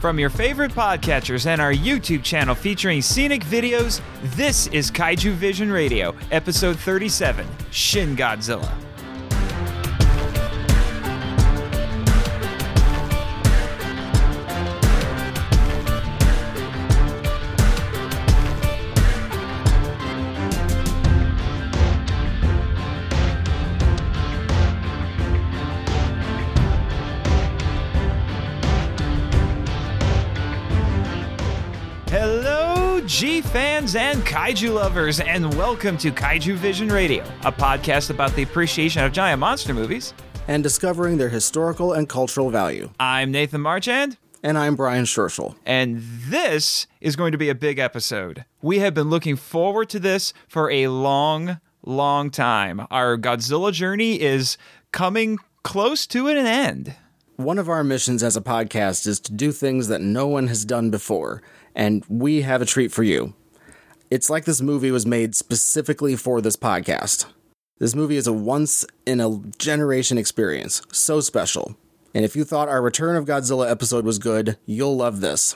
From your favorite podcatchers and our YouTube channel featuring scenic videos, this is Kaiju Vision Radio, episode 37 Shin Godzilla. Fans and kaiju lovers, and welcome to Kaiju Vision Radio, a podcast about the appreciation of giant monster movies. and discovering their historical and cultural value. I'm Nathan Marchand, And I'm Brian Scherschel. and this is going to be a big episode. We have been looking forward to this for a long, long time. Our Godzilla journey is coming close to an end. One of our missions as a podcast is to do things that no one has done before, and we have a treat for you. It's like this movie was made specifically for this podcast. This movie is a once in a generation experience, so special. And if you thought our Return of Godzilla episode was good, you'll love this.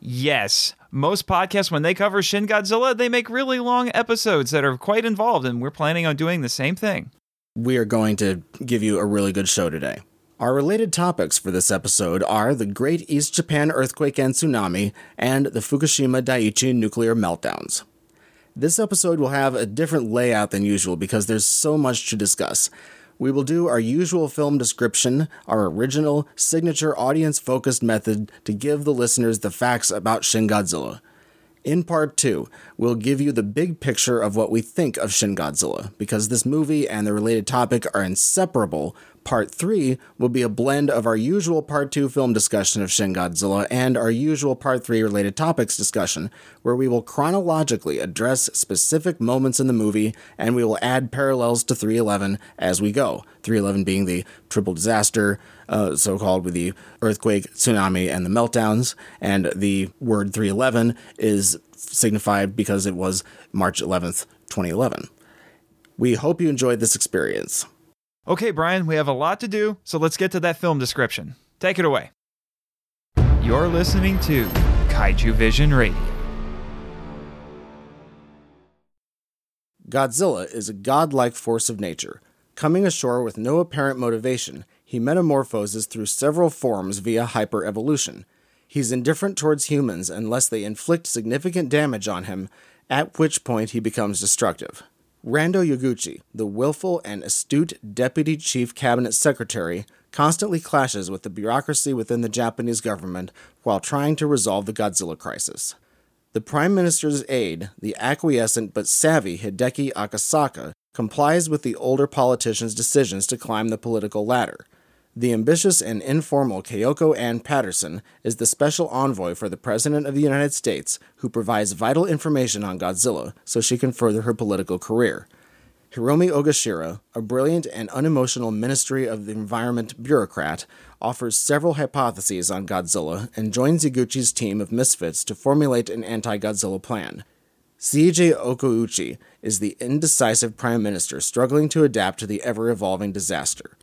Yes, most podcasts, when they cover Shin Godzilla, they make really long episodes that are quite involved, and we're planning on doing the same thing. we are going to give you a really good show today. Our related topics for this episode are the Great East Japan Earthquake and Tsunami and the Fukushima Daiichi nuclear meltdowns. This episode will have a different layout than usual because there's so much to discuss. We will do our usual film description, our original, signature audience focused method to give the listeners the facts about Shin Godzilla. In part two, we'll give you the big picture of what we think of Shin Godzilla, because this movie and the related topic are inseparable. Part three will be a blend of our usual part two film discussion of Shin Godzilla and our usual part three related topics discussion, where we will chronologically address specific moments in the movie and we will add parallels to 311 as we go. 311 being the triple disaster, uh, so called with the earthquake, tsunami, and the meltdowns. And the word 311 is signified because it was March 11th, 2011. We hope you enjoyed this experience. Okay, Brian, we have a lot to do, so let's get to that film description. Take it away. You're listening to Kaiju Vision Radio. Godzilla is a godlike force of nature. Coming ashore with no apparent motivation, he metamorphoses through several forms via hyperevolution. He's indifferent towards humans unless they inflict significant damage on him, at which point he becomes destructive. Rando Yaguchi, the willful and astute deputy chief cabinet secretary, constantly clashes with the bureaucracy within the Japanese government while trying to resolve the Godzilla crisis. The Prime Minister's aide, the acquiescent but savvy Hideki Akasaka, complies with the older politician's decisions to climb the political ladder. The ambitious and informal Kyoko Ann Patterson is the special envoy for the President of the United States who provides vital information on Godzilla so she can further her political career. Hiromi Ogashira, a brilliant and unemotional Ministry of the Environment bureaucrat, offers several hypotheses on Godzilla and joins Yaguchi's team of misfits to formulate an anti Godzilla plan. Seiji Okouchi is the indecisive prime minister struggling to adapt to the ever evolving disaster.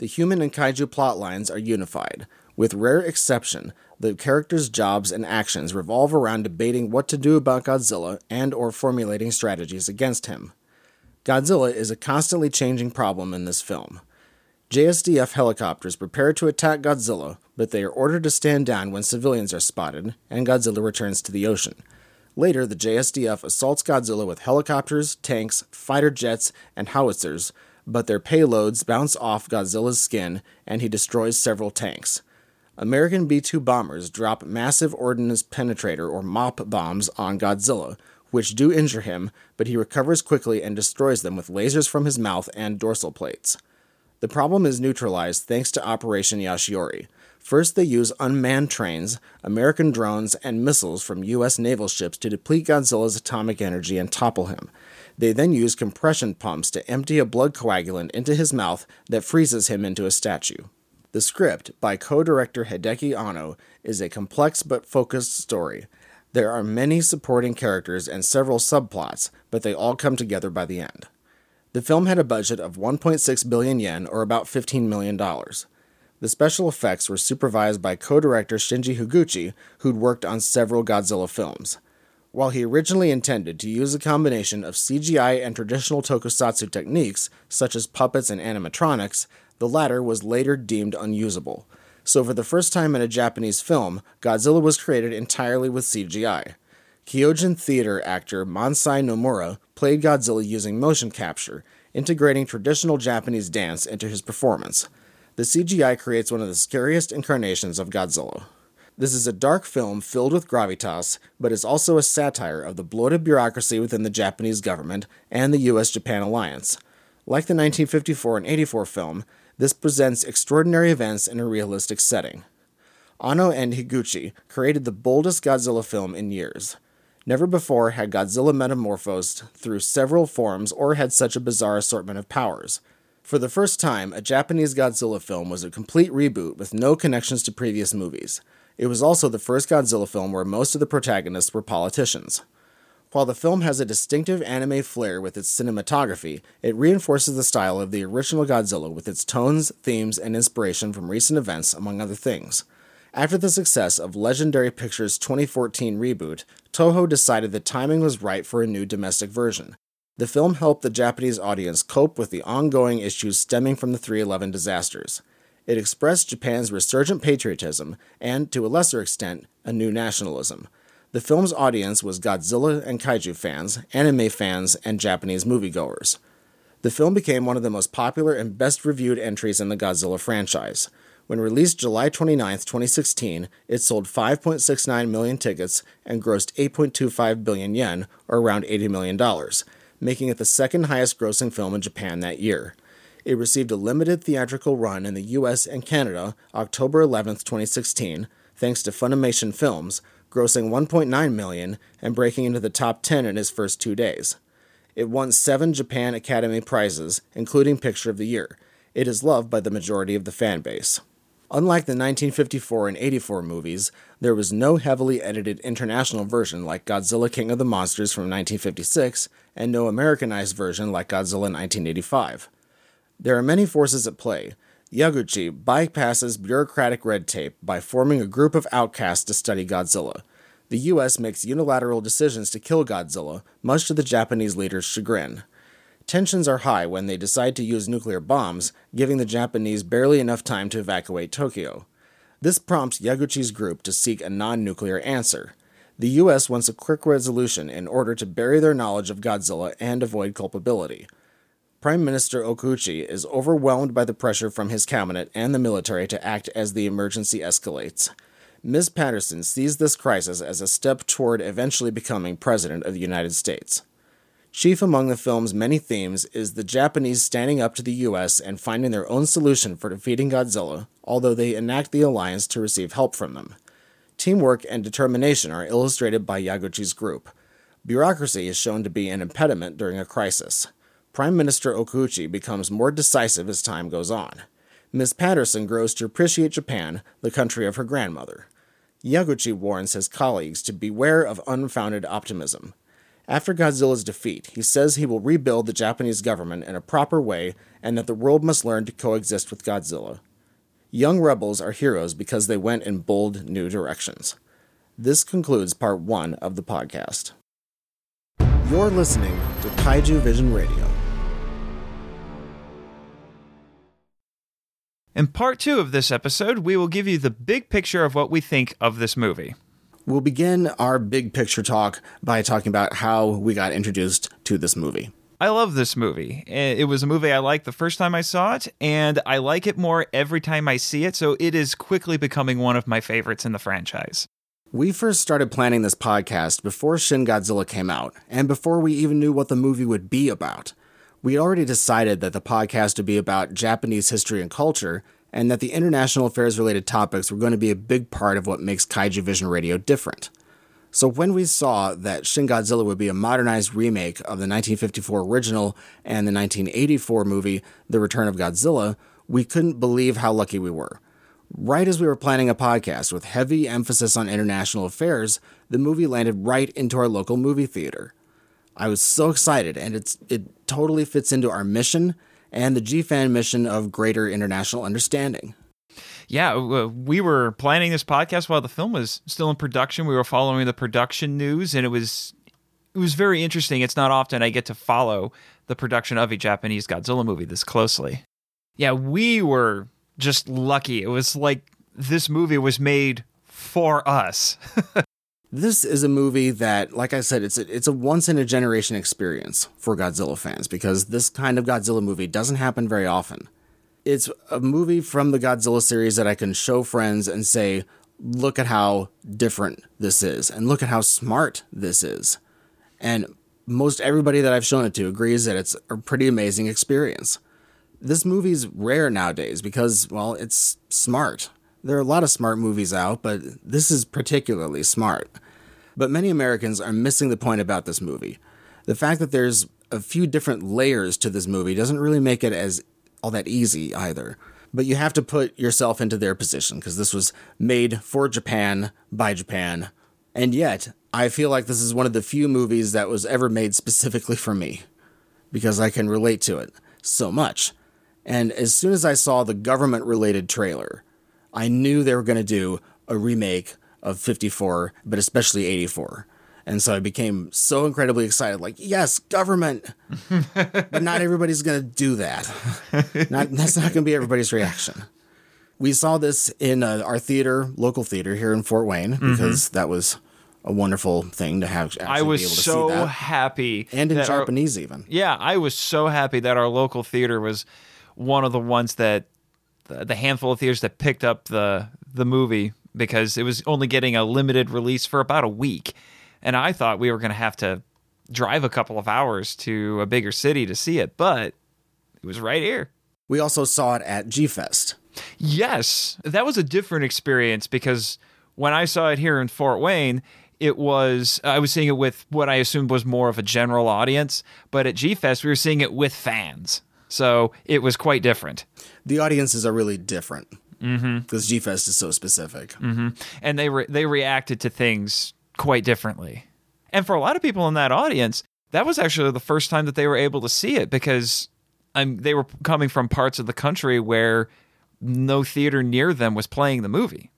The human and kaiju plot lines are unified. With rare exception, the characters' jobs and actions revolve around debating what to do about Godzilla and or formulating strategies against him. Godzilla is a constantly changing problem in this film. JSDF helicopters prepare to attack Godzilla, but they are ordered to stand down when civilians are spotted, and Godzilla returns to the ocean. Later, the JSDF assaults Godzilla with helicopters, tanks, fighter jets, and howitzers, but their payloads bounce off Godzilla's skin and he destroys several tanks. American B 2 bombers drop massive ordnance penetrator or MOP bombs on Godzilla, which do injure him, but he recovers quickly and destroys them with lasers from his mouth and dorsal plates. The problem is neutralized thanks to Operation Yashiori. First, they use unmanned trains, American drones, and missiles from U.S. naval ships to deplete Godzilla's atomic energy and topple him. They then use compression pumps to empty a blood coagulant into his mouth that freezes him into a statue. The script, by co director Hideaki Anno, is a complex but focused story. There are many supporting characters and several subplots, but they all come together by the end. The film had a budget of 1.6 billion yen, or about $15 million. The special effects were supervised by co director Shinji Higuchi, who'd worked on several Godzilla films. While he originally intended to use a combination of CGI and traditional tokusatsu techniques, such as puppets and animatronics, the latter was later deemed unusable. So, for the first time in a Japanese film, Godzilla was created entirely with CGI. Kyogen theater actor Mansai Nomura played Godzilla using motion capture, integrating traditional Japanese dance into his performance the CGI creates one of the scariest incarnations of Godzilla. This is a dark film filled with gravitas, but is also a satire of the bloated bureaucracy within the Japanese government and the US Japan alliance. Like the 1954 and 84 film, this presents extraordinary events in a realistic setting. Anno and Higuchi created the boldest Godzilla film in years. Never before had Godzilla metamorphosed through several forms or had such a bizarre assortment of powers. For the first time, a Japanese Godzilla film was a complete reboot with no connections to previous movies. It was also the first Godzilla film where most of the protagonists were politicians. While the film has a distinctive anime flair with its cinematography, it reinforces the style of the original Godzilla with its tones, themes, and inspiration from recent events, among other things. After the success of Legendary Pictures' 2014 reboot, Toho decided the timing was right for a new domestic version. The film helped the Japanese audience cope with the ongoing issues stemming from the 311 disasters. It expressed Japan's resurgent patriotism and, to a lesser extent, a new nationalism. The film's audience was Godzilla and kaiju fans, anime fans, and Japanese moviegoers. The film became one of the most popular and best reviewed entries in the Godzilla franchise. When released July 29, 2016, it sold 5.69 million tickets and grossed 8.25 billion yen, or around $80 million making it the second highest grossing film in Japan that year. It received a limited theatrical run in the US and Canada October 11, 2016, thanks to Funimation Films, grossing 1.9 million and breaking into the top 10 in its first 2 days. It won 7 Japan Academy Prizes, including Picture of the Year. It is loved by the majority of the fan base. Unlike the 1954 and 84 movies, there was no heavily edited international version like Godzilla King of the Monsters from 1956, and no Americanized version like Godzilla 1985. There are many forces at play. Yaguchi bypasses bureaucratic red tape by forming a group of outcasts to study Godzilla. The US makes unilateral decisions to kill Godzilla, much to the Japanese leader's chagrin. Tensions are high when they decide to use nuclear bombs, giving the Japanese barely enough time to evacuate Tokyo. This prompts Yaguchi's group to seek a non nuclear answer. The US wants a quick resolution in order to bury their knowledge of Godzilla and avoid culpability. Prime Minister Okuchi is overwhelmed by the pressure from his cabinet and the military to act as the emergency escalates. Ms. Patterson sees this crisis as a step toward eventually becoming President of the United States. Chief among the film's many themes is the Japanese standing up to the US and finding their own solution for defeating Godzilla, although they enact the alliance to receive help from them. Teamwork and determination are illustrated by Yaguchi's group. Bureaucracy is shown to be an impediment during a crisis. Prime Minister Okuchi becomes more decisive as time goes on. Miss Patterson grows to appreciate Japan, the country of her grandmother. Yaguchi warns his colleagues to beware of unfounded optimism. After Godzilla's defeat, he says he will rebuild the Japanese government in a proper way and that the world must learn to coexist with Godzilla. Young rebels are heroes because they went in bold new directions. This concludes part one of the podcast. You're listening to Kaiju Vision Radio. In part two of this episode, we will give you the big picture of what we think of this movie. We'll begin our big picture talk by talking about how we got introduced to this movie. I love this movie. It was a movie I liked the first time I saw it, and I like it more every time I see it, so it is quickly becoming one of my favorites in the franchise. We first started planning this podcast before Shin Godzilla came out, and before we even knew what the movie would be about. We had already decided that the podcast would be about Japanese history and culture, and that the international affairs related topics were going to be a big part of what makes Kaiju Vision Radio different. So when we saw that Shin Godzilla would be a modernized remake of the 1954 original and the 1984 movie The Return of Godzilla, we couldn't believe how lucky we were. Right as we were planning a podcast with heavy emphasis on international affairs, the movie landed right into our local movie theater. I was so excited, and it's it totally fits into our mission and the GFAN mission of greater international understanding. yeah, we were planning this podcast while the film was still in production. We were following the production news, and it was it was very interesting. It's not often I get to follow the production of a Japanese Godzilla movie this closely. Yeah, we were just lucky. It was like this movie was made for us. This is a movie that, like I said, it's a, it's a once in a generation experience for Godzilla fans because this kind of Godzilla movie doesn't happen very often. It's a movie from the Godzilla series that I can show friends and say, look at how different this is, and look at how smart this is. And most everybody that I've shown it to agrees that it's a pretty amazing experience. This movie's rare nowadays because, well, it's smart. There are a lot of smart movies out, but this is particularly smart. But many Americans are missing the point about this movie. The fact that there's a few different layers to this movie doesn't really make it as all that easy either. But you have to put yourself into their position because this was made for Japan by Japan. And yet, I feel like this is one of the few movies that was ever made specifically for me because I can relate to it so much. And as soon as I saw the government related trailer, I knew they were going to do a remake of 54, but especially 84. And so I became so incredibly excited like, yes, government. but not everybody's going to do that. not, that's not going to be everybody's reaction. We saw this in uh, our theater, local theater here in Fort Wayne, because that was a wonderful thing to have. Actually I was able to so see that. happy. and in that our- Japanese even. Yeah, I was so happy that our local theater was one of the ones that the, handful of theaters that picked up the the movie because it was only getting a limited release for about a week, and I thought we were going to have to drive a couple of hours to a bigger city to see it, but it was right here. We also saw it at G Fest. Yes, that was a different experience because when I saw it here in Fort Wayne, it was I was seeing it with what I assumed was more of a general audience, but at G Fest we were seeing it with fans. So it was quite different. The audiences are really different because G Fest is so specific. And they re- they reacted to things quite differently. And for a lot of people in that audience, that was actually the first time that they were able to see it because um, they were coming from parts of the country where no theater near them was playing the movie.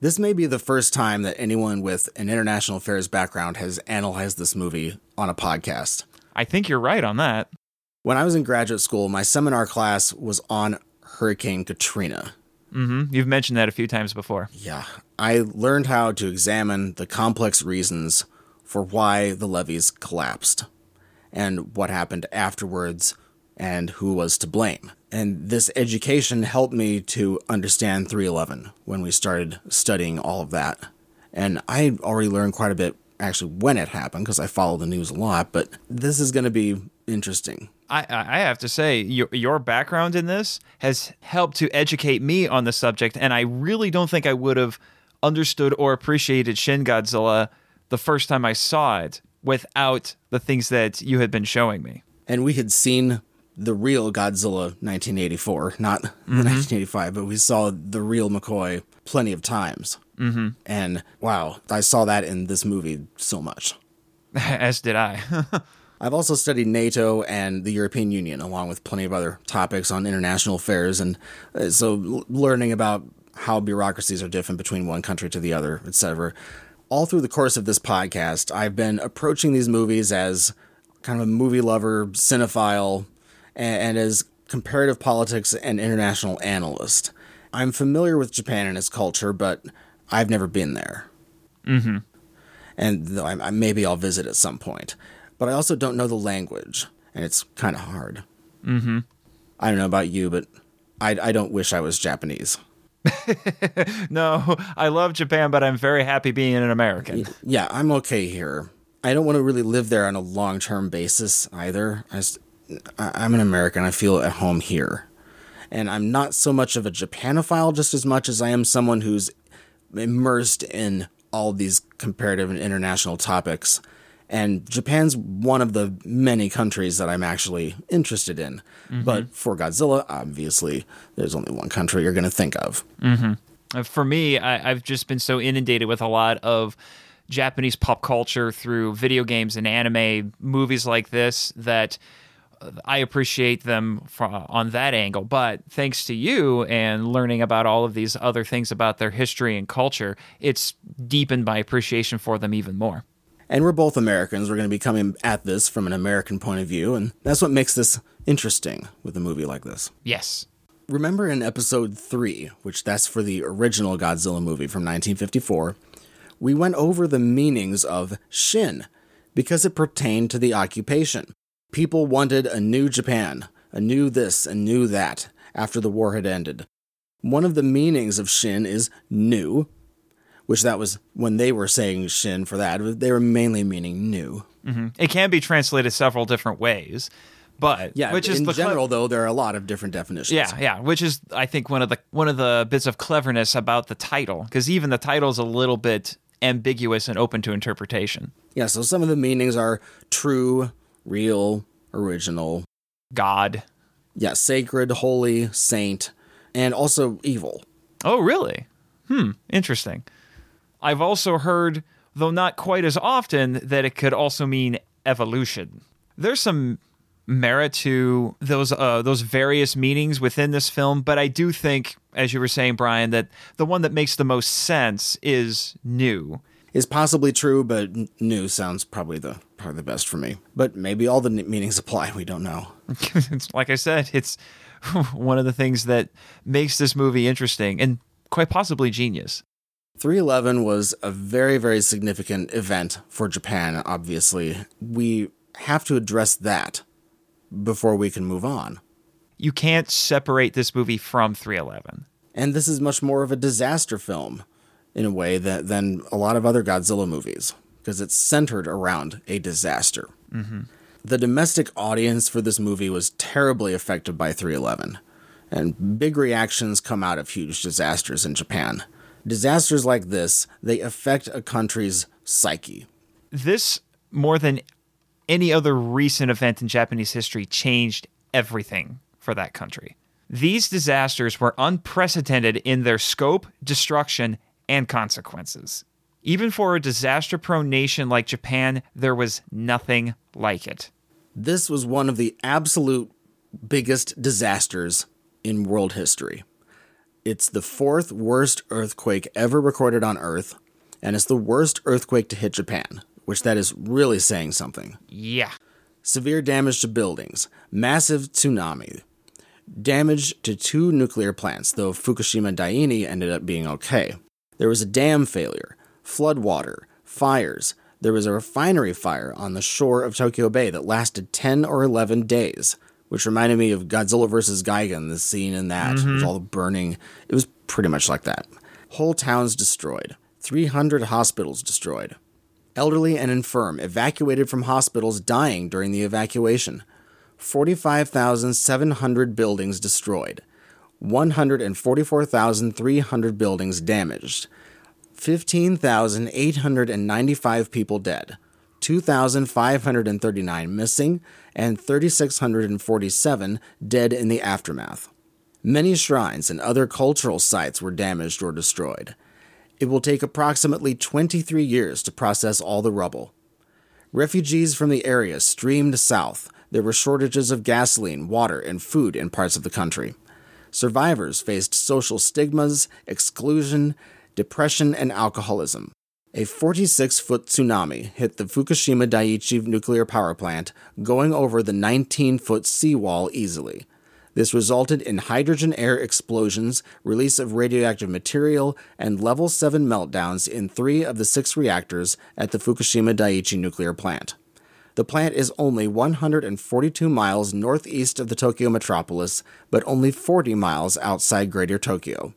This may be the first time that anyone with an international affairs background has analyzed this movie on a podcast. I think you're right on that. When I was in graduate school, my seminar class was on Hurricane Katrina. hmm You've mentioned that a few times before. Yeah, I learned how to examine the complex reasons for why the levees collapsed and what happened afterwards and who was to blame. And this education helped me to understand 311 when we started studying all of that. And I already learned quite a bit actually when it happened because I follow the news a lot, but this is going to be interesting. I, I have to say, your, your background in this has helped to educate me on the subject, and I really don't think I would have understood or appreciated Shin Godzilla the first time I saw it without the things that you had been showing me. and we had seen the real Godzilla 1984, not the 1985, but we saw the real McCoy plenty of times. Mm-hmm. And wow, I saw that in this movie so much. As did I. I've also studied NATO and the European Union, along with plenty of other topics on international affairs, and uh, so learning about how bureaucracies are different between one country to the other, etc. All through the course of this podcast, I've been approaching these movies as kind of a movie lover, cinephile, and, and as comparative politics and international analyst. I'm familiar with Japan and its culture, but I've never been there and though I, I- maybe I'll visit at some point. But I also don't know the language, and it's kind of hard. Mm-hmm. I don't know about you, but I, I don't wish I was Japanese. no, I love Japan, but I'm very happy being an American. Yeah, I'm okay here. I don't want to really live there on a long term basis either. I just, I'm an American. I feel at home here. And I'm not so much of a Japanophile just as much as I am someone who's immersed in all these comparative and international topics. And Japan's one of the many countries that I'm actually interested in. Mm-hmm. But for Godzilla, obviously, there's only one country you're going to think of. Mm-hmm. Uh, For me, I, I've just been so inundated with a lot of Japanese pop culture through video games and anime, movies like this, that uh, I appreciate them on that angle. But thanks to you and learning about all of these other things about their history and culture, it's deepened my appreciation for them even more. And we're both Americans. We're going to be coming at this from an American point of view, and that's what makes this interesting with a movie like this. Yes. Remember in episode 3, which that's for the original Godzilla movie from 1954, we went over the meanings of Shin because it pertained to the occupation. People wanted a new Japan, a new this, a new that, after the war had ended. One of the meanings of Shin is new, which that was when they were saying Shin for that, they were mainly meaning new. Mm-hmm. It can be translated several different ways. But yeah, which is in general cle- though there are a lot of different definitions. Yeah, yeah, which is I think one of the one of the bits of cleverness about the title because even the title is a little bit ambiguous and open to interpretation. Yeah, so some of the meanings are true, real, original, God. Yeah, sacred, holy, saint, and also evil. Oh, really? Hmm, interesting. I've also heard, though not quite as often, that it could also mean evolution. There's some merit to those uh, those various meanings within this film, but I do think, as you were saying, Brian, that the one that makes the most sense is new. Is possibly true, but new sounds probably the probably the best for me. But maybe all the meanings apply. We don't know. it's like I said, it's one of the things that makes this movie interesting and quite possibly genius. 311 was a very, very significant event for Japan, obviously. We have to address that before we can move on. You can't separate this movie from 311. And this is much more of a disaster film in a way that, than a lot of other Godzilla movies because it's centered around a disaster. Mm-hmm. The domestic audience for this movie was terribly affected by 311, and big reactions come out of huge disasters in Japan. Disasters like this, they affect a country's psyche. This, more than any other recent event in Japanese history changed everything for that country. These disasters were unprecedented in their scope, destruction, and consequences. Even for a disaster prone nation like Japan, there was nothing like it. This was one of the absolute biggest disasters in world history. It's the fourth worst earthquake ever recorded on Earth, and it's the worst earthquake to hit Japan which that is really saying something. Yeah. Severe damage to buildings, massive tsunami, damage to two nuclear plants, though Fukushima Daini ended up being okay. There was a dam failure, flood water, fires. There was a refinery fire on the shore of Tokyo Bay that lasted 10 or 11 days, which reminded me of Godzilla vs. Gigan, the scene in that, mm-hmm. with all the burning. It was pretty much like that. Whole towns destroyed, 300 hospitals destroyed elderly and infirm evacuated from hospitals dying during the evacuation, 45,700 buildings destroyed, 144,300 buildings damaged, 15,895 people dead, 2,539 missing, and 3,647 dead in the aftermath. Many shrines and other cultural sites were damaged or destroyed. It will take approximately 23 years to process all the rubble. Refugees from the area streamed south. There were shortages of gasoline, water, and food in parts of the country. Survivors faced social stigmas, exclusion, depression, and alcoholism. A 46 foot tsunami hit the Fukushima Daiichi nuclear power plant, going over the 19 foot seawall easily. This resulted in hydrogen air explosions, release of radioactive material, and level 7 meltdowns in three of the six reactors at the Fukushima Daiichi nuclear plant. The plant is only 142 miles northeast of the Tokyo metropolis, but only 40 miles outside Greater Tokyo.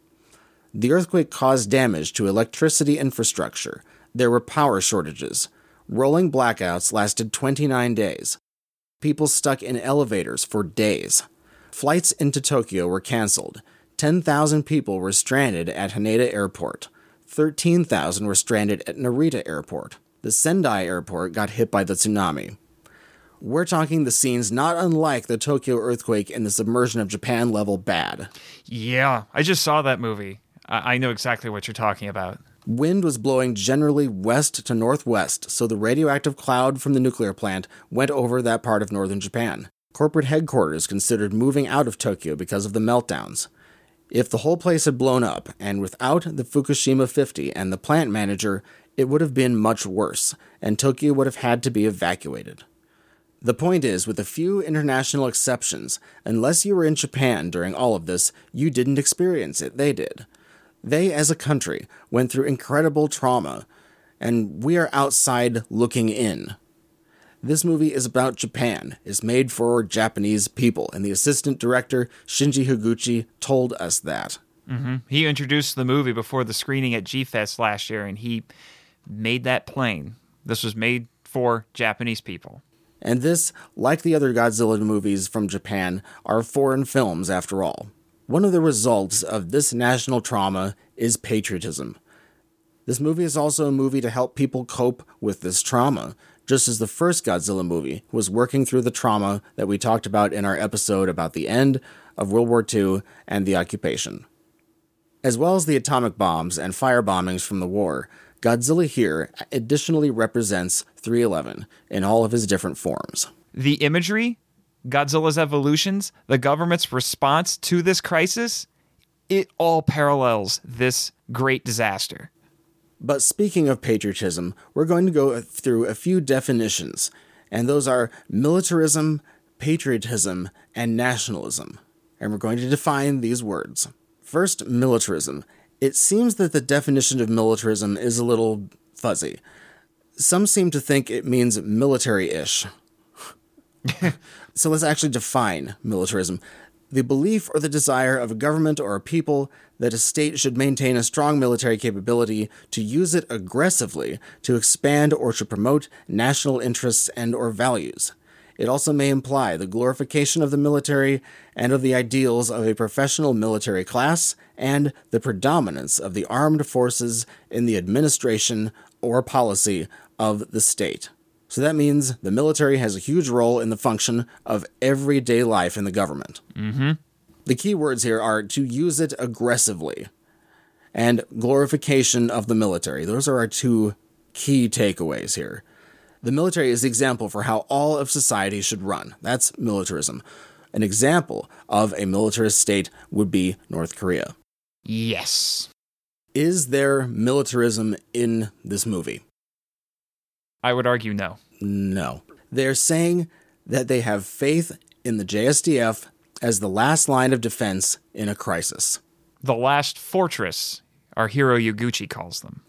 The earthquake caused damage to electricity infrastructure. There were power shortages. Rolling blackouts lasted 29 days. People stuck in elevators for days. Flights into Tokyo were canceled. 10,000 people were stranded at Haneda Airport. 13,000 were stranded at Narita Airport. The Sendai Airport got hit by the tsunami. We're talking the scenes not unlike the Tokyo earthquake and the submersion of Japan level bad. Yeah, I just saw that movie. I, I know exactly what you're talking about. Wind was blowing generally west to northwest, so the radioactive cloud from the nuclear plant went over that part of northern Japan. Corporate headquarters considered moving out of Tokyo because of the meltdowns. If the whole place had blown up, and without the Fukushima 50 and the plant manager, it would have been much worse, and Tokyo would have had to be evacuated. The point is, with a few international exceptions, unless you were in Japan during all of this, you didn't experience it, they did. They, as a country, went through incredible trauma, and we are outside looking in. This movie is about Japan. It's made for Japanese people, and the assistant director, Shinji Higuchi, told us that. Mm-hmm. He introduced the movie before the screening at G Fest last year, and he made that plain. This was made for Japanese people. And this, like the other Godzilla movies from Japan, are foreign films after all. One of the results of this national trauma is patriotism. This movie is also a movie to help people cope with this trauma, just as the first Godzilla movie was working through the trauma that we talked about in our episode about the end of World War II and the occupation. As well as the atomic bombs and fire bombings from the war, Godzilla here additionally represents 311 in all of his different forms. The imagery, Godzilla's evolutions, the government's response to this crisis, it all parallels this great disaster. But speaking of patriotism, we're going to go through a few definitions, and those are militarism, patriotism, and nationalism. And we're going to define these words. First, militarism. It seems that the definition of militarism is a little fuzzy. Some seem to think it means military ish. so let's actually define militarism the belief or the desire of a government or a people that a state should maintain a strong military capability to use it aggressively to expand or to promote national interests and or values it also may imply the glorification of the military and of the ideals of a professional military class and the predominance of the armed forces in the administration or policy of the state. So that means the military has a huge role in the function of everyday life in the government. Mm-hmm. The key words here are to use it aggressively and glorification of the military. Those are our two key takeaways here. The military is the example for how all of society should run. That's militarism. An example of a militarist state would be North Korea. Yes. Is there militarism in this movie? I would argue no. No. They're saying that they have faith in the JSDF as the last line of defense in a crisis. The last fortress, our hero Higuchi calls them.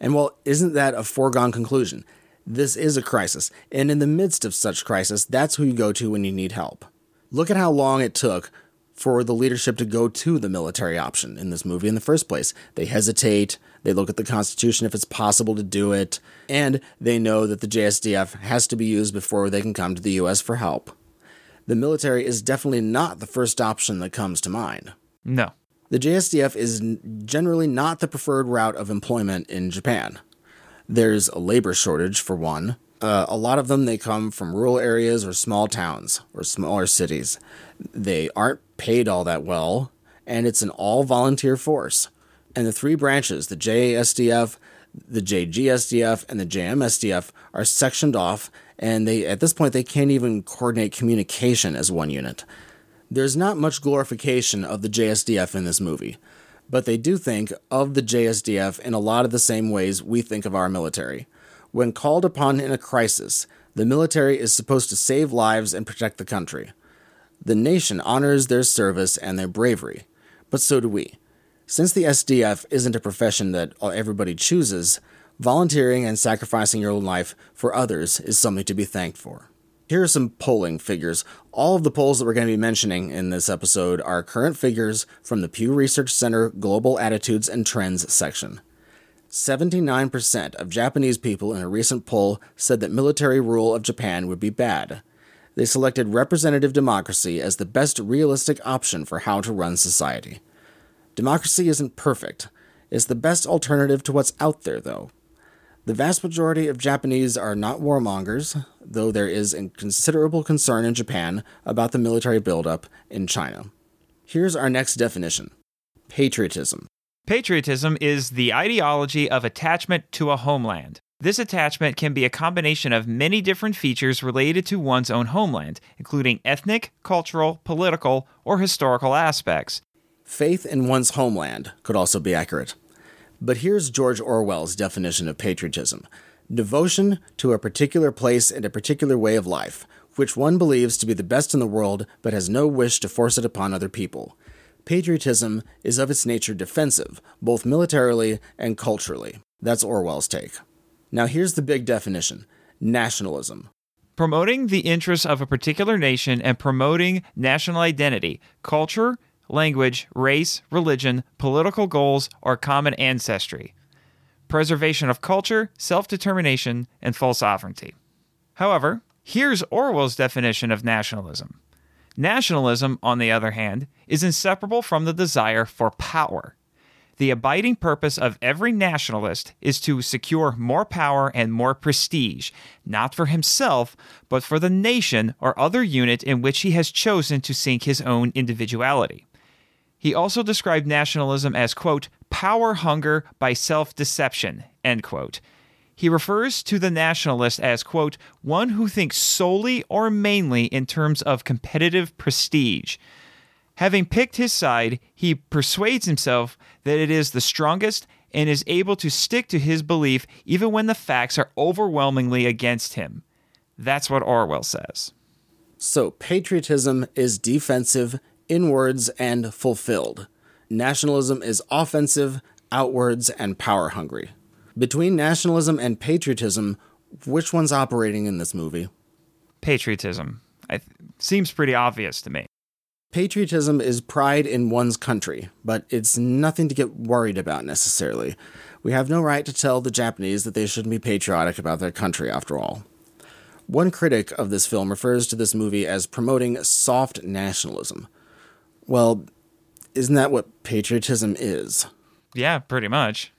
And well, isn't that a foregone conclusion? This is a crisis, and in the midst of such crisis, that's who you go to when you need help. Look at how long it took for the leadership to go to the military option in this movie in the first place. They hesitate, they look at the Constitution if it's possible to do it, and they know that the JSDF has to be used before they can come to the US for help. The military is definitely not the first option that comes to mind. No. The JSDF is generally not the preferred route of employment in Japan. There's a labor shortage, for one. Uh, a lot of them, they come from rural areas or small towns or smaller cities. They aren't paid all that well, and it's an all volunteer force. And the three branches, the JASDF, the JGSDF, and the JMSDF, are sectioned off, and they at this point they can't even coordinate communication as one unit. There's not much glorification of the JSDF in this movie but they do think of the JSDF in a lot of the same ways we think of our military. When called upon in a crisis, the military is supposed to save lives and protect the country. The nation honors their service and their bravery, but so do we. Since the SDF isn't a profession that everybody chooses, volunteering and sacrificing your own life for others is something to be thanked for. Here are some polling figures. All of the polls that we're going to be mentioning in this episode are current figures from the Pew Research Center Global Attitudes and Trends section. 79% of Japanese people in a recent poll said that military rule of Japan would be bad. They selected representative democracy as the best realistic option for how to run society. Democracy isn't perfect. It's the best alternative to what's out there, though. The vast majority of Japanese are not warmongers, though there is considerable concern in Japan about the military buildup in China. Here's our next definition patriotism. Patriotism is the ideology of attachment to a homeland. This attachment can be a combination of many different features related to one's own homeland, including ethnic, cultural, political, or historical aspects. Faith in one's homeland could also be accurate. But here's George Orwell's definition of patriotism devotion to a particular place and a particular way of life, which one believes to be the best in the world but has no wish to force it upon other people. Patriotism is of its nature defensive, both militarily and culturally. That's Orwell's take. Now, here's the big definition nationalism. Promoting the interests of a particular nation and promoting national identity, culture, language, race, religion, political goals, or common ancestry. Preservation of culture, self determination, and full sovereignty. However, here's Orwell's definition of nationalism. Nationalism, on the other hand, is inseparable from the desire for power. The abiding purpose of every nationalist is to secure more power and more prestige, not for himself, but for the nation or other unit in which he has chosen to sink his own individuality. He also described nationalism as, quote, power hunger by self deception, end quote. He refers to the nationalist as, quote, one who thinks solely or mainly in terms of competitive prestige. Having picked his side, he persuades himself that it is the strongest and is able to stick to his belief even when the facts are overwhelmingly against him. That's what Orwell says. So, patriotism is defensive inwards and fulfilled. Nationalism is offensive, outwards, and power hungry. Between nationalism and patriotism, which one's operating in this movie? Patriotism. Th- seems pretty obvious to me. Patriotism is pride in one's country, but it's nothing to get worried about necessarily. We have no right to tell the Japanese that they shouldn't be patriotic about their country, after all. One critic of this film refers to this movie as promoting soft nationalism. Well, isn't that what patriotism is? Yeah, pretty much.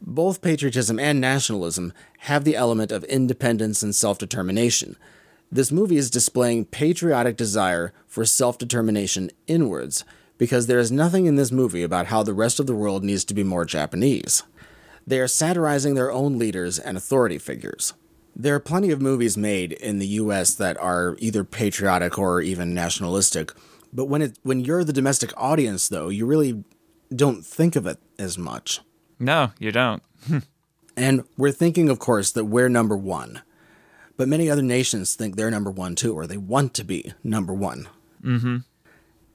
Both patriotism and nationalism have the element of independence and self determination. This movie is displaying patriotic desire for self determination inwards because there is nothing in this movie about how the rest of the world needs to be more Japanese. They are satirizing their own leaders and authority figures. There are plenty of movies made in the US that are either patriotic or even nationalistic, but when it when you're the domestic audience though, you really don't think of it as much. No, you don't. and we're thinking of course that we're number 1. But many other nations think they're number 1 too or they want to be number 1. Mhm.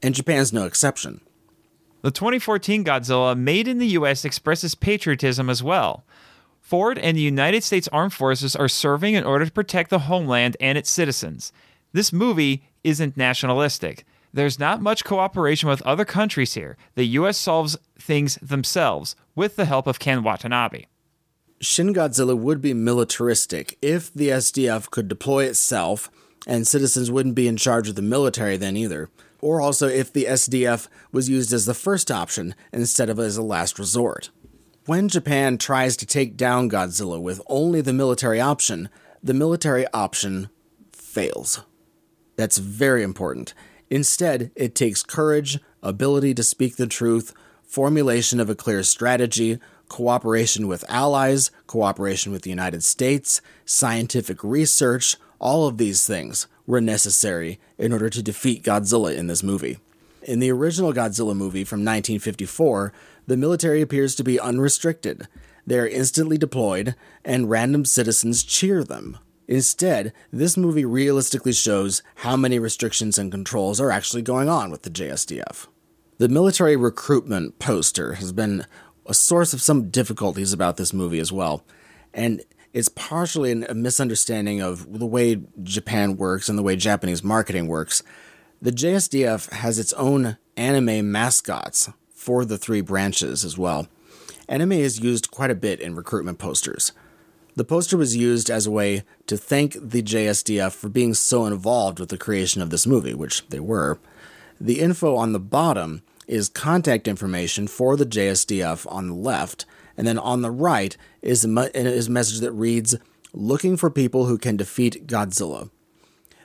And Japan's no exception. The 2014 Godzilla made in the US expresses patriotism as well. Ford and the United States Armed Forces are serving in order to protect the homeland and its citizens. This movie isn't nationalistic. There's not much cooperation with other countries here. The US solves things themselves with the help of Ken Watanabe. Shin Godzilla would be militaristic if the SDF could deploy itself and citizens wouldn't be in charge of the military then either. Or also if the SDF was used as the first option instead of as a last resort. When Japan tries to take down Godzilla with only the military option, the military option fails. That's very important. Instead, it takes courage, ability to speak the truth, formulation of a clear strategy, cooperation with allies, cooperation with the United States, scientific research, all of these things were necessary in order to defeat Godzilla in this movie. In the original Godzilla movie from 1954, the military appears to be unrestricted. They are instantly deployed, and random citizens cheer them. Instead, this movie realistically shows how many restrictions and controls are actually going on with the JSDF. The military recruitment poster has been a source of some difficulties about this movie as well, and it's partially a misunderstanding of the way Japan works and the way Japanese marketing works. The JSDF has its own anime mascots for the three branches as well. Anime is used quite a bit in recruitment posters. The poster was used as a way to thank the JSDF for being so involved with the creation of this movie, which they were. The info on the bottom is contact information for the JSDF on the left, and then on the right is a, is a message that reads, Looking for people who can defeat Godzilla.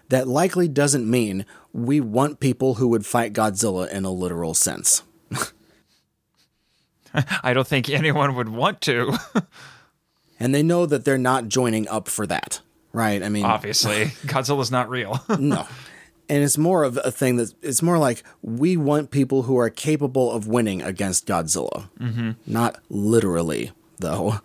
That likely doesn't mean we want people who would fight Godzilla in a literal sense. I don't think anyone would want to. And they know that they're not joining up for that, right? I mean, Obviously, Godzilla's not real. no. And it's more of a thing that it's more like we want people who are capable of winning against Godzilla. Mm-hmm. Not literally, though.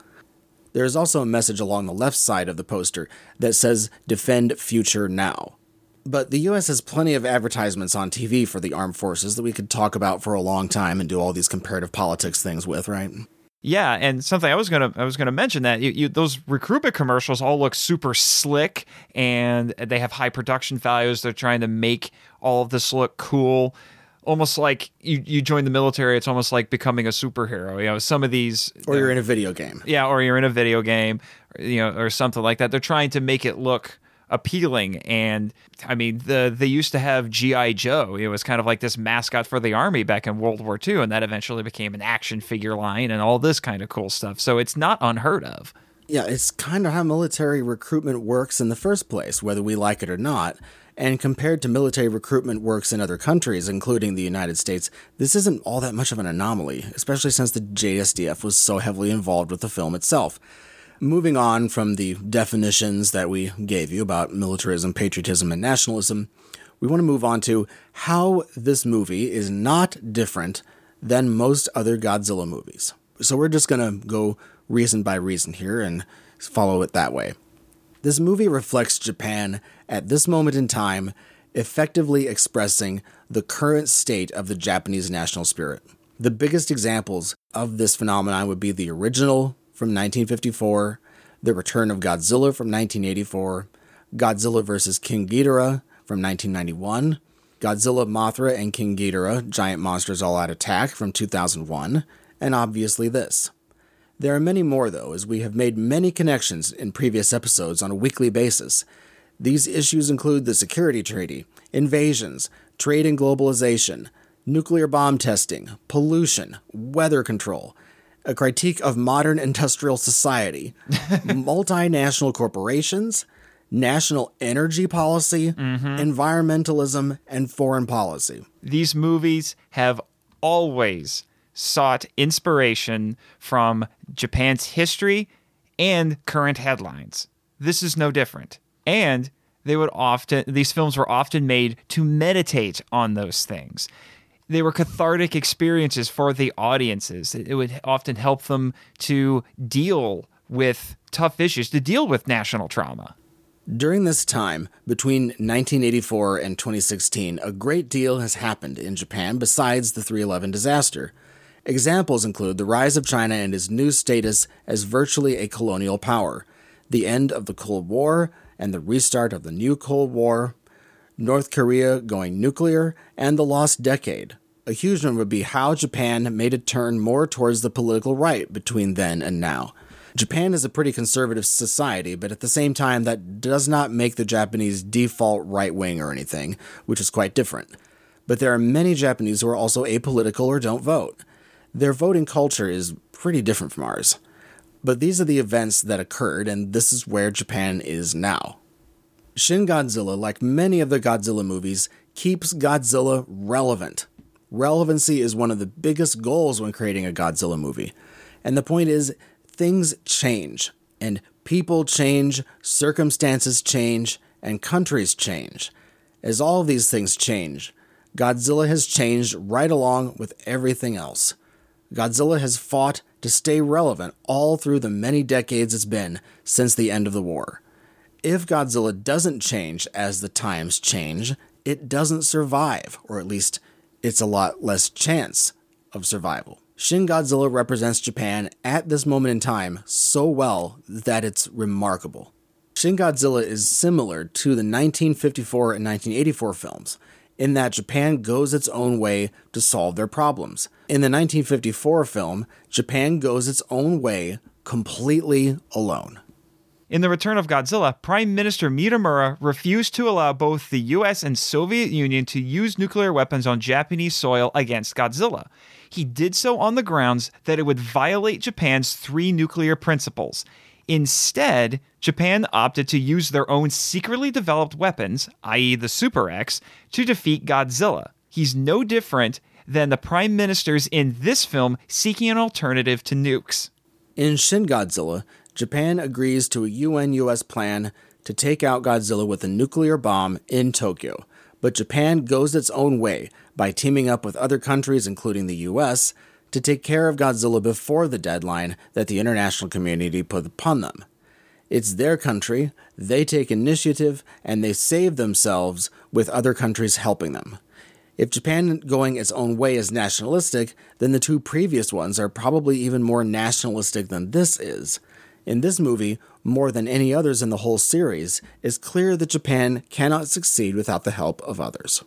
There's also a message along the left side of the poster that says defend future now. But the US has plenty of advertisements on TV for the armed forces that we could talk about for a long time and do all these comparative politics things with, right? Yeah, and something I was gonna I was gonna mention that you, you, those recruitment commercials all look super slick and they have high production values. They're trying to make all of this look cool, almost like you you join the military. It's almost like becoming a superhero. You know, some of these Or you're uh, in a video game. yeah, or you're in a video game, you know, or something like that. They're trying to make it look appealing. And i mean the they used to have gi joe. It was kind of like this mascot for the army back in world war ii and that eventually became an action figure line and all this kind of cool stuff. So it's not unheard of. Yeah, it's kind of how military recruitment works in the first place, whether we like it or not. And compared to military recruitment works in other countries, including the United States, this isn't all that much of an anomaly, especially since the JSDF was so heavily involved with the film itself. Moving on from the definitions that we gave you about militarism, patriotism, and nationalism, we want to move on to how this movie is not different than most other Godzilla movies. So we're just going to go reason by reason here and follow it that way. This movie reflects Japan at this moment in time, effectively expressing the current state of the Japanese national spirit. The biggest examples of this phenomenon would be the original from 1954, The Return of Godzilla from 1984, Godzilla vs. King Ghidorah from 1991, Godzilla, Mothra, and King Ghidorah, Giant Monsters All Out Attack from 2001, and obviously this. There are many more, though, as we have made many connections in previous episodes on a weekly basis. These issues include the security treaty, invasions, trade and globalization, nuclear bomb testing, pollution, weather control, a critique of modern industrial society, multinational corporations, national energy policy, mm-hmm. environmentalism, and foreign policy. these movies have always sought inspiration from Japan's history and current headlines. This is no different. And they would often these films were often made to meditate on those things. They were cathartic experiences for the audiences. It would often help them to deal with tough issues, to deal with national trauma. During this time, between 1984 and 2016, a great deal has happened in Japan besides the 311 disaster. Examples include the rise of China and its new status as virtually a colonial power, the end of the Cold War and the restart of the new Cold War, North Korea going nuclear, and the lost decade. A huge one would be how Japan made a turn more towards the political right between then and now. Japan is a pretty conservative society, but at the same time, that does not make the Japanese default right wing or anything, which is quite different. But there are many Japanese who are also apolitical or don't vote. Their voting culture is pretty different from ours. But these are the events that occurred, and this is where Japan is now. Shin Godzilla, like many of the Godzilla movies, keeps Godzilla relevant. Relevancy is one of the biggest goals when creating a Godzilla movie. And the point is, things change, and people change, circumstances change, and countries change. As all these things change, Godzilla has changed right along with everything else. Godzilla has fought to stay relevant all through the many decades it's been since the end of the war. If Godzilla doesn't change as the times change, it doesn't survive, or at least it's a lot less chance of survival. Shin Godzilla represents Japan at this moment in time so well that it's remarkable. Shin Godzilla is similar to the 1954 and 1984 films in that Japan goes its own way to solve their problems. In the 1954 film, Japan goes its own way completely alone. In The Return of Godzilla, Prime Minister Mitamura refused to allow both the US and Soviet Union to use nuclear weapons on Japanese soil against Godzilla. He did so on the grounds that it would violate Japan's three nuclear principles. Instead, Japan opted to use their own secretly developed weapons, i.e., the Super X, to defeat Godzilla. He's no different than the prime ministers in this film seeking an alternative to nukes. In Shin Godzilla, Japan agrees to a UN US plan to take out Godzilla with a nuclear bomb in Tokyo, but Japan goes its own way by teaming up with other countries, including the US, to take care of Godzilla before the deadline that the international community put upon them. It's their country, they take initiative, and they save themselves with other countries helping them. If Japan going its own way is nationalistic, then the two previous ones are probably even more nationalistic than this is. In this movie, more than any others in the whole series, it's clear that Japan cannot succeed without the help of others.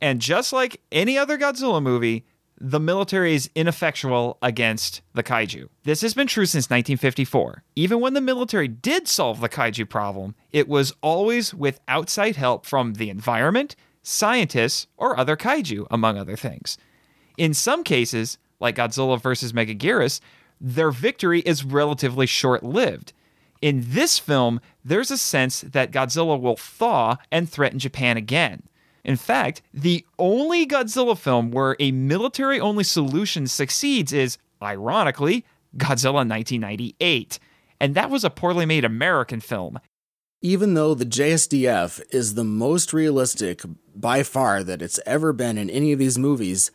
And just like any other Godzilla movie, the military is ineffectual against the kaiju. This has been true since 1954. Even when the military did solve the kaiju problem, it was always with outside help from the environment, scientists, or other kaiju, among other things. In some cases, like Godzilla vs. Megaguirus, their victory is relatively short lived. In this film, there's a sense that Godzilla will thaw and threaten Japan again. In fact, the only Godzilla film where a military only solution succeeds is, ironically, Godzilla 1998. And that was a poorly made American film. Even though the JSDF is the most realistic by far that it's ever been in any of these movies,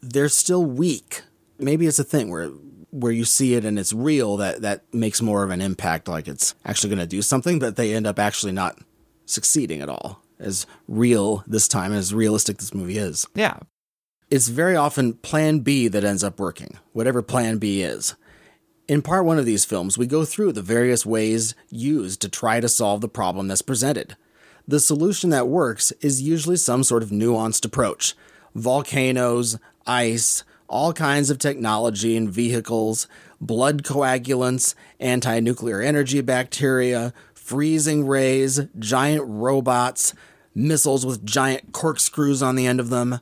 they're still weak. Maybe it's a thing where where you see it and it's real that that makes more of an impact like it's actually going to do something but they end up actually not succeeding at all as real this time as realistic this movie is. Yeah. it's very often plan b that ends up working whatever plan b is. In part one of these films we go through the various ways used to try to solve the problem that's presented. The solution that works is usually some sort of nuanced approach. Volcanoes ice all kinds of technology and vehicles, blood coagulants, anti nuclear energy bacteria, freezing rays, giant robots, missiles with giant corkscrews on the end of them.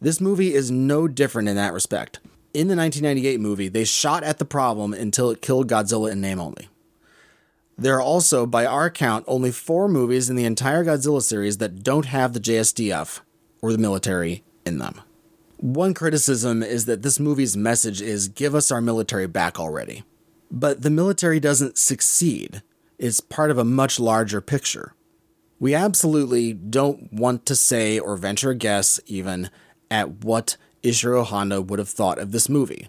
This movie is no different in that respect. In the 1998 movie, they shot at the problem until it killed Godzilla in name only. There are also, by our count, only four movies in the entire Godzilla series that don't have the JSDF or the military in them. One criticism is that this movie's message is give us our military back already. But the military doesn't succeed, it's part of a much larger picture. We absolutely don't want to say or venture a guess, even, at what Ishiro Honda would have thought of this movie.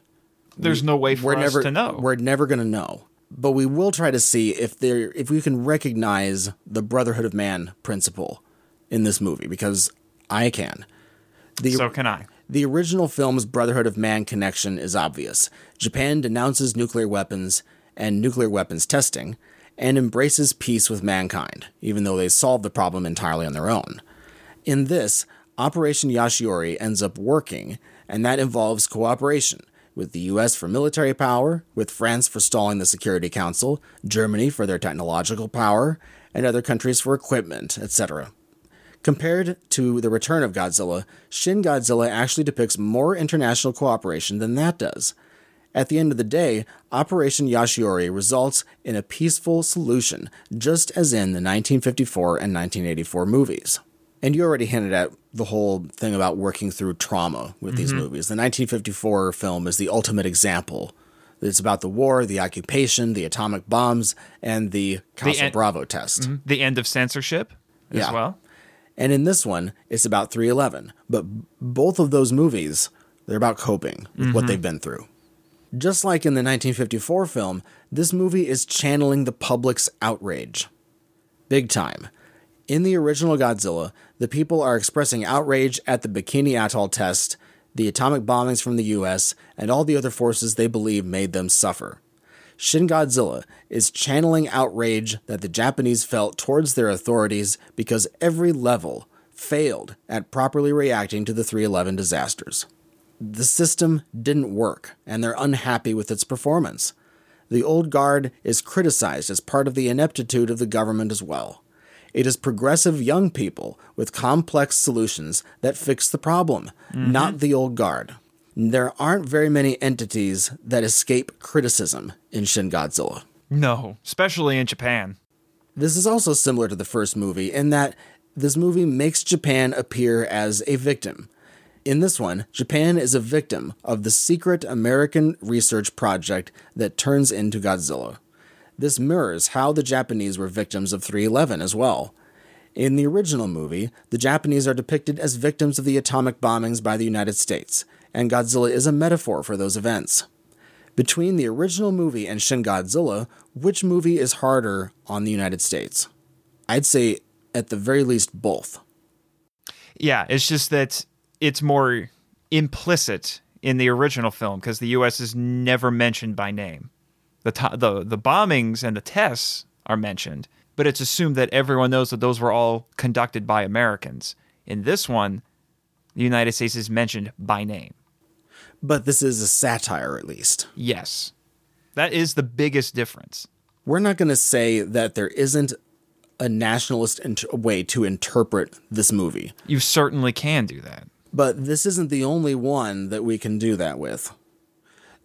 There's no way for we're us never, to know. We're never going to know. But we will try to see if there if we can recognize the Brotherhood of Man principle in this movie because I can. The, so can I. the original film's Brotherhood of Man connection is obvious. Japan denounces nuclear weapons and nuclear weapons testing and embraces peace with mankind, even though they solve the problem entirely on their own. In this, Operation Yashiori ends up working, and that involves cooperation with the US for military power, with France for stalling the Security Council, Germany for their technological power, and other countries for equipment, etc. Compared to The Return of Godzilla, Shin Godzilla actually depicts more international cooperation than that does. At the end of the day, Operation Yashiori results in a peaceful solution, just as in the 1954 and 1984 movies. And you already hinted at the whole thing about working through trauma with these mm-hmm. movies. The 1954 film is the ultimate example. It's about the war, the occupation, the atomic bombs, and the Casa en- Bravo test. Mm-hmm. The end of censorship as Yeah. well. And in this one, it's about 311. But both of those movies, they're about coping with what mm-hmm. they've been through. Just like in the 1954 film, this movie is channeling the public's outrage. Big time. In the original Godzilla, the people are expressing outrage at the Bikini Atoll test, the atomic bombings from the US, and all the other forces they believe made them suffer. Shin Godzilla is channeling outrage that the Japanese felt towards their authorities because every level failed at properly reacting to the 311 disasters. The system didn't work, and they're unhappy with its performance. The old guard is criticized as part of the ineptitude of the government as well. It is progressive young people with complex solutions that fix the problem, not mm-hmm. the old guard. There aren't very many entities that escape criticism in Shin Godzilla. No, especially in Japan. This is also similar to the first movie in that this movie makes Japan appear as a victim. In this one, Japan is a victim of the secret American research project that turns into Godzilla. This mirrors how the Japanese were victims of 311 as well. In the original movie, the Japanese are depicted as victims of the atomic bombings by the United States, and Godzilla is a metaphor for those events. Between the original movie and Shin Godzilla, which movie is harder on the United States? I'd say, at the very least, both. Yeah, it's just that it's more implicit in the original film because the U.S. is never mentioned by name. The, to- the the bombings and the tests are mentioned, but it's assumed that everyone knows that those were all conducted by Americans. In this one, the United States is mentioned by name. But this is a satire, at least. Yes, that is the biggest difference. We're not going to say that there isn't a nationalist int- way to interpret this movie. You certainly can do that. But this isn't the only one that we can do that with.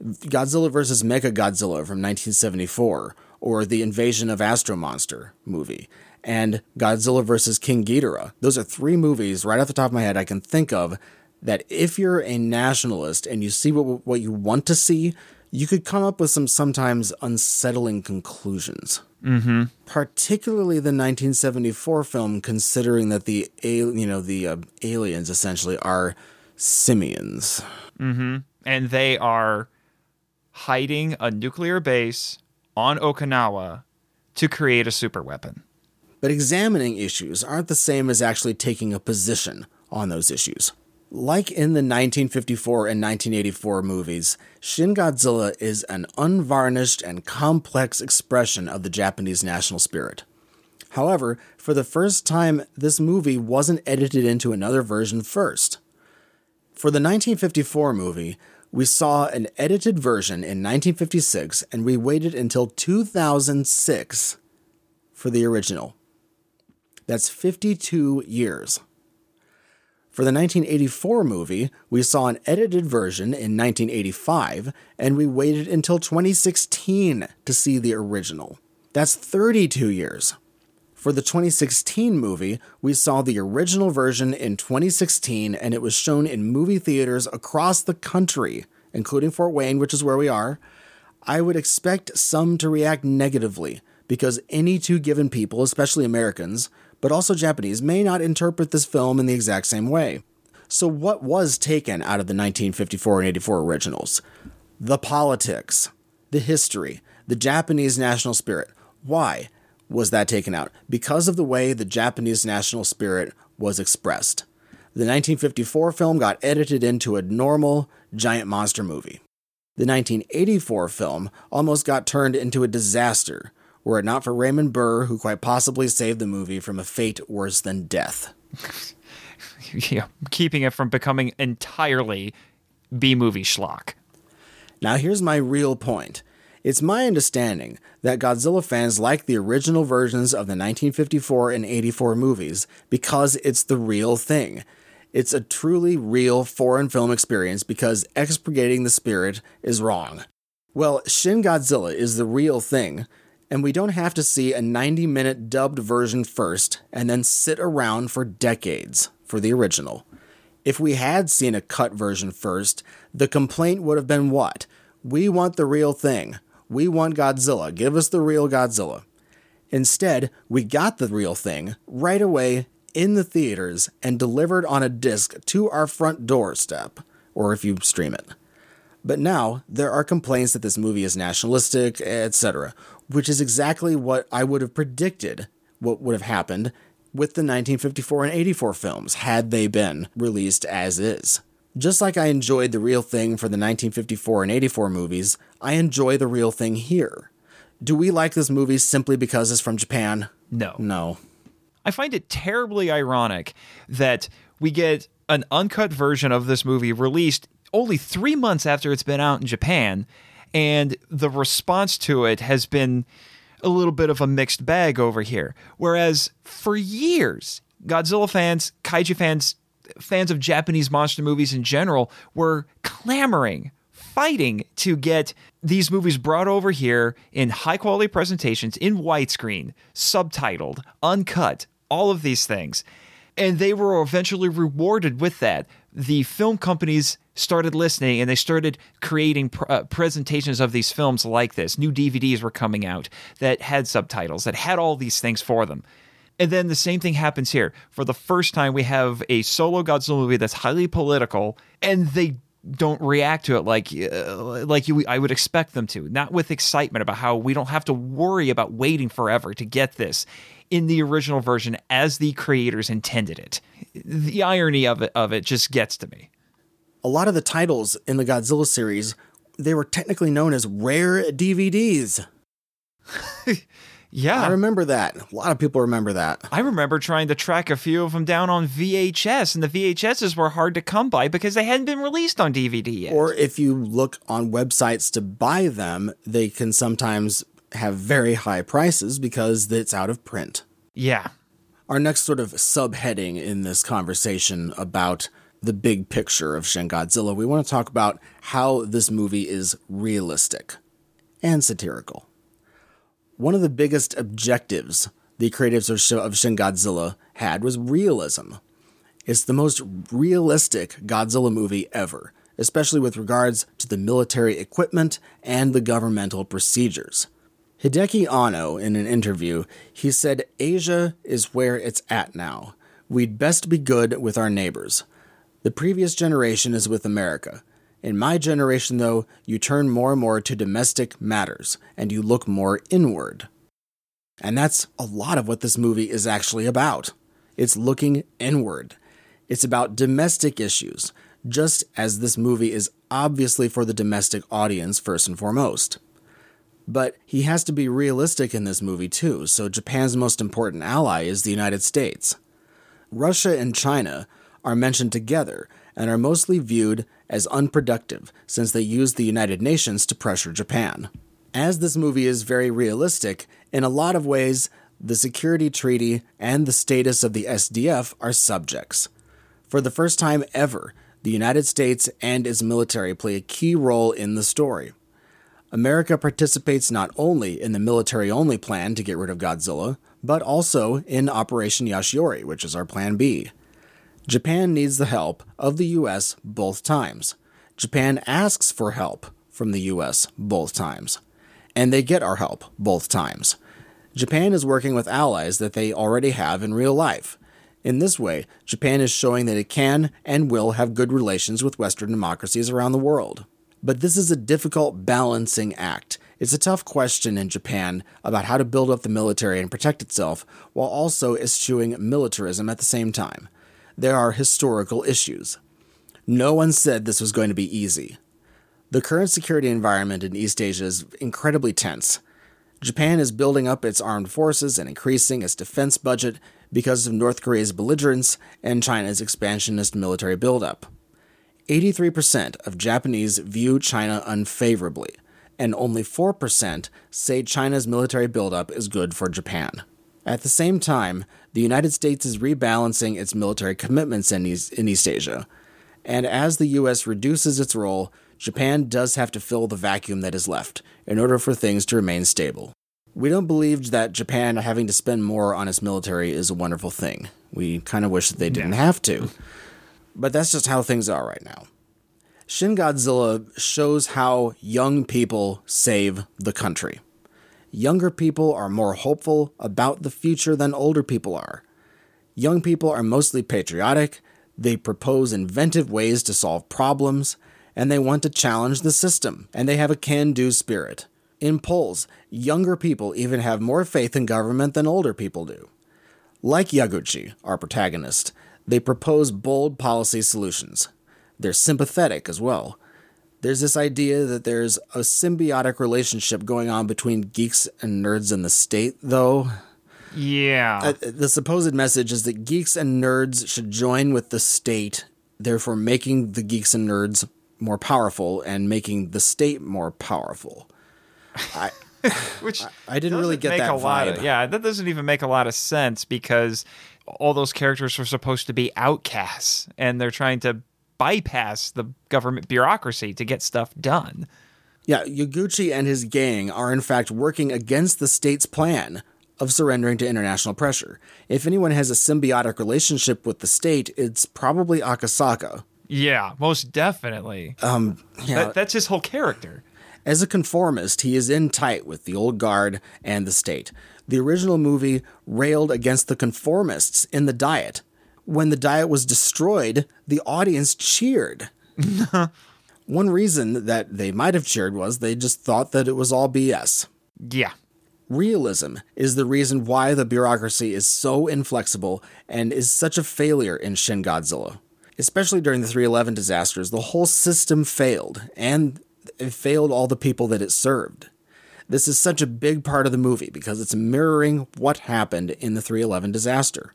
Godzilla vs. Mecha Godzilla from 1974, or the Invasion of Astro Monster movie, and Godzilla vs. King Ghidorah. Those are three movies right off the top of my head I can think of that if you're a nationalist and you see what, what you want to see, you could come up with some sometimes unsettling conclusions. Mm-hmm. Particularly the 1974 film, considering that the you know the uh, aliens essentially are simians. Mm-hmm. And they are hiding a nuclear base on Okinawa to create a superweapon. But examining issues aren't the same as actually taking a position on those issues. Like in the 1954 and 1984 movies, Shin Godzilla is an unvarnished and complex expression of the Japanese national spirit. However, for the first time, this movie wasn't edited into another version first. For the 1954 movie, we saw an edited version in 1956 and we waited until 2006 for the original. That's 52 years. For the 1984 movie, we saw an edited version in 1985, and we waited until 2016 to see the original. That's 32 years. For the 2016 movie, we saw the original version in 2016, and it was shown in movie theaters across the country, including Fort Wayne, which is where we are. I would expect some to react negatively, because any two given people, especially Americans, but also Japanese, may not interpret this film in the exact same way. So, what was taken out of the 1954 and 84 originals? The politics, the history, the Japanese national spirit. Why was that taken out? Because of the way the Japanese national spirit was expressed. The 1954 film got edited into a normal giant monster movie. The 1984 film almost got turned into a disaster were it not for Raymond Burr, who quite possibly saved the movie from a fate worse than death. yeah, keeping it from becoming entirely B movie schlock. Now, here's my real point. It's my understanding that Godzilla fans like the original versions of the 1954 and 84 movies because it's the real thing. It's a truly real foreign film experience because expurgating the spirit is wrong. Well, Shin Godzilla is the real thing, and we don't have to see a 90 minute dubbed version first and then sit around for decades for the original. If we had seen a cut version first, the complaint would have been what? We want the real thing. We want Godzilla. Give us the real Godzilla. Instead, we got the real thing right away in the theaters and delivered on a disc to our front doorstep, or if you stream it. But now, there are complaints that this movie is nationalistic, etc., which is exactly what I would have predicted what would have happened with the 1954 and 84 films had they been released as is. Just like I enjoyed the real thing for the 1954 and 84 movies, I enjoy the real thing here. Do we like this movie simply because it's from Japan? No. No. I find it terribly ironic that we get an uncut version of this movie released only three months after it's been out in Japan, and the response to it has been a little bit of a mixed bag over here. Whereas for years, Godzilla fans, kaiju fans, fans of Japanese monster movies in general were clamoring, fighting to get these movies brought over here in high quality presentations, in widescreen, subtitled, uncut, all of these things. And they were eventually rewarded with that. The film companies started listening and they started creating pr- uh, presentations of these films like this. New DVDs were coming out that had subtitles, that had all these things for them. And then the same thing happens here. For the first time, we have a solo Godzilla movie that's highly political, and they don't react to it like uh, like you I would expect them to. Not with excitement about how we don't have to worry about waiting forever to get this in the original version as the creators intended it. The irony of it of it just gets to me. A lot of the titles in the Godzilla series, they were technically known as rare DVDs. Yeah. I remember that. A lot of people remember that. I remember trying to track a few of them down on VHS, and the VHSs were hard to come by because they hadn't been released on DVD yet. Or if you look on websites to buy them, they can sometimes have very high prices because it's out of print. yeah. Our next sort of subheading in this conversation about the big picture of Shin Godzilla, we want to talk about how this movie is realistic and satirical. One of the biggest objectives the creatives of Sh- Shin Godzilla had was realism. It's the most realistic Godzilla movie ever, especially with regards to the military equipment and the governmental procedures. Hideaki Anno, in an interview, he said Asia is where it's at now. We'd best be good with our neighbors. The previous generation is with America. In my generation, though, you turn more and more to domestic matters, and you look more inward. And that's a lot of what this movie is actually about. It's looking inward. It's about domestic issues, just as this movie is obviously for the domestic audience first and foremost. But he has to be realistic in this movie too, so Japan's most important ally is the United States. Russia and China are mentioned together and are mostly viewed as unproductive since they use the United Nations to pressure Japan. As this movie is very realistic, in a lot of ways, the security treaty and the status of the SDF are subjects. For the first time ever, the United States and its military play a key role in the story. America participates not only in the military only plan to get rid of Godzilla, but also in Operation Yashiori, which is our Plan B. Japan needs the help of the US both times. Japan asks for help from the US both times. And they get our help both times. Japan is working with allies that they already have in real life. In this way, Japan is showing that it can and will have good relations with Western democracies around the world. But this is a difficult balancing act. It's a tough question in Japan about how to build up the military and protect itself while also eschewing militarism at the same time. There are historical issues. No one said this was going to be easy. The current security environment in East Asia is incredibly tense. Japan is building up its armed forces and increasing its defense budget because of North Korea's belligerence and China's expansionist military buildup. 83% of Japanese view China unfavorably, and only 4% say China's military buildup is good for Japan. At the same time, the United States is rebalancing its military commitments in East, in East Asia, and as the US reduces its role, Japan does have to fill the vacuum that is left in order for things to remain stable. We don't believe that Japan having to spend more on its military is a wonderful thing. We kind of wish that they didn't have to. But that's just how things are right now. Shin Godzilla shows how young people save the country. Younger people are more hopeful about the future than older people are. Young people are mostly patriotic, they propose inventive ways to solve problems, and they want to challenge the system, and they have a can do spirit. In polls, younger people even have more faith in government than older people do. Like Yaguchi, our protagonist, they propose bold policy solutions. They're sympathetic as well. There's this idea that there's a symbiotic relationship going on between geeks and nerds in the state, though. Yeah. Uh, the supposed message is that geeks and nerds should join with the state, therefore making the geeks and nerds more powerful and making the state more powerful. I, Which I didn't really get that a lot of yeah that doesn't even make a lot of sense because all those characters were supposed to be outcasts and they're trying to bypass the government bureaucracy to get stuff done Yeah, Yaguchi and his gang are in fact working against the state's plan of surrendering to international pressure. If anyone has a symbiotic relationship with the state, it's probably Akasaka. Yeah, most definitely. Um, yeah, That, that's his whole character. As a conformist, he is in tight with the old guard and the state. The original movie railed against the conformists in the diet. When the diet was destroyed, the audience cheered. One reason that they might have cheered was they just thought that it was all BS. Yeah. Realism is the reason why the bureaucracy is so inflexible and is such a failure in Shin Godzilla. Especially during the 311 disasters, the whole system failed, and it failed all the people that it served. This is such a big part of the movie because it's mirroring what happened in the 311 disaster.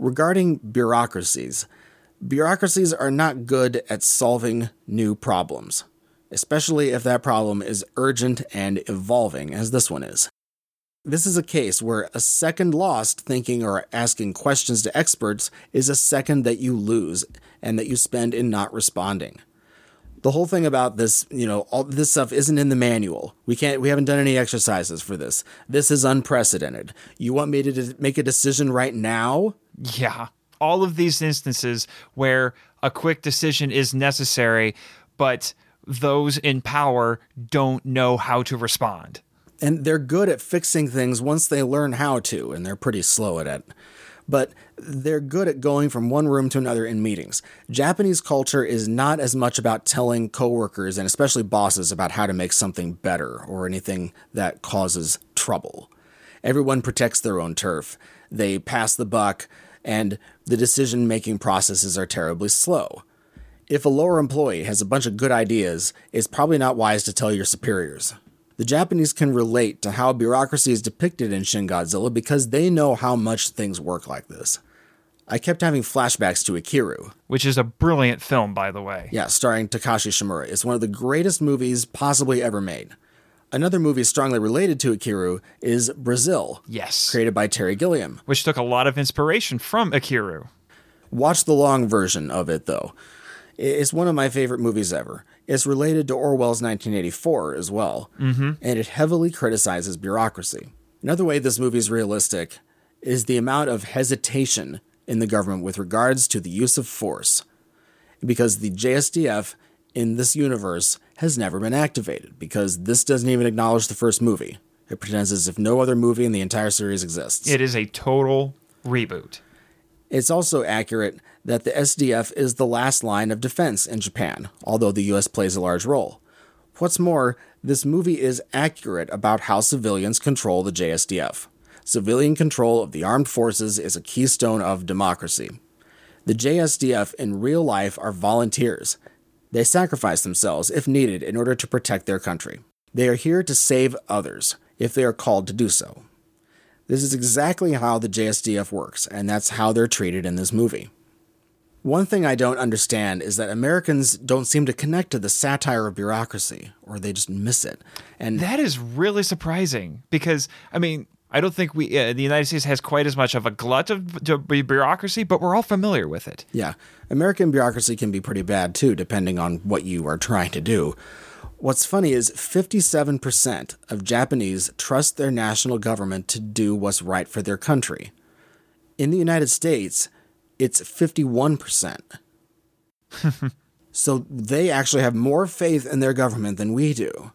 Regarding bureaucracies, bureaucracies are not good at solving new problems, especially if that problem is urgent and evolving, as this one is. This is a case where a second lost thinking or asking questions to experts is a second that you lose and that you spend in not responding. The whole thing about this, you know, all this stuff isn't in the manual. We can't we haven't done any exercises for this. This is unprecedented. You want me to de- make a decision right now? Yeah. All of these instances where a quick decision is necessary, but those in power don't know how to respond. and they're good at fixing things once they learn how to, and they're pretty slow at it. But they're good at going from one room to another in meetings. Japanese culture is not as much about telling coworkers and especially bosses about how to make something better or anything that causes trouble. Everyone protects their own turf. They pass the buck, and the decision making processes are terribly slow. If a lower employee has a bunch of good ideas, it's probably not wise to tell your superiors. The Japanese can relate to how bureaucracy is depicted in Shin Godzilla because they know how much things work like this. I kept having flashbacks to Ikiru. Which is a brilliant film, by the way. Yeah, starring Takashi Shimura. It's one of the greatest movies possibly ever made. Another movie strongly related to Ikiru is Brazil, Yes. created by Terry Gilliam. Which took a lot of inspiration from Ikiru. Watch the long version of it, though. It's one of my favorite movies ever. It's related to Orwell's 1984 as well, mm-hmm. and it heavily criticizes bureaucracy. Another way this movie is realistic is the amount of hesitation in the government with regards to the use of force. Because the JSDF in this universe has never been activated, because this doesn't even acknowledge the first movie. It pretends as if no other movie in the entire series exists. It is a total reboot. It's also accurate that the SDF is the last line of defense in Japan, although the US plays a large role. What's more, this movie is accurate about how civilians control the JSDF. Civilian control of the armed forces is a keystone of democracy. The JSDF in real life are volunteers. They sacrifice themselves if needed in order to protect their country. They are here to save others if they are called to do so. This is exactly how the JSDF works, and that's how they're treated in this movie. One thing I don't understand is that Americans don't seem to connect to the satire of bureaucracy, or they just miss it. And That is really surprising because, I mean, I don't think we, uh, the United States has quite as much of a glut of bureaucracy, but we're all familiar with it. yeah, American bureaucracy can be pretty bad too, depending on what you are trying to do. What's funny is 57% of Japanese trust their national government to do what's right for their country. In the United States, it's 51%. so they actually have more faith in their government than we do.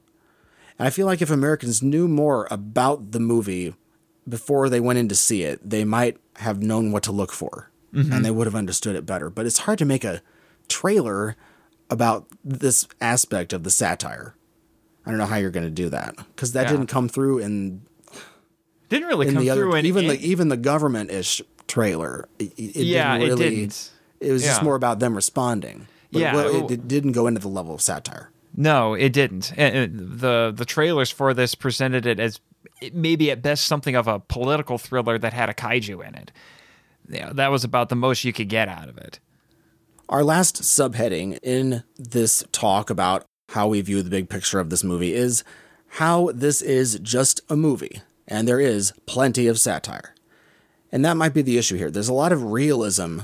And I feel like if Americans knew more about the movie before they went in to see it, they might have known what to look for and mm-hmm. they would have understood it better. But it's hard to make a trailer about this aspect of the satire. I don't know how you're going to do that because that Yeah. didn't come through in Didn't really in come the through other in even in- the even the government ish trailer. It, it Yeah, didn't it didn't. It was just more about them responding. But Yeah, well, it, it didn't go into the level of satire. No, it didn't. The the trailers for this presented it as maybe at best something of a political thriller that had a kaiju in it. Yeah, that was about the most you could get out of it. Our last subheading in this talk about how we view the big picture of this movie is how this is just a movie, and there is plenty of satire. And that might be the issue here. There's a lot of realism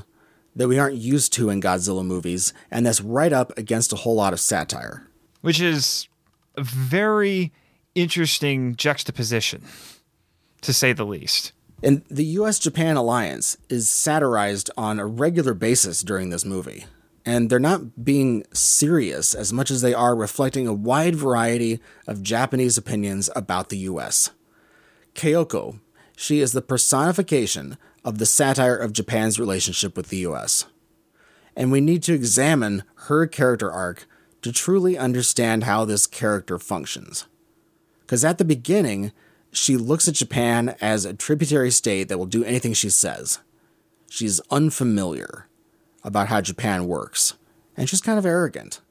that we aren't used to in Godzilla movies, and that's right up against a whole lot of satire. which is very interesting juxtaposition, to say the least. And the US Japan alliance is satirized on a regular basis during this movie. and they're not being serious as much as they are reflecting a wide variety of Japanese opinions about the US. Kayoko, she is the personification of the satire of Japan's relationship with the US. And we need to examine her character arc to truly understand how this character functions. Because at the beginning, she looks at Japan as a tributary state that will do anything she says. She's unfamiliar about how Japan works, and she's kind of arrogant.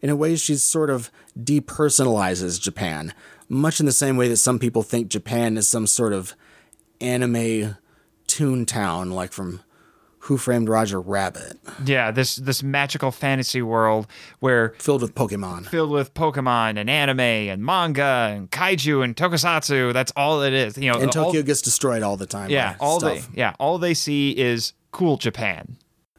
In a way, she sort of depersonalizes Japan, much in the same way that some people think Japan is some sort of anime toontown, like from Who Framed Roger Rabbit, Yeah, this this magical fantasy world where filled with Pokemon. filled with Pokemon and anime and manga and kaiju and tokusatsu. That's all it is. You know, And all- Tokyo gets destroyed all the time. yeah, all stuff. they yeah, all they see is cool Japan.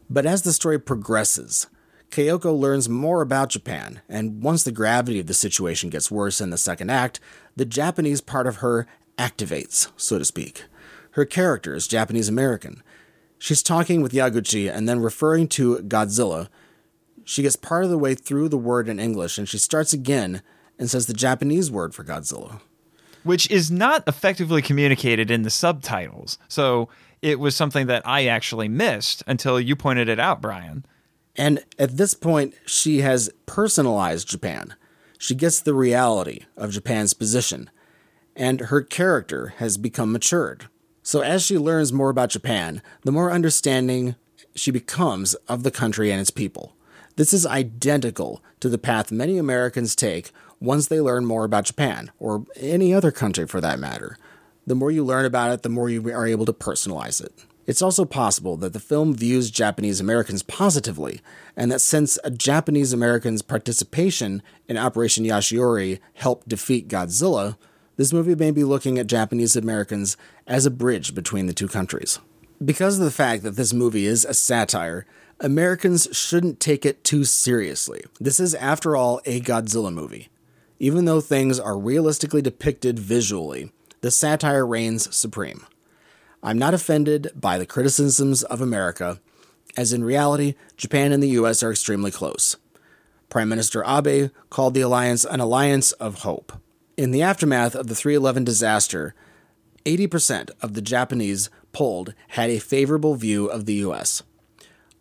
But as the story progresses, Kayoko learns more about Japan, and once the gravity of the situation gets worse in the second act, the Japanese part of her activates, so to speak. Her character is Japanese American. She's talking with Yaguchi and then referring to Godzilla. She gets part of the way through the word in English and she starts again and says the Japanese word for Godzilla. which is not effectively communicated in the subtitles. So it was something that I actually missed until you pointed it out, Brian. And at this point, she has personalized Japan. She gets the reality of Japan's position, and her character has become matured. So, as she learns more about Japan, the more understanding she becomes of the country and its people. This is identical to the path many Americans take once they learn more about Japan, or any other country for that matter. The more you learn about it, the more you are able to personalize it. It's also possible that the film views Japanese Americans positively, and that since a Japanese American's participation in Operation Yashiori helped defeat Godzilla, this movie may be looking at Japanese Americans as a bridge between the two countries. Because of the fact that this movie is a satire, Americans shouldn't take it too seriously. This is, after all, a Godzilla movie. Even though things are realistically depicted visually, the satire reigns supreme. I'm not offended by the criticisms of America, as in reality, Japan and the US are extremely close. Prime Minister Abe called the alliance an alliance of hope. In the aftermath of the 311 disaster, 80% of the Japanese polled had a favorable view of the US.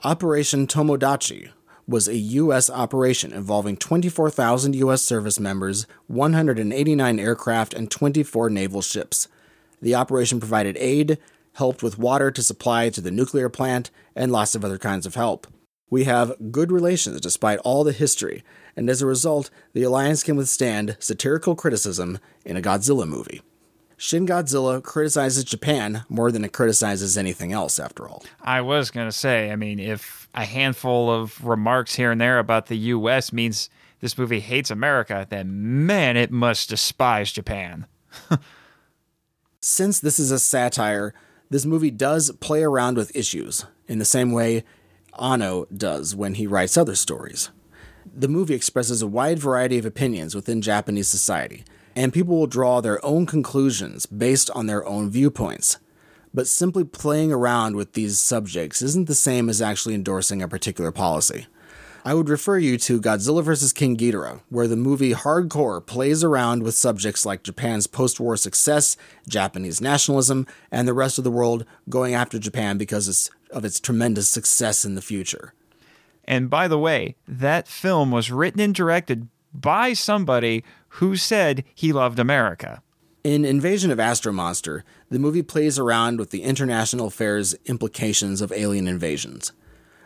Operation Tomodachi was a U.S. operation involving 24,000 U.S. service members, 189 aircraft, and 24 naval ships. The operation provided aid, helped with water to supply to the nuclear plant, and lots of other kinds of help. We have good relations despite all the history, and as a result, the alliance can withstand satirical criticism in a Godzilla movie. Shin Godzilla criticizes Japan more than it criticizes anything else, after all. I was going to say, I mean, if a handful of remarks here and there about the U.S. means this movie hates America, then man, it must despise Japan. Since this is a satire, this movie does play around with issues in the same way Anno does when he writes other stories. The movie expresses a wide variety of opinions within Japanese society, and people will draw their own conclusions based on their own viewpoints. But simply playing around with these subjects isn't the same as actually endorsing a particular policy. I would refer you to Godzilla vs. King Ghidorah, where the movie hardcore plays around with subjects like Japan's post war success, Japanese nationalism, and the rest of the world going after Japan because of its tremendous success in the future. And by the way, that film was written and directed by somebody who said he loved America. In Invasion of Astro Monster, the movie plays around with the international affairs implications of alien invasions.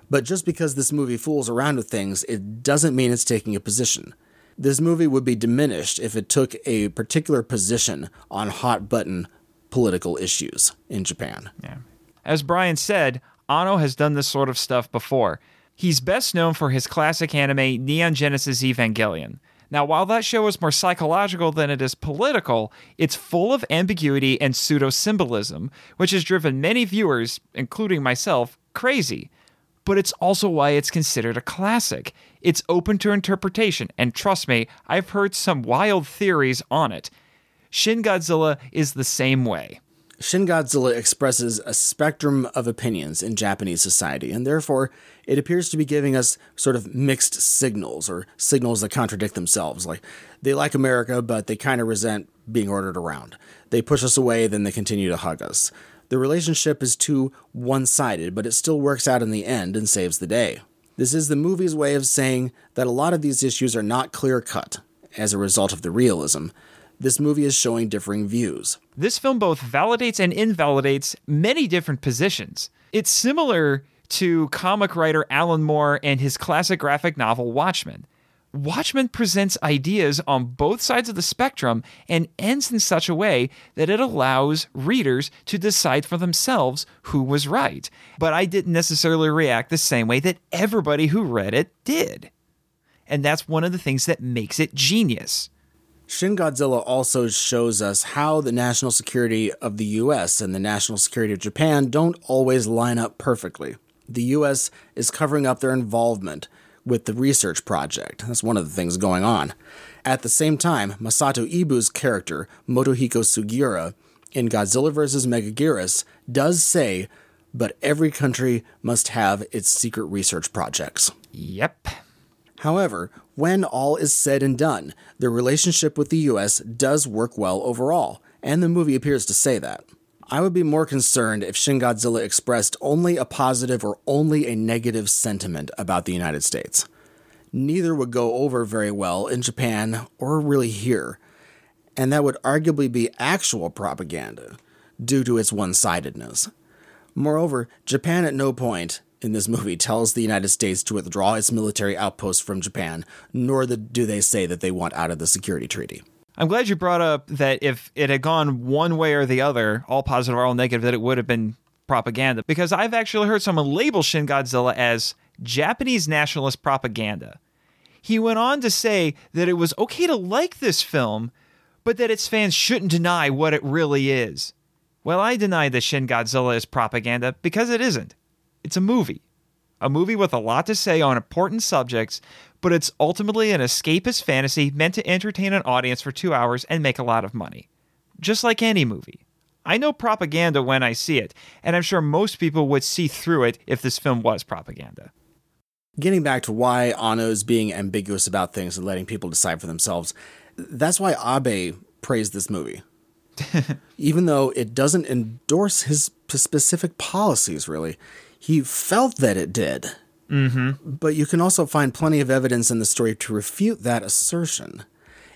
But just because this movie fools around with things, it doesn't mean it's taking a position. This movie would be diminished if it took a particular position on hot button political issues in Japan. Yeah. As Brian said, Anno has done this sort of stuff before. He's best known for his classic anime Neon Genesis Evangelion. Now, while that show is more psychological than it is political, it's full of ambiguity and pseudo symbolism, which has driven many viewers, including myself, crazy. But it's also why it's considered a classic. It's open to interpretation, and trust me, I've heard some wild theories on it. Shin Godzilla is the same way. Shin Godzilla expresses a spectrum of opinions in Japanese society, and therefore it appears to be giving us sort of mixed signals or signals that contradict themselves. Like they like America, but they kind of resent being ordered around. They push us away, then they continue to hug us. The relationship is too one sided, but it still works out in the end and saves the day. This is the movie's way of saying that a lot of these issues are not clear cut as a result of the realism. This movie is showing differing views. This film both validates and invalidates many different positions. It's similar to comic writer Alan Moore and his classic graphic novel Watchmen. Watchmen presents ideas on both sides of the spectrum and ends in such a way that it allows readers to decide for themselves who was right. But I didn't necessarily react the same way that everybody who read it did. And that's one of the things that makes it genius. Shin Godzilla also shows us how the national security of the US and the national security of Japan don't always line up perfectly. The US is covering up their involvement with the research project. That's one of the things going on. At the same time, Masato Ibu's character, Motohiko Sugiura, in Godzilla vs. Megaguirus, does say, but every country must have its secret research projects. Yep. However, when all is said and done, the relationship with the US does work well overall, and the movie appears to say that. I would be more concerned if Shin Godzilla expressed only a positive or only a negative sentiment about the United States. Neither would go over very well in Japan or really here, and that would arguably be actual propaganda due to its one sidedness. Moreover, Japan at no point in this movie tells the United States to withdraw its military outposts from Japan, nor do they say that they want out of the security treaty. I'm glad you brought up that if it had gone one way or the other, all positive or all negative, that it would have been propaganda. Because I've actually heard someone label Shin Godzilla as Japanese nationalist propaganda. He went on to say that it was okay to like this film, but that its fans shouldn't deny what it really is. Well, I deny that Shin Godzilla is propaganda because it isn't. It's a movie. A movie with a lot to say on important subjects, but it's ultimately an escapist fantasy meant to entertain an audience for two hours and make a lot of money. Just like any movie. I know propaganda when I see it, and I'm sure most people would see through it if this film was propaganda. Getting back to why Anno is being ambiguous about things and letting people decide for themselves, that's why Abe praised this movie. Even though it doesn't endorse his specific policies, really, he felt that it did. Mm-hmm. But you can also find plenty of evidence in the story to refute that assertion.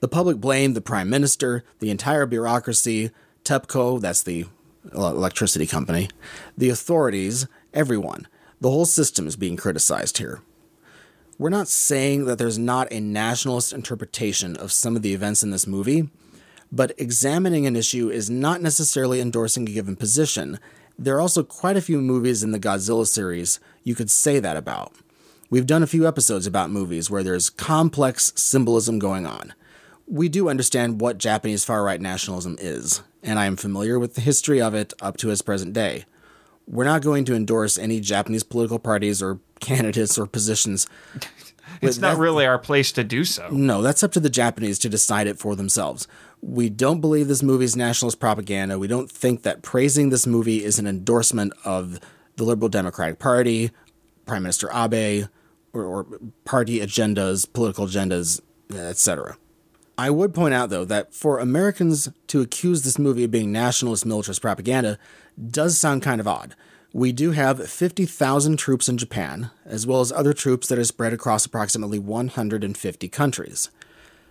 The public blamed the prime minister, the entire bureaucracy, TEPCO, that's the electricity company, the authorities, everyone. The whole system is being criticized here. We're not saying that there's not a nationalist interpretation of some of the events in this movie, but examining an issue is not necessarily endorsing a given position, there are also quite a few movies in the Godzilla series you could say that about. We've done a few episodes about movies where there's complex symbolism going on. We do understand what Japanese far right nationalism is, and I am familiar with the history of it up to its present day. We're not going to endorse any Japanese political parties or candidates or positions. it's not really our place to do so. No, that's up to the Japanese to decide it for themselves. We don't believe this movie is nationalist propaganda. We don't think that praising this movie is an endorsement of the Liberal Democratic Party, Prime Minister Abe, or, or party agendas, political agendas, etc. I would point out, though, that for Americans to accuse this movie of being nationalist militarist propaganda does sound kind of odd. We do have 50,000 troops in Japan, as well as other troops that are spread across approximately 150 countries.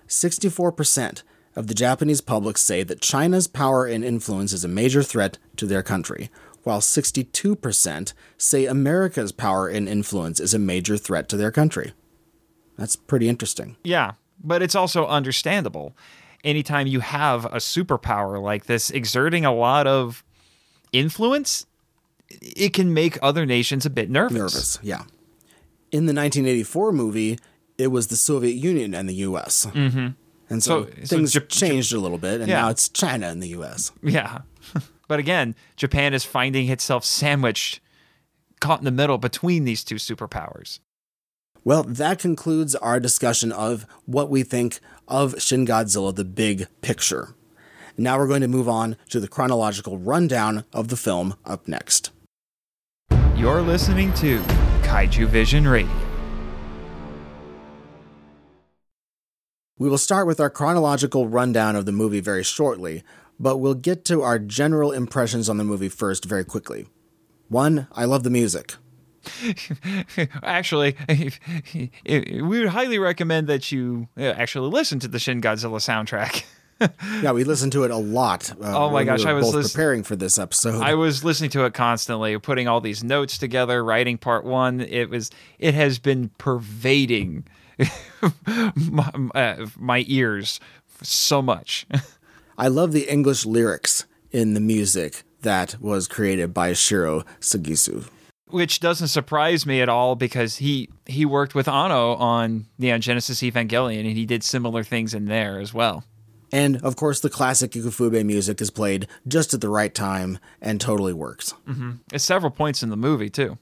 64% of the Japanese public say that China's power and influence is a major threat to their country, while 62% say America's power and influence is a major threat to their country. That's pretty interesting. Yeah, but it's also understandable. Anytime you have a superpower like this exerting a lot of influence, it can make other nations a bit nervous. Nervous, yeah. In the 1984 movie, it was the Soviet Union and the US. Mm-hmm. And so, so things so J- changed a little bit, and yeah. now it's China and the U.S. Yeah, but again, Japan is finding itself sandwiched, caught in the middle between these two superpowers. Well, that concludes our discussion of what we think of Shin Godzilla, the big picture. Now we're going to move on to the chronological rundown of the film up next. You're listening to Kaiju Vision Radio. We will start with our chronological rundown of the movie very shortly, but we'll get to our general impressions on the movie first very quickly. One, I love the music. actually, we would highly recommend that you uh, actually listen to the Shin Godzilla soundtrack. yeah, we listened to it a lot. Uh, oh my gosh, we I was both preparing for this episode. I was listening to it constantly, putting all these notes together, writing part one. It was, it has been pervading my, uh, my ears so much. I love the English lyrics in the music that was created by Shiro Sagisu. Which doesn't surprise me at all because he he worked with Anno on Neon Genesis Evangelion and he did similar things in there as well. And of course, the classic Ifukube music is played just at the right time and totally works. Mm-hmm. At several points in the movie too.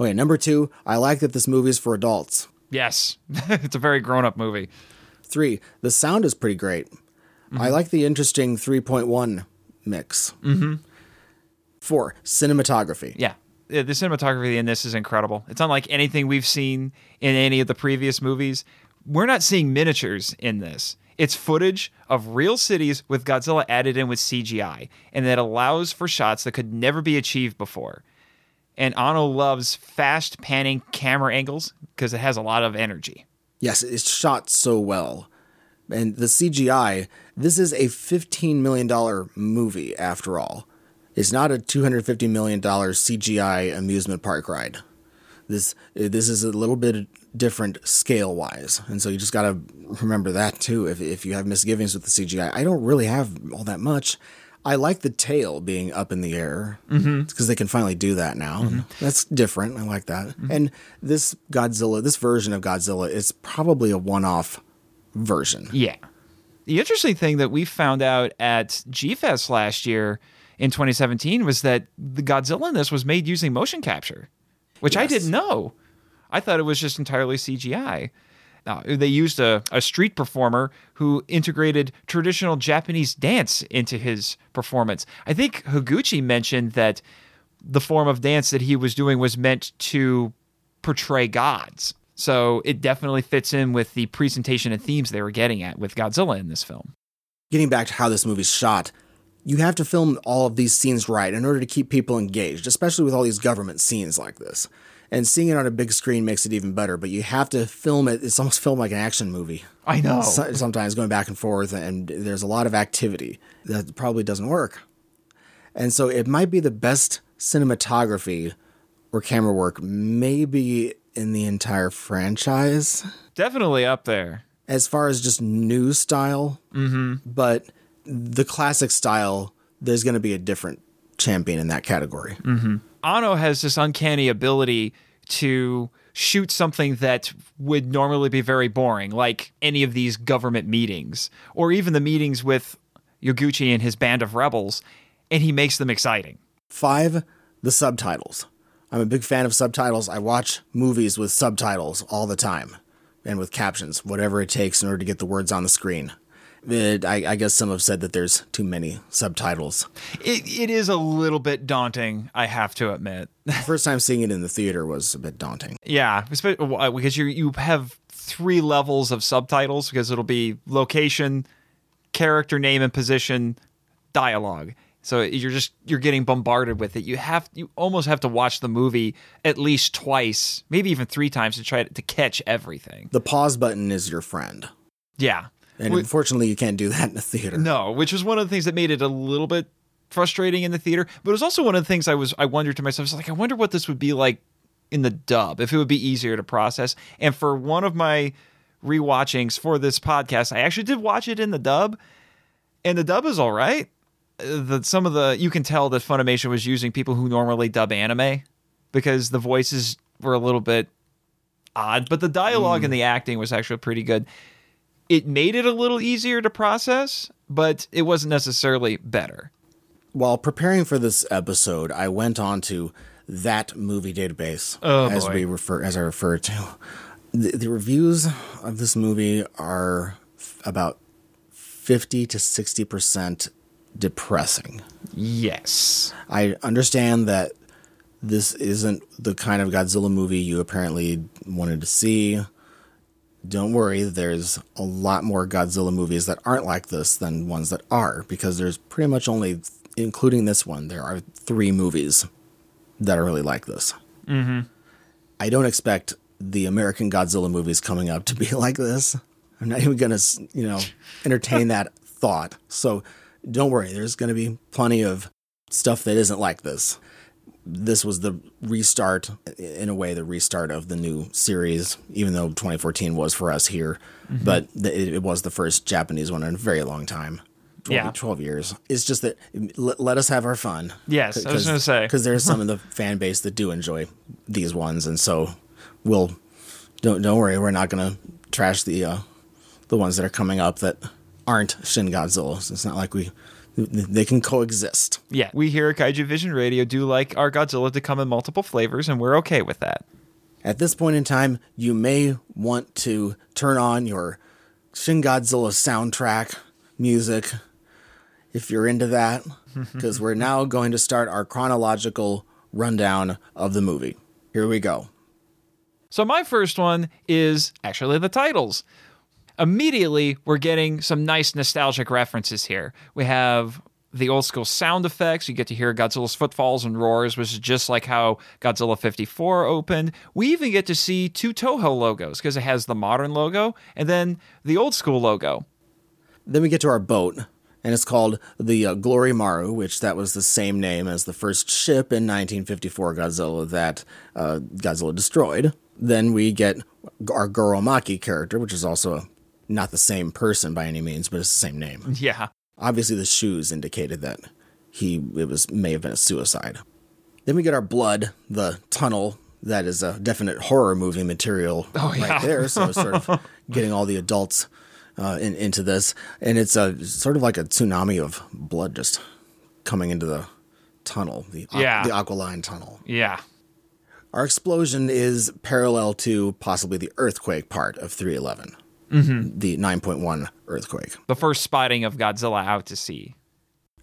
Okay, number two, I like that this movie is for adults. Yes, it's a very grown up movie. Three, the sound is pretty great. Mm-hmm. I like the interesting 3.1 mix. Mm-hmm. Four, cinematography. Yeah. The cinematography in this is incredible. It's unlike anything we've seen in any of the previous movies. We're not seeing miniatures in this. It's footage of real cities with Godzilla added in with CGI, and that allows for shots that could never be achieved before. And Anno loves fast panning camera angles because it has a lot of energy. Yes, it's shot so well. And the CGI, this is a $15 million movie after all. It's not a $250 million CGI amusement park ride. This this is a little bit different scale wise, and so you just got to remember that too. If if you have misgivings with the CGI, I don't really have all that much. I like the tail being up in the air because mm-hmm. they can finally do that now. Mm-hmm. That's different. I like that. Mm-hmm. And this Godzilla, this version of Godzilla, is probably a one-off version. Yeah. The interesting thing that we found out at G Fest last year in 2017 was that the Godzilla in this was made using motion capture, which yes. I didn't know. I thought it was just entirely CGI. Uh, they used a, a street performer who integrated traditional Japanese dance into his performance. I think Higuchi mentioned that the form of dance that he was doing was meant to portray gods. So it definitely fits in with the presentation and themes they were getting at with Godzilla in this film. Getting back to how this movie's shot, you have to film all of these scenes right in order to keep people engaged, especially with all these government scenes like this. And seeing it on a big screen makes it even better, but you have to film it. It's almost filmed like an action movie. I know. Sometimes going back and forth, and there's a lot of activity that probably doesn't work. And so it might be the best cinematography or camera work, maybe in the entire franchise. Definitely up there. As far as just new style. Mm-hmm. But the classic style, there's going to be a different champion in that category. Mm-hmm. Anno has this uncanny ability to shoot something that would normally be very boring, like any of these government meetings, or even the meetings with Higuchi and his band of rebels, and he makes them exciting. Five, the subtitles. I'm a big fan of subtitles. I watch movies with subtitles all the time and with captions, whatever it takes in order to get the words on the screen. It, I, I, guess some have said that there's too many subtitles. It, it is a little bit daunting, I have to admit. First time seeing it in the theater was a bit daunting. Yeah, uh, because you you have three levels of subtitles because it'll be location, character name and position, dialogue. So you're just you're getting bombarded with it. You have you almost have to watch the movie at least twice, maybe even three times to try to, to catch everything. The pause button is your friend. Yeah, and we, unfortunately, you can't do that in the theater. No, which was one of the things that made it a little bit frustrating in the theater. But it was also one of the things I was I wondered to myself, I was like, I wonder what this would be like in the dub, if it would be easier to process. And for one of my rewatchings for this podcast, I actually did watch it in the dub, and the dub is all right. The some of the you can tell that Funimation was using people who normally dub anime because the voices were a little bit odd, but the dialogue mm. and the acting was actually pretty good it made it a little easier to process, but it wasn't necessarily better. While preparing for this episode, I went on to that movie database oh, as boy. we refer as I refer to. The, the reviews of this movie are f- about 50 to 60% depressing. Yes. I understand that this isn't the kind of Godzilla movie you apparently wanted to see. Don't worry, there's a lot more Godzilla movies that aren't like this than ones that are, because there's pretty much only, including this one, there are three movies that are really like this. Mm-hmm. I don't expect the American Godzilla movies coming up to be like this. I'm not even going to, you know, entertain that thought. So don't worry, there's going to be plenty of stuff that isn't like this. This was the restart, in a way, the restart of the new series, even though 2014 was for us here. Mm-hmm. But it, it, was the first Japanese one in a very long time. 12, yeah. 12 years. It's just that let, let us have our fun. Yes, I was going to say. Because there's some in the fan base that do enjoy these ones. And so we'll, don't, don't worry, we're not going to trash the, uh, the ones that are coming up that aren't Shin Godzilla. It's not like we they can coexist. Yeah, we here at Kaiju Vision Radio do like our Godzilla to come in multiple flavors, and we're okay with that. At this point in time, you may want to turn on your Shin Godzilla soundtrack music if you're into that, because we're now going to start our chronological rundown of the movie. Here we go. So, my first one is actually the titles immediately we're getting some nice nostalgic references here. We have the old school sound effects. You get to hear Godzilla's footfalls and roars, which is just like how Godzilla 54 opened. We even get to see two Toho logos because it has the modern logo and then the old school logo. Then we get to our boat, and it's called the uh, Glory Maru, which that was the same name as the first ship in 1954 Godzilla that uh, Godzilla destroyed. Then we get our Goro Maki character, which is also a not the same person by any means, but it's the same name. Yeah. Obviously, the shoes indicated that he it was may have been a suicide. Then we get our blood, the tunnel that is a definite horror movie material oh, yeah. right there. So sort of getting all the adults uh, in, into this, and it's a sort of like a tsunami of blood just coming into the tunnel, the yeah. the Aqualine tunnel. Yeah. Our explosion is parallel to possibly the earthquake part of 311 mm-hmm. the 9.1 earthquake. The first spotting of Godzilla out to sea.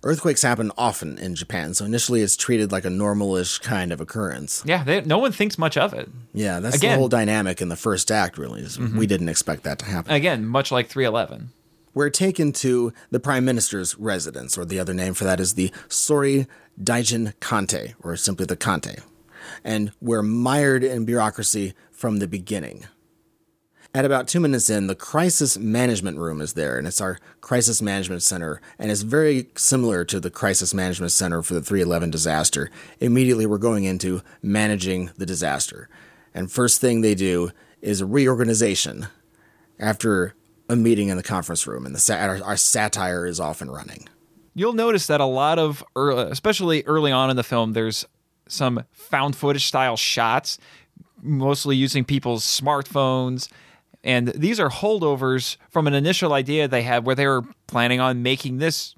Earthquakes happen often in Japan, so initially it's treated like a normalish kind of occurrence. Yeah, they, no one thinks much of it. Yeah, that's Again, the whole dynamic in the first act, really. Mm-hmm. We didn't expect that to happen. Again, much like 311. We're taken to the Prime Minister's residence, or the other name for that is the Sori Daijin Kantei, or simply the Kantei. And we're mired in bureaucracy from the beginning. At about two minutes in, the crisis management room is there, and it's our crisis management center, and it's very similar to the crisis management center for the 311 disaster. Immediately, we're going into managing the disaster. And first thing they do is reorganization after a meeting in the conference room, and the our, our satire is off and running. You'll notice that a lot of, early, especially early on in the film, there's some found footage style shots, mostly using people's smartphones and these are holdovers from an initial idea they had where they were planning on making this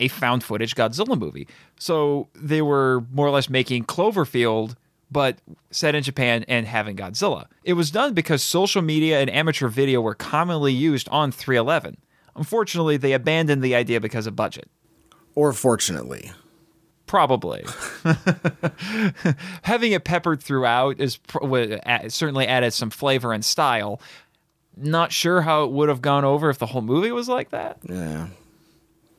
a found footage Godzilla movie. So they were more or less making Cloverfield, but set in Japan and having Godzilla. It was done because social media and amateur video were commonly used on 311. Unfortunately, they abandoned the idea because of budget. Or fortunately. Probably. Having it peppered throughout is certainly added some flavor and style not sure how it would have gone over if the whole movie was like that. Yeah.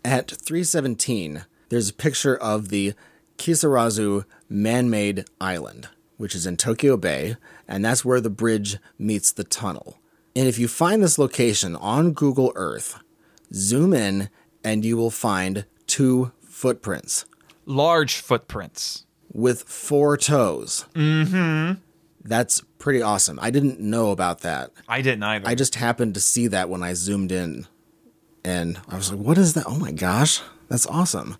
At 317, there's a picture of the Kisarazu man made island, which is in Tokyo Bay, and that's where the bridge meets the tunnel. And if you find this location on Google Earth, zoom in and you will find two footprints. Large footprints. With four toes. Mm hmm. That's pretty awesome. I didn't know about that. I didn't either. I just happened to see that when I zoomed in and I was like, what is that? Oh my gosh, that's awesome.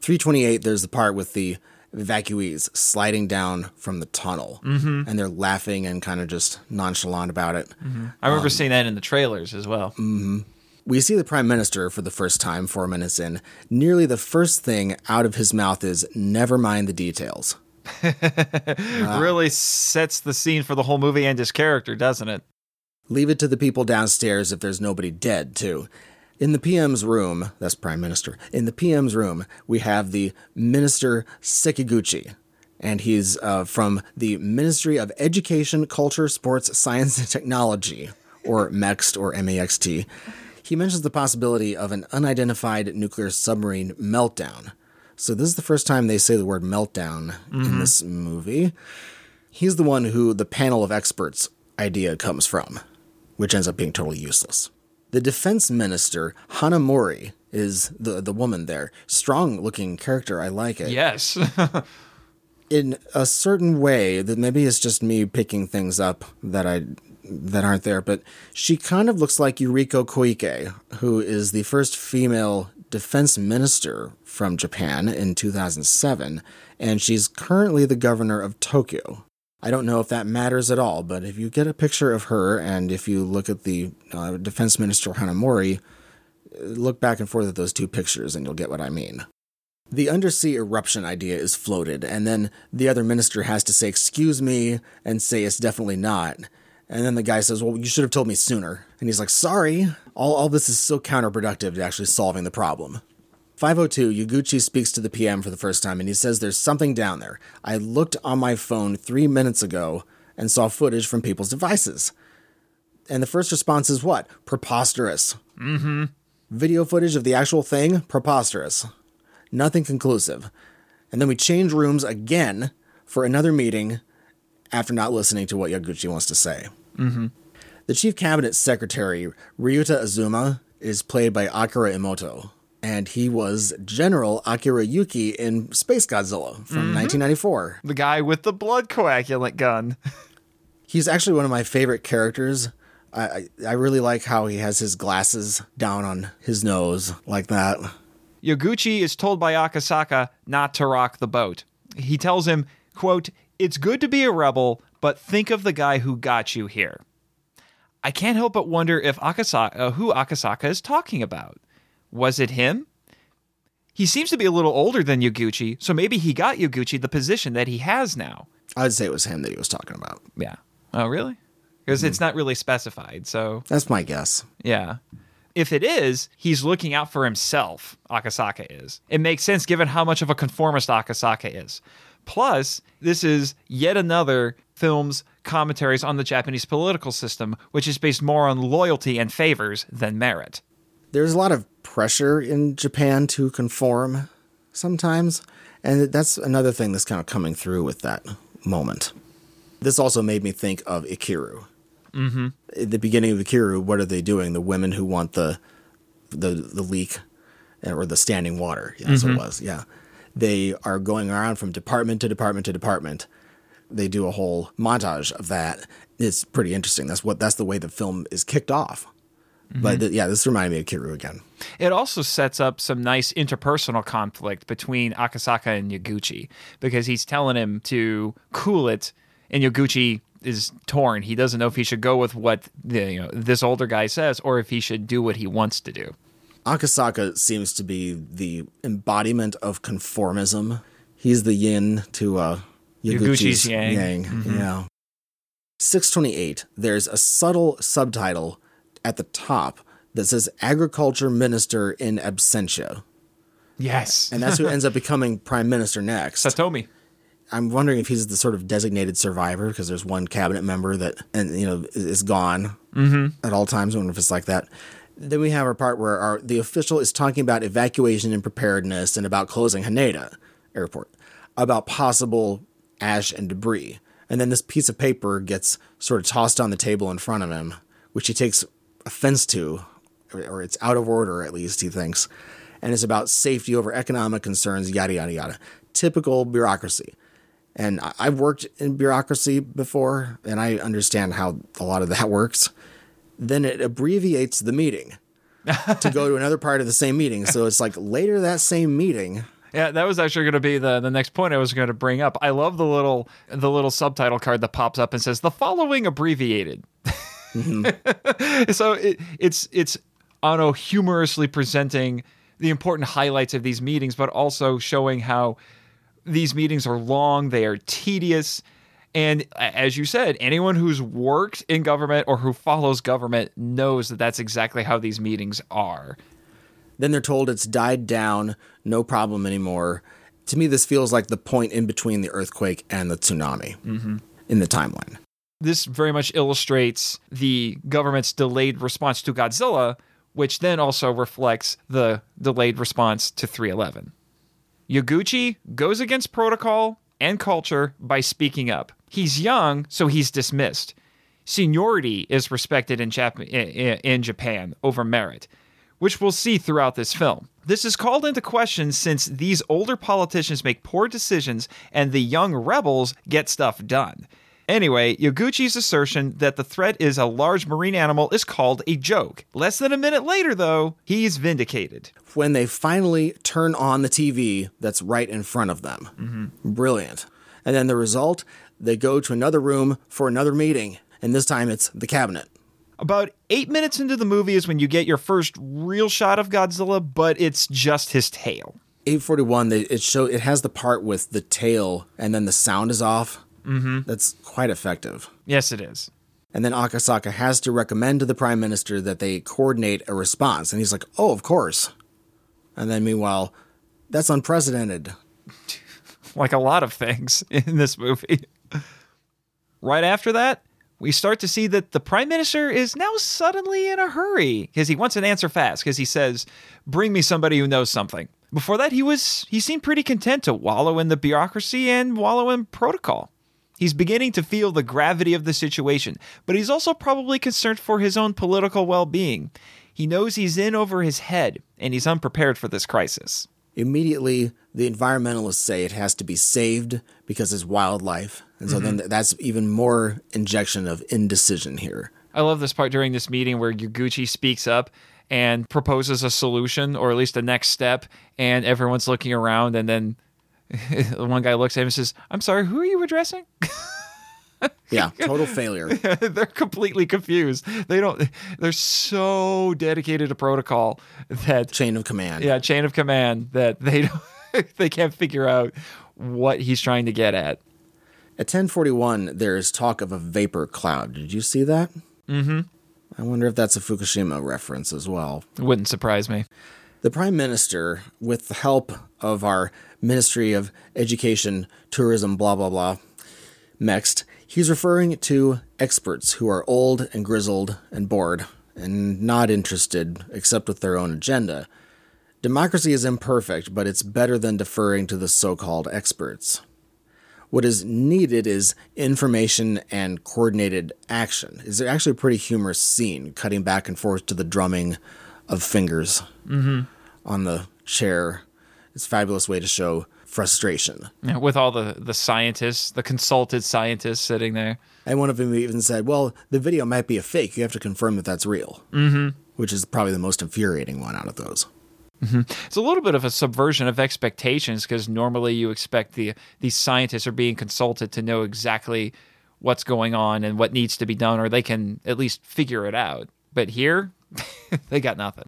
328, there's the part with the evacuees sliding down from the tunnel mm-hmm. and they're laughing and kind of just nonchalant about it. Mm-hmm. I remember um, seeing that in the trailers as well. Mm-hmm. We see the prime minister for the first time four minutes in. Nearly the first thing out of his mouth is, never mind the details. Really sets the scene for the whole movie and his character, doesn't it? Leave it to the people downstairs if there's nobody dead, too. In the PM's room, that's Prime Minister, in the PM's room, we have the Minister Sekiguchi. And he's uh, from the Ministry of Education, Culture, Sports, Science, and Technology, or MEXT or MAXT. He mentions the possibility of an unidentified nuclear submarine meltdown. So, this is the first time they say the word meltdown in mm-hmm. this movie. He's the one who the panel of experts idea comes from, which ends up being totally useless. The defense minister, Hanamori, is the, the woman there. Strong looking character. I like it. Yes. In a certain way, that maybe it's just me picking things up that I that aren't there, but she kind of looks like Yuriko Koike, who is the first female defense minister from Japan in 2007, and she's currently the governor of Tokyo. I don't know if that matters at all, but if you get a picture of her and if you look at the uh, defense minister Hanamori, look back and forth at those two pictures and you'll get what I mean. The undersea eruption idea is floated, and then the other minister has to say, Excuse me, and say it's definitely not. And then the guy says, Well, you should have told me sooner. And he's like, Sorry. All, all this is so counterproductive to actually solving the problem. 502, Yaguchi speaks to the PM for the first time and he says there's something down there. I looked on my phone three minutes ago and saw footage from people's devices. And the first response is what? Preposterous. Mm hmm. Video footage of the actual thing? Preposterous. Nothing conclusive. And then we change rooms again for another meeting after not listening to what Yaguchi wants to say. mm-hmm. The chief cabinet secretary, Ryuta Azuma, is played by Akira Emoto, and he was General Akira Yuki in Space Godzilla from 1994. The guy with the blood coagulant gun. He's actually one of my favorite characters. I, I, I really like how he has his glasses down on his nose like that. Yaguchi is told by Akasaka not to rock the boat. He tells him, quote, It's good to be a rebel, but think of the guy who got you here. I can't help but wonder if Akasaka, uh, who Akasaka is talking about. Was it him? He seems to be a little older than Yaguchi, so maybe he got Yaguchi the position that he has now. I'd say it was him that he was talking about. Yeah. Oh, really? Because it's not really specified, so That's my guess. yeah. If it is, he's looking out for himself, Akasaka is. It makes sense given how much of a conformist Akasaka is. Plus, this is yet another film's commentaries on the Japanese political system, which is based more on loyalty and favors than merit. There's a lot of pressure in Japan to conform sometimes, and that's another thing that's kind of coming through with that moment. This also made me think of Ikiru. Mm-hmm. At the beginning of Ikiru, what are they doing? The women who want the the the leak or the standing water. Yeah, that's what it was. Yeah, they are going around from department to department to department. They do a whole montage of that. It's pretty interesting. That's what that's the way the film is kicked off. But th- yeah, this reminded me of Ikiru again. It also sets up some nice interpersonal conflict between Akasaka and Yaguchi because he's telling him to cool it, and Yaguchi is torn. He doesn't know if he should go with what the, you know, this older guy says or if he should do what he wants to do. Akasaka seems to be the embodiment of conformism. He's the yin to uh, Yaguchi's, Yaguchi's yang. Yeah. 628, there's a subtle subtitle at the top that says Agriculture Minister in Absentia. Yes. And that's who ends up becoming Prime Minister next. Satomi. I'm wondering if he's the sort of designated survivor because there's one cabinet member that and you know is gone at all times. I wonder if it's like that. Then we have our part where our the official is talking about evacuation and preparedness and about closing Haneda Airport, about possible ash and debris. And then this piece of paper gets sort of tossed on the table in front of him, which he takes offense to, or, or it's out of order at least he thinks, and it's about safety over economic concerns, yada yada yada. Typical bureaucracy. And I've worked in bureaucracy before, and I understand how a lot of that works. Then it abbreviates the meeting to go to another part of the same meeting. So it's like later that same meeting. Yeah, that was actually going to be the, the next point I was going to bring up. I love the little the little subtitle card that pops up and says the following abbreviated. Mm-hmm. so it, it's it's I humorously presenting the important highlights of these meetings, but also showing how these meetings are long, they are tedious, And as you said, anyone who's worked in government or who follows government knows that that's exactly how these meetings are. Then they're told it's died down, no problem anymore. To me, this feels like the point in between the earthquake and the tsunami mm-hmm. in the timeline. This very much illustrates the government's delayed response to Godzilla, which then also reflects the delayed response to 311. Yaguchi goes against protocol and culture by speaking up. He's young, so he's dismissed. Seniority is respected in, Jap- in Japan over merit, which we'll see throughout this film. This is called into question since these older politicians make poor decisions and the young rebels get stuff done. Anyway, Yaguchi's assertion that the threat is a large marine animal is called a joke. Less than a minute later, though, he's vindicated. When they finally turn on the TV that's right in front of them. Mm-hmm. Brilliant. And then the result, they go to another room for another meeting, and this time it's the cabinet. About eight minutes into the movie is when you get your first real shot of Godzilla, but it's just his tail. 841 they, it show it has the part with the tail and then the sound is off mm-hmm. that's quite effective Yes, it is. and then akasaka has to recommend to the prime minister that they coordinate a response and he's like oh of course and then meanwhile that's unprecedented like a lot of things in this movie. Right after that, we start to see that the prime minister is now suddenly in a hurry because he wants an answer fast because he says, "Bring me somebody who knows something." Before that, he was he seemed pretty content to wallow in the bureaucracy and wallow in protocol. He's beginning to feel the gravity of the situation, but he's also probably concerned for his own political well-being. He knows he's in over his head and he's unprepared for this crisis. immediately the environmentalists say it has to be saved because it's wildlife and so then mm-hmm. that's even more injection of indecision here I love this part during this meeting where Yaguchi speaks up and proposes a solution or at least a next step, and everyone's looking around, and then one guy looks at him and says, "I'm sorry, who are you addressing?" yeah total failure they're completely confused. They don't. They're so dedicated to protocol that chain of command yeah, chain of command that they don't, they can't figure out what he's trying to get at. At 1041, there is talk of a vapor cloud. Did you see that? Mm-hmm. I wonder if that's a Fukushima reference as well. It wouldn't surprise me. The Prime Minister, with the help of our Ministry of Education, Tourism, blah, blah, blah, next, he's referring to experts who are old and grizzled and bored and not interested except with their own agenda. Democracy is imperfect, but it's better than deferring to the so called experts. What is needed is information and coordinated action. It's actually a pretty humorous scene, cutting back and forth to the drumming of fingers on the chair. It's a fabulous way to show frustration. Yeah, With all the the scientists, the consulted scientists sitting there. And one of them even said, Well, the video might be a fake. You have to confirm that that's real. Mm-hmm. Which is probably the most infuriating one out of those. Mm-hmm. It's a little bit of a subversion of expectations because normally you expect the these scientists are being consulted to know exactly what's going on and what needs to be done, or they can at least figure it out. But here, they got nothing.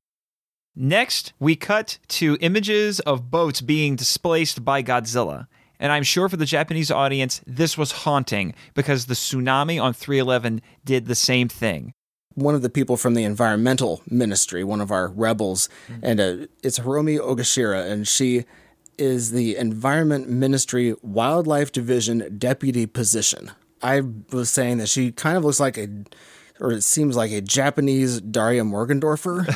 Next, we cut to images of boats being displaced by Godzilla. And I'm sure for the Japanese audience, this was haunting because the tsunami on 311 did the same thing. One of the people from the environmental ministry, one of our rebels, and uh, it's Hiromi Ogashira, and she is the Environment Ministry Wildlife Division deputy position. I was saying that she kind of looks like a, or it seems like a Japanese Daria Morgendorffer.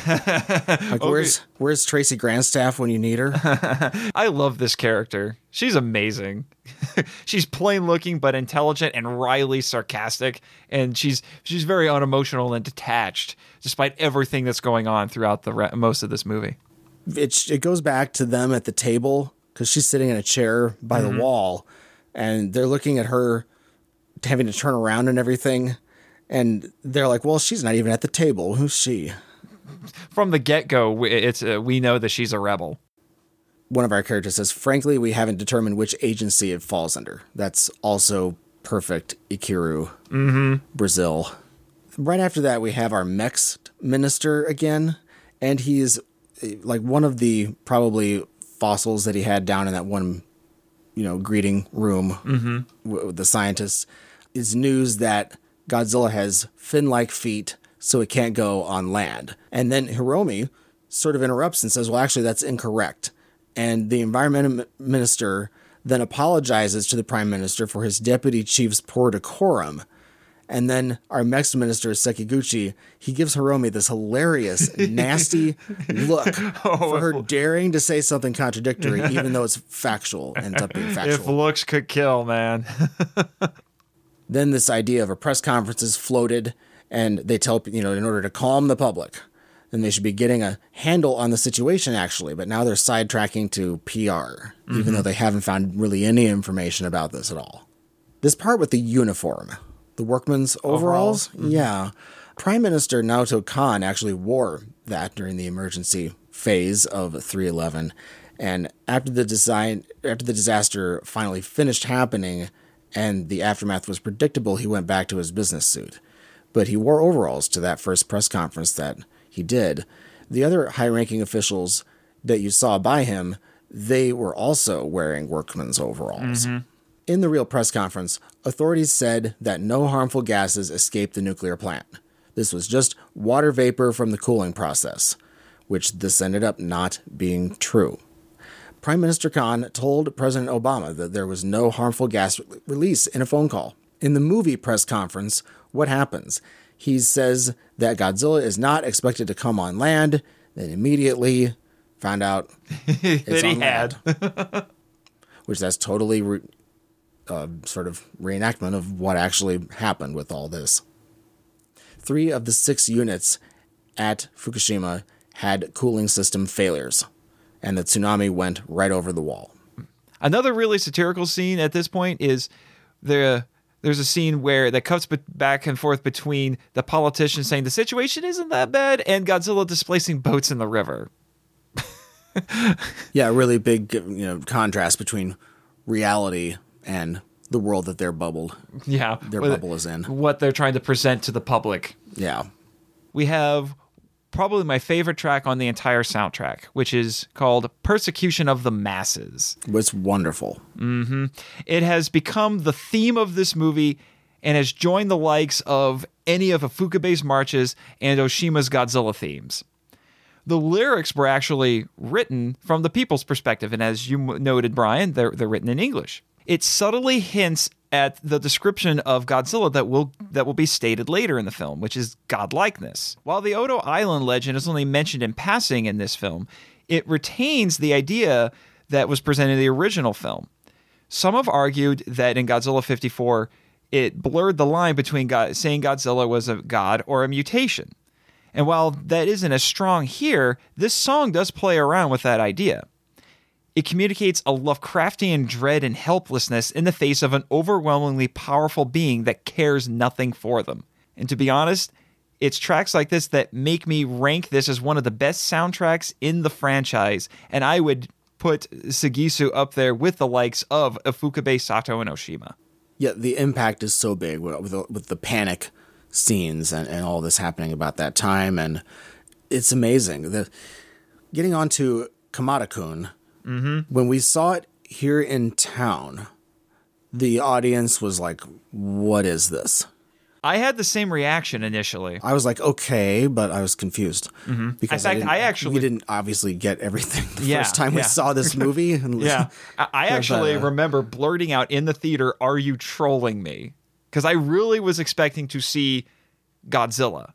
like, where's where's Tracy Grandstaff when you need her? I love this character. She's amazing. she's plain looking but intelligent and wryly sarcastic, and she's she's very unemotional and detached, despite everything that's going on throughout the re- most of this movie. it it goes back to them at the table because she's sitting in a chair by the mm-hmm. wall, and they're looking at her having to turn around and everything, and they're like, "Well, she's not even at the table. Who's she?" From the get go, it's uh, we know that she's a rebel. One of our characters says, "Frankly, we haven't determined which agency it falls under." That's also perfect. Ikiru, Brazil. Right after that, we have our Mex minister again, and he's eh, like one of the probably fossils that he had down in that one you know, greeting room w- with the scientists is news that Godzilla has fin-like feet, so it can't go on land. And then Hiromi sort of interrupts and says, "Well, actually, that's incorrect." And the environment minister then apologizes to the prime minister for his deputy chief's poor decorum. And then our next minister, Sekiguchi, he gives Hiromi this hilarious, nasty look oh. for her daring to say something contradictory, even though it's factual, ends up being factual. If looks could kill, man. then this idea of a press conference is floated, and they tell you know in order to calm the public, then they should be getting a handle on the situation actually. But now they're sidetracking to PR, even though mm-hmm. they haven't found really any information about this at all. This part with the uniform, the workman's overalls, mm-hmm. yeah. Prime Minister Naoto Kan actually wore that during the emergency phase of 311, and after the design, after the disaster finally finished happening, and the aftermath was predictable, he went back to his business suit. But he wore overalls to that first press conference that he did. The other high ranking officials that you saw by him, they were also wearing workman's overalls. Mm-hmm. In the real press conference, authorities said that no harmful gases escaped the nuclear plant. This was just water vapor from the cooling process, which this ended up not being true. Prime Minister Kan told President Obama that there was no harmful gas re- release in a phone call. In the movie press conference, what happens? He says that Godzilla is not expected to come on land, then immediately found out it's that he had. land, which that's totally re- uh, sort of reenactment of what actually happened with all this. Three of the six units at Fukushima had cooling system failures, and the tsunami went right over the wall. Another really satirical scene at this point is the there's a scene where that cuts back and forth between the politician saying the situation isn't that bad and Godzilla displacing boats in the river. Yeah, really big you know contrast between reality and the world that they're bubbled. Yeah, Their bubble is in. What they're trying to present to the public. Yeah. We have probably my favorite track on the entire soundtrack, which is called "Persecution of the Masses." It's wonderful. Mm-hmm. It has become the theme of this movie and has joined the likes of any of Ifukube's marches and Oshima's Godzilla themes. The lyrics were actually written from the people's perspective, and as you noted, Brian, they're, they're written in English. It subtly hints at the description of Godzilla that will that will be stated later in the film, which is godlikeness. While the Odo Island legend is only mentioned in passing in this film, it retains the idea that was presented in the original film. Some have argued that in Godzilla 54, it blurred the line between God, saying Godzilla was a god or a mutation. And while that isn't as strong here, this song does play around with that idea. It communicates a Lovecraftian dread and helplessness in the face of an overwhelmingly powerful being that cares nothing for them. And to be honest, it's tracks like this that make me rank this as one of the best soundtracks in the franchise, and I would put Sagisu up there with the likes of Ifukube, Sato, and Oshima. Yeah, the impact is so big with the, with the panic scenes and, and all this happening about that time, and it's amazing. The getting on to Kamata-kun, when we saw it here in town, the audience was like, "What is this?" I had the same reaction initially. I was like, "Okay," but I was confused because In fact, didn't- I actually- we didn't obviously get everything the Yeah, first time we saw this movie. And Yeah. I, I actually uh, remember blurting out in the theater, Are you trolling me? Because I really was expecting to see Godzilla.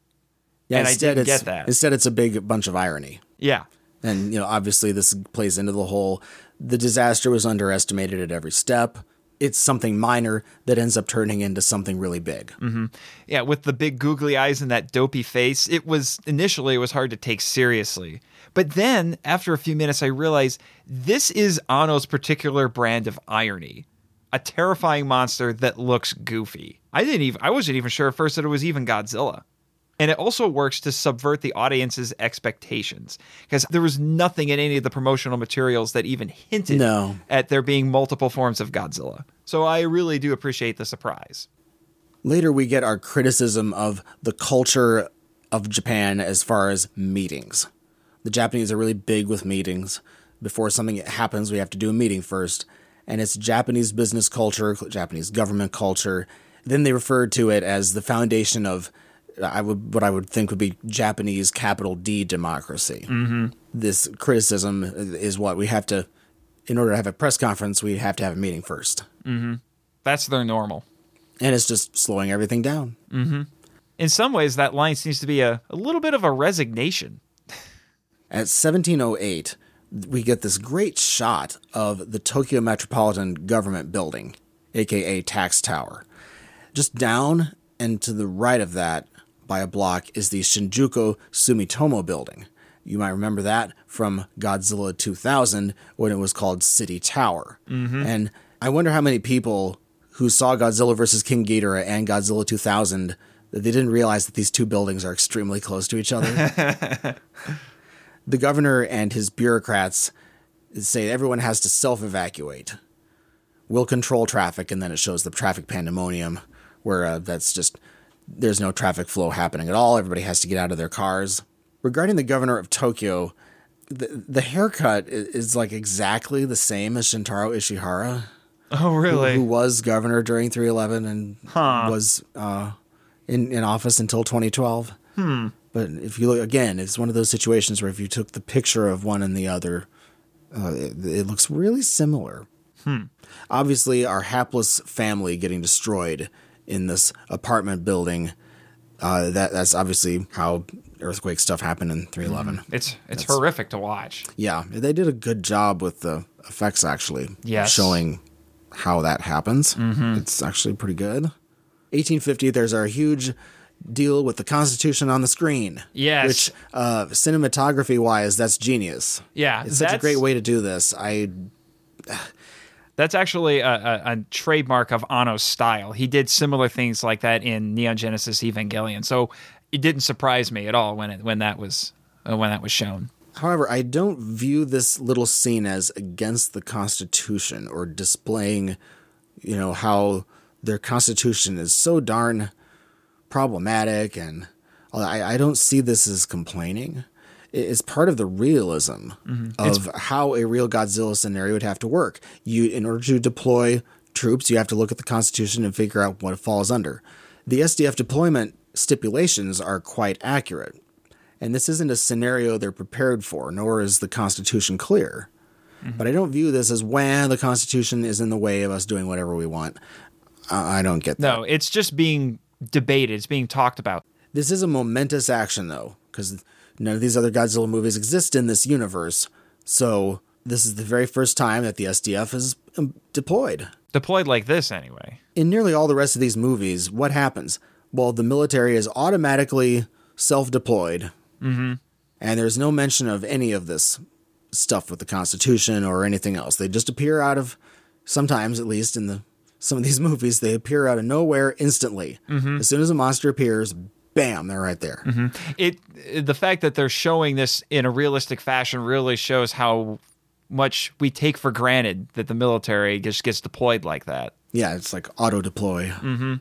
yeah, and I instead didn't it's, get that. Instead, it's a big bunch of irony. Yeah. And, you know, obviously this plays into the whole the disaster was underestimated at every step. It's something minor that ends up turning into something really big. Mm-hmm. Yeah, with the big googly eyes and that dopey face, it was initially it was hard to take seriously. But then, after a few minutes, I realized this is Anno's particular brand of irony. A terrifying monster that looks goofy. I didn't even I wasn't even sure at first that it was even Godzilla. And it also works to subvert the audience's expectations because there was nothing in any of the promotional materials that even hinted No. at there being multiple forms of Godzilla. So I really do appreciate the surprise. Later, we get our criticism of the culture of Japan as far as meetings. The Japanese are really big with meetings. Before something happens, we have to do a meeting first. and it's Japanese business culture, Japanese government culture. Then they refer to it as the foundation of I would what I would think would be Japanese capital D democracy. Mm-hmm. This criticism is what we have to, in order to have a press conference, we have to have a meeting first, That's their normal. and it's just slowing everything down. In some ways, that line seems to be a, a little bit of a resignation. At 1708, we get this great shot of the Tokyo Metropolitan Government Building, aka Tax Tower. Just down and to the right of that, by a block, is the Shinjuku Sumitomo Building. You might remember that from Godzilla 2000 when it was called City Tower. And I wonder how many people who saw Godzilla vs. King Ghidorah and Godzilla 2000 that they didn't realize that these two buildings are extremely close to each other the governor and his bureaucrats say everyone has to self evacuate. We'll control traffic, and then it shows the traffic pandemonium, where uh, that's just there's no traffic flow happening at all. Everybody has to get out of their cars. Regarding the governor of Tokyo, the, the haircut i- is like exactly the same as Shintaro Ishihara, Oh, really? who really? was governor during 311 and was uh, in, in office until 2012. Hmm. But if you look again, it's one of those situations where if you took the picture of one and the other, uh, it, it looks really similar. Hmm. Obviously, our hapless family getting destroyed in this apartment building. Uh, that that's obviously how earthquake stuff happened in 311. It's it's horrific to watch. Yeah, they did a good job with the effects actually. Yes. Showing how that happens. It's actually pretty good. 1850, there's our huge deal with the Constitution on the screen. Yes. Which, uh, cinematography wise, that's genius. Yeah, It's such a great way to do this. I That's actually a, a, a trademark of Anno's style. He did similar things like that in Neon Genesis Evangelion. So it didn't surprise me at all when it when that was uh, when that was shown. However, I don't view this little scene as against the Constitution or displaying, you know, how their Constitution is so darn problematic. And I, I don't see this as complaining. It's part of the realism mm-hmm. of how a real Godzilla scenario would have to work. You, in order to deploy troops, you have to look at the Constitution and figure out what it falls under. The SDF deployment stipulations are quite accurate. And this isn't a scenario they're prepared for, nor is the Constitution clear. Mm-hmm. But I don't view this as when the Constitution is in the way of us doing whatever we want. I I don't get that. No, it's just being debated. It's being talked about. This is a momentous action, though, because none of these other Godzilla movies exist in this universe. So this is the very first time that the SDF is um, deployed. Deployed like this, anyway. In nearly all the rest of these movies, what happens? Well, the military is automatically self deployed. Mm-hmm. And there's no mention of any of this stuff with the Constitution or anything else. They just appear out of, sometimes at least in the some of these movies, they appear out of nowhere instantly. As soon as a monster appears, bam, they're right there. It the fact that they're showing this in a realistic fashion really shows how much we take for granted that the military just gets deployed like that. Yeah, it's like auto deploy. Mm-hmm.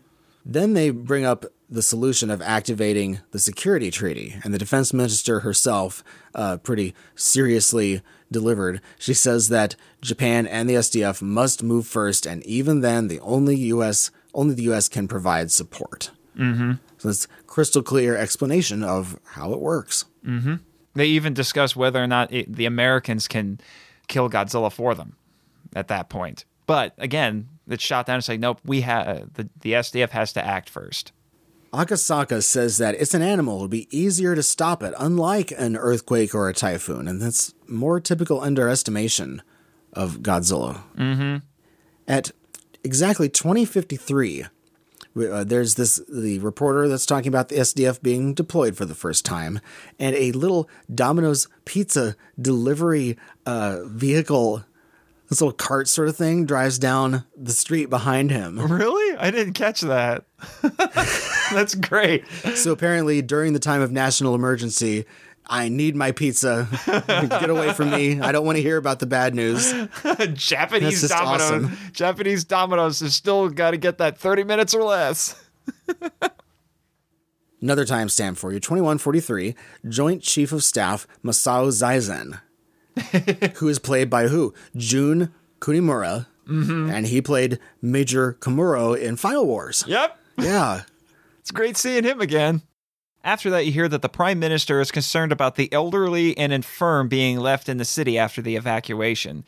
Then they bring up the solution of activating the security treaty, and the defense minister herself, uh, pretty seriously delivered. She says that Japan and the SDF must move first, and even then, the only U.S. only the U.S. can provide support. Mm-hmm. So it's crystal clear explanation of how it works. They even discuss whether or not it, the Americans can kill Godzilla for them at that point. But again, it's shot down and say, nope, we have the, the SDF has to act first. Akasaka says that it's an animal. It'll be easier to stop it, unlike an earthquake or a typhoon. And that's more typical underestimation of Godzilla. Mm-hmm. At exactly 2053, we- uh, there's this the reporter that's talking about the SDF being deployed for the first time, and a little Domino's pizza delivery uh, vehicle, this little cart sort of thing, drives down the street behind him. Really? I didn't catch that. That's great. So apparently, during the time of national emergency, I need my pizza. Get away from me. I don't want to hear about the bad news. Japanese Domino's. awesome. Japanese Domino's has still got to get that 30 minutes or less. Another timestamp for you 2143, Joint Chief of Staff Masao Zaizen, who is played by who? Jun Kunimura, mm-hmm. and he played Major Komuro in Final Wars. Yep. Yeah. It's great seeing him again. After that, you hear that the prime minister is concerned about the elderly and infirm being left in the city after the evacuation,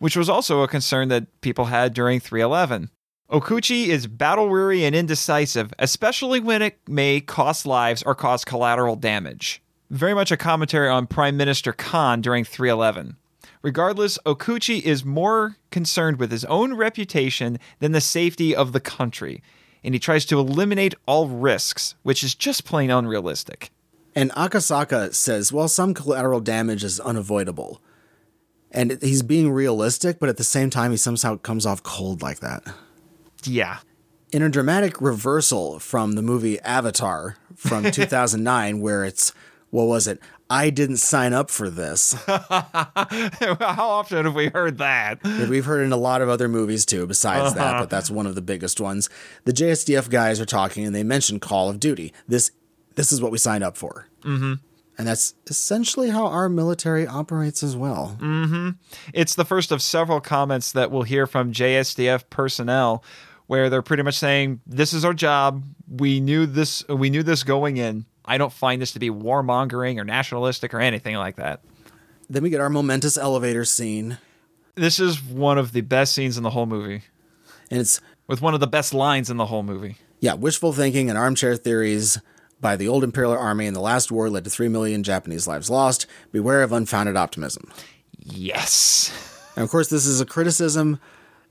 which was also a concern that people had during 311. Okochi is battle weary and indecisive, especially when it may cost lives or cause collateral damage. Very much a commentary on Prime Minister Kan during 311. Regardless, Okochi is more concerned with his own reputation than the safety of the country, and he tries to eliminate all risks, which is just plain unrealistic. And Akasaka says, well, some collateral damage is unavoidable. And he's being realistic, but at the same time, he somehow comes off cold like that. Yeah. In a dramatic reversal from the movie Avatar from 2009, where it's, what was it? I didn't sign up for this. How often have we heard that? We've heard in a lot of other movies too, besides that, but that's one of the biggest ones. The JSDF guys are talking and they mention Call of Duty. This this is what we signed up for. Mm-hmm. And that's essentially how our military operates as well. It's the first of several comments that we'll hear from JSDF personnel where they're pretty much saying this is our job. We knew this we knew this going in. I don't find this to be warmongering or nationalistic or anything like that. Then we get our momentous elevator scene, This is one of the best scenes in the whole movie and it's with one of the best lines in the whole movie. yeah, wishful thinking and armchair theories by the old Imperial Army in the last war led to 3 million Japanese lives lost. Beware of unfounded optimism. Yes. And of course, this is a criticism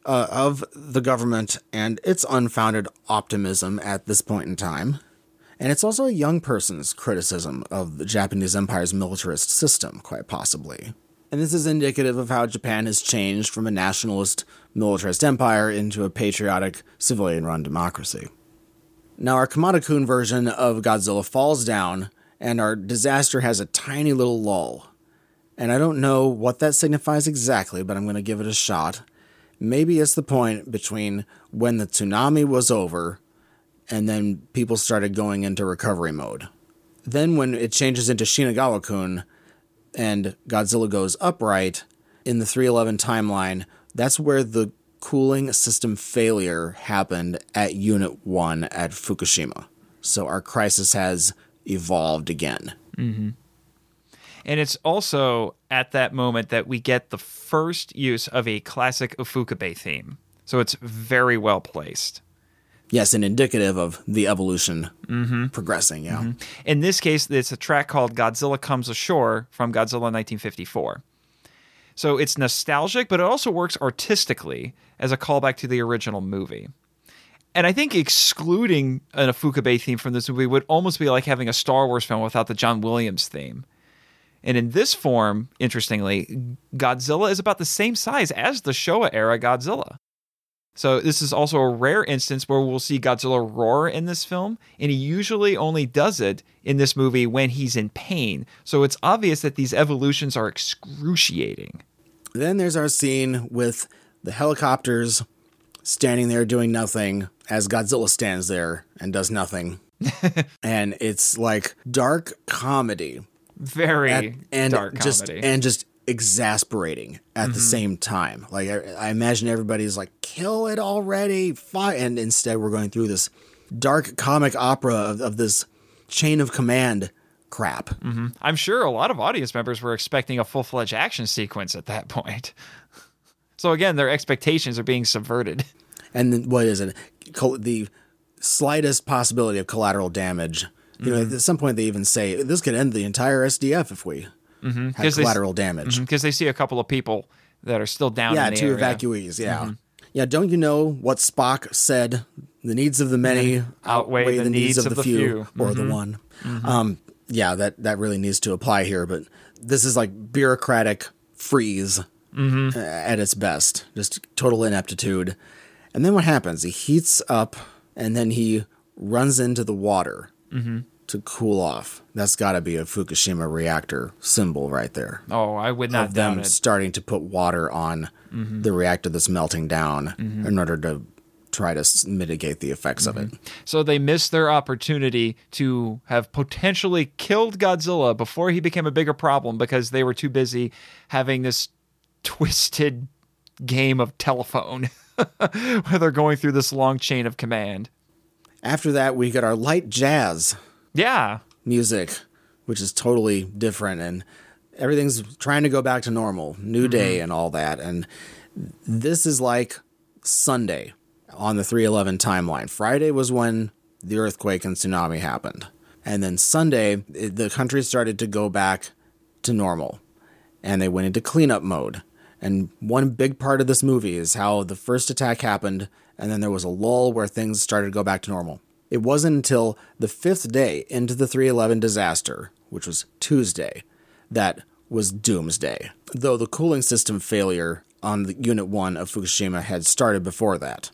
uh, of the government and its unfounded optimism at this point in time. And it's also a young person's criticism of the Japanese Empire's militarist system, quite possibly. And this is indicative of how Japan has changed from a nationalist militarist empire into a patriotic civilian run democracy. Now, our Kamata-kun version of Godzilla falls down, and our disaster has a tiny little lull. And I don't know what that signifies exactly, but I'm going to give it a shot. Maybe it's the point between when the tsunami was over and then people started going into recovery mode. Then, when it changes into Shinagawa kun and Godzilla goes upright in the 311 timeline, that's where the cooling system failure happened at Unit 1 at Fukushima. So our crisis has evolved again. Mm-hmm. And it's also at that moment that we get the first use of a classic Ifukube theme. So it's very well placed. Yes, and indicative of the evolution progressing, yeah. Mm-hmm. In this case, it's a track called Godzilla Comes Ashore from Godzilla 1954. So it's nostalgic, but it also works artistically as a callback to the original movie. And I think excluding an Ifukube theme from this movie would almost be like having a Star Wars film without the John Williams theme. And in this form, interestingly, Godzilla is about the same size as the Showa era Godzilla. So this is also a rare instance where we'll see Godzilla roar in this film, and he usually only does it in this movie when he's in pain. So it's obvious that these evolutions are excruciating. Then there's our scene with the helicopters standing there doing nothing as Godzilla stands there and does nothing. and it's like dark comedy Very at- and dark just comedy. and just exasperating at the mm-hmm. same time. Like I, I imagine everybody's like, "Kill it already!" Fine. And instead, we're going through this dark comic opera of, of this chain of command crap. Mm-hmm. I'm sure a lot of audience members were expecting a full fledged action sequence at that point. So again, their expectations are being subverted. and then what is it? The slightest possibility of collateral damage. You know, mm-hmm. at some point they even say this could end the entire SDF if we Mm-hmm. had 'Cause they- collateral damage. Mm-hmm. Because they see a couple of people that are still down Yeah, in the two area. evacuees. Yeah, mm-hmm. yeah. Don't you know what Spock said? The needs of the many Outweigh the needs of the few. or the one. Um, yeah, that that really needs to apply here. But this is like bureaucratic freeze uh, at its best, just total ineptitude. And then what happens? He heats up, and then he runs into the water to cool off. That's got to be a Fukushima reactor symbol right there Oh, I would not of doubt them it. starting to put water on mm-hmm. the reactor that's melting down mm-hmm. in order to try to mitigate the effects of it. Mm-hmm. So they missed their opportunity to have potentially killed Godzilla before he became a bigger problem because they were too busy having this twisted game of telephone where they're going through this long chain of command. After that, we get our light jazz Yeah. music, which is totally different and everything's trying to go back to normal, new mm-hmm. day and all that. And this is like Sunday on the 311 timeline. Friday was when the earthquake and tsunami happened. And then Sunday, it- the country started to go back to normal and they went into cleanup mode. And one big part of this movie is how the first attack happened, and then there was a lull where things started to go back to normal. It wasn't until the fifth day into the 311 disaster, which was Tuesday, that was doomsday. Though the cooling system failure on the Unit 1 of Fukushima had started before that.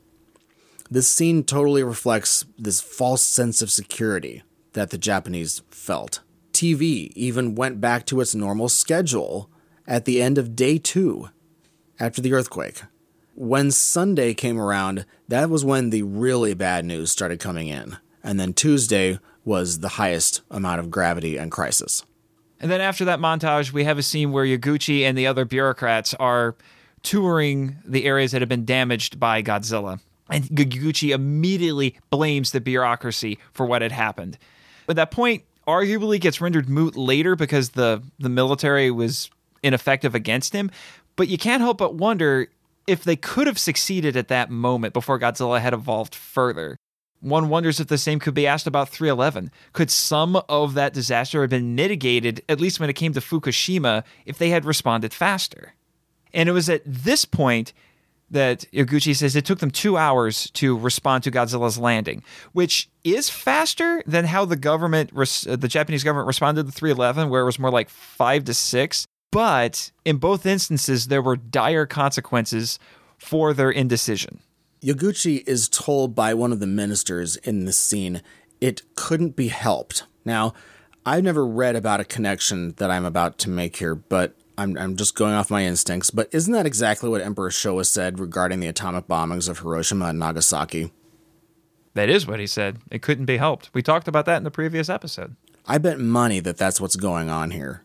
This scene totally reflects this false sense of security that the Japanese felt. TV even went back to its normal schedule at the end of day two after the earthquake. When Sunday came around, that was when the really bad news started coming in. And then Tuesday was the highest amount of gravity and crisis. And then after that montage, we have a scene where Yaguchi and the other bureaucrats are touring the areas that have been damaged by Godzilla. And Yaguchi immediately blames the bureaucracy for what had happened. But that point arguably gets rendered moot later because the, the military was ineffective against him. But you can't help but wonder if they could have succeeded at that moment before Godzilla had evolved further. One wonders if the same could be asked about 311. Could some of that disaster have been mitigated, at least when it came to Fukushima, if they had responded faster? And it was at this point that Yaguchi says it took them two hours to respond to Godzilla's landing, which is faster than how the government, uh, the Japanese government responded to 311, where it was more like five to six. But in both instances, there were dire consequences for their indecision. Yaguchi is told by one of the ministers in this scene it couldn't be helped. Now, I've never read about a connection that I'm about to make here, but I'm, I'm just going off my instincts. But isn't that exactly what Emperor Showa said regarding the atomic bombings of Hiroshima and Nagasaki? That is what he said. It couldn't be helped. We talked about that in the previous episode. I bet money that that's what's going on here.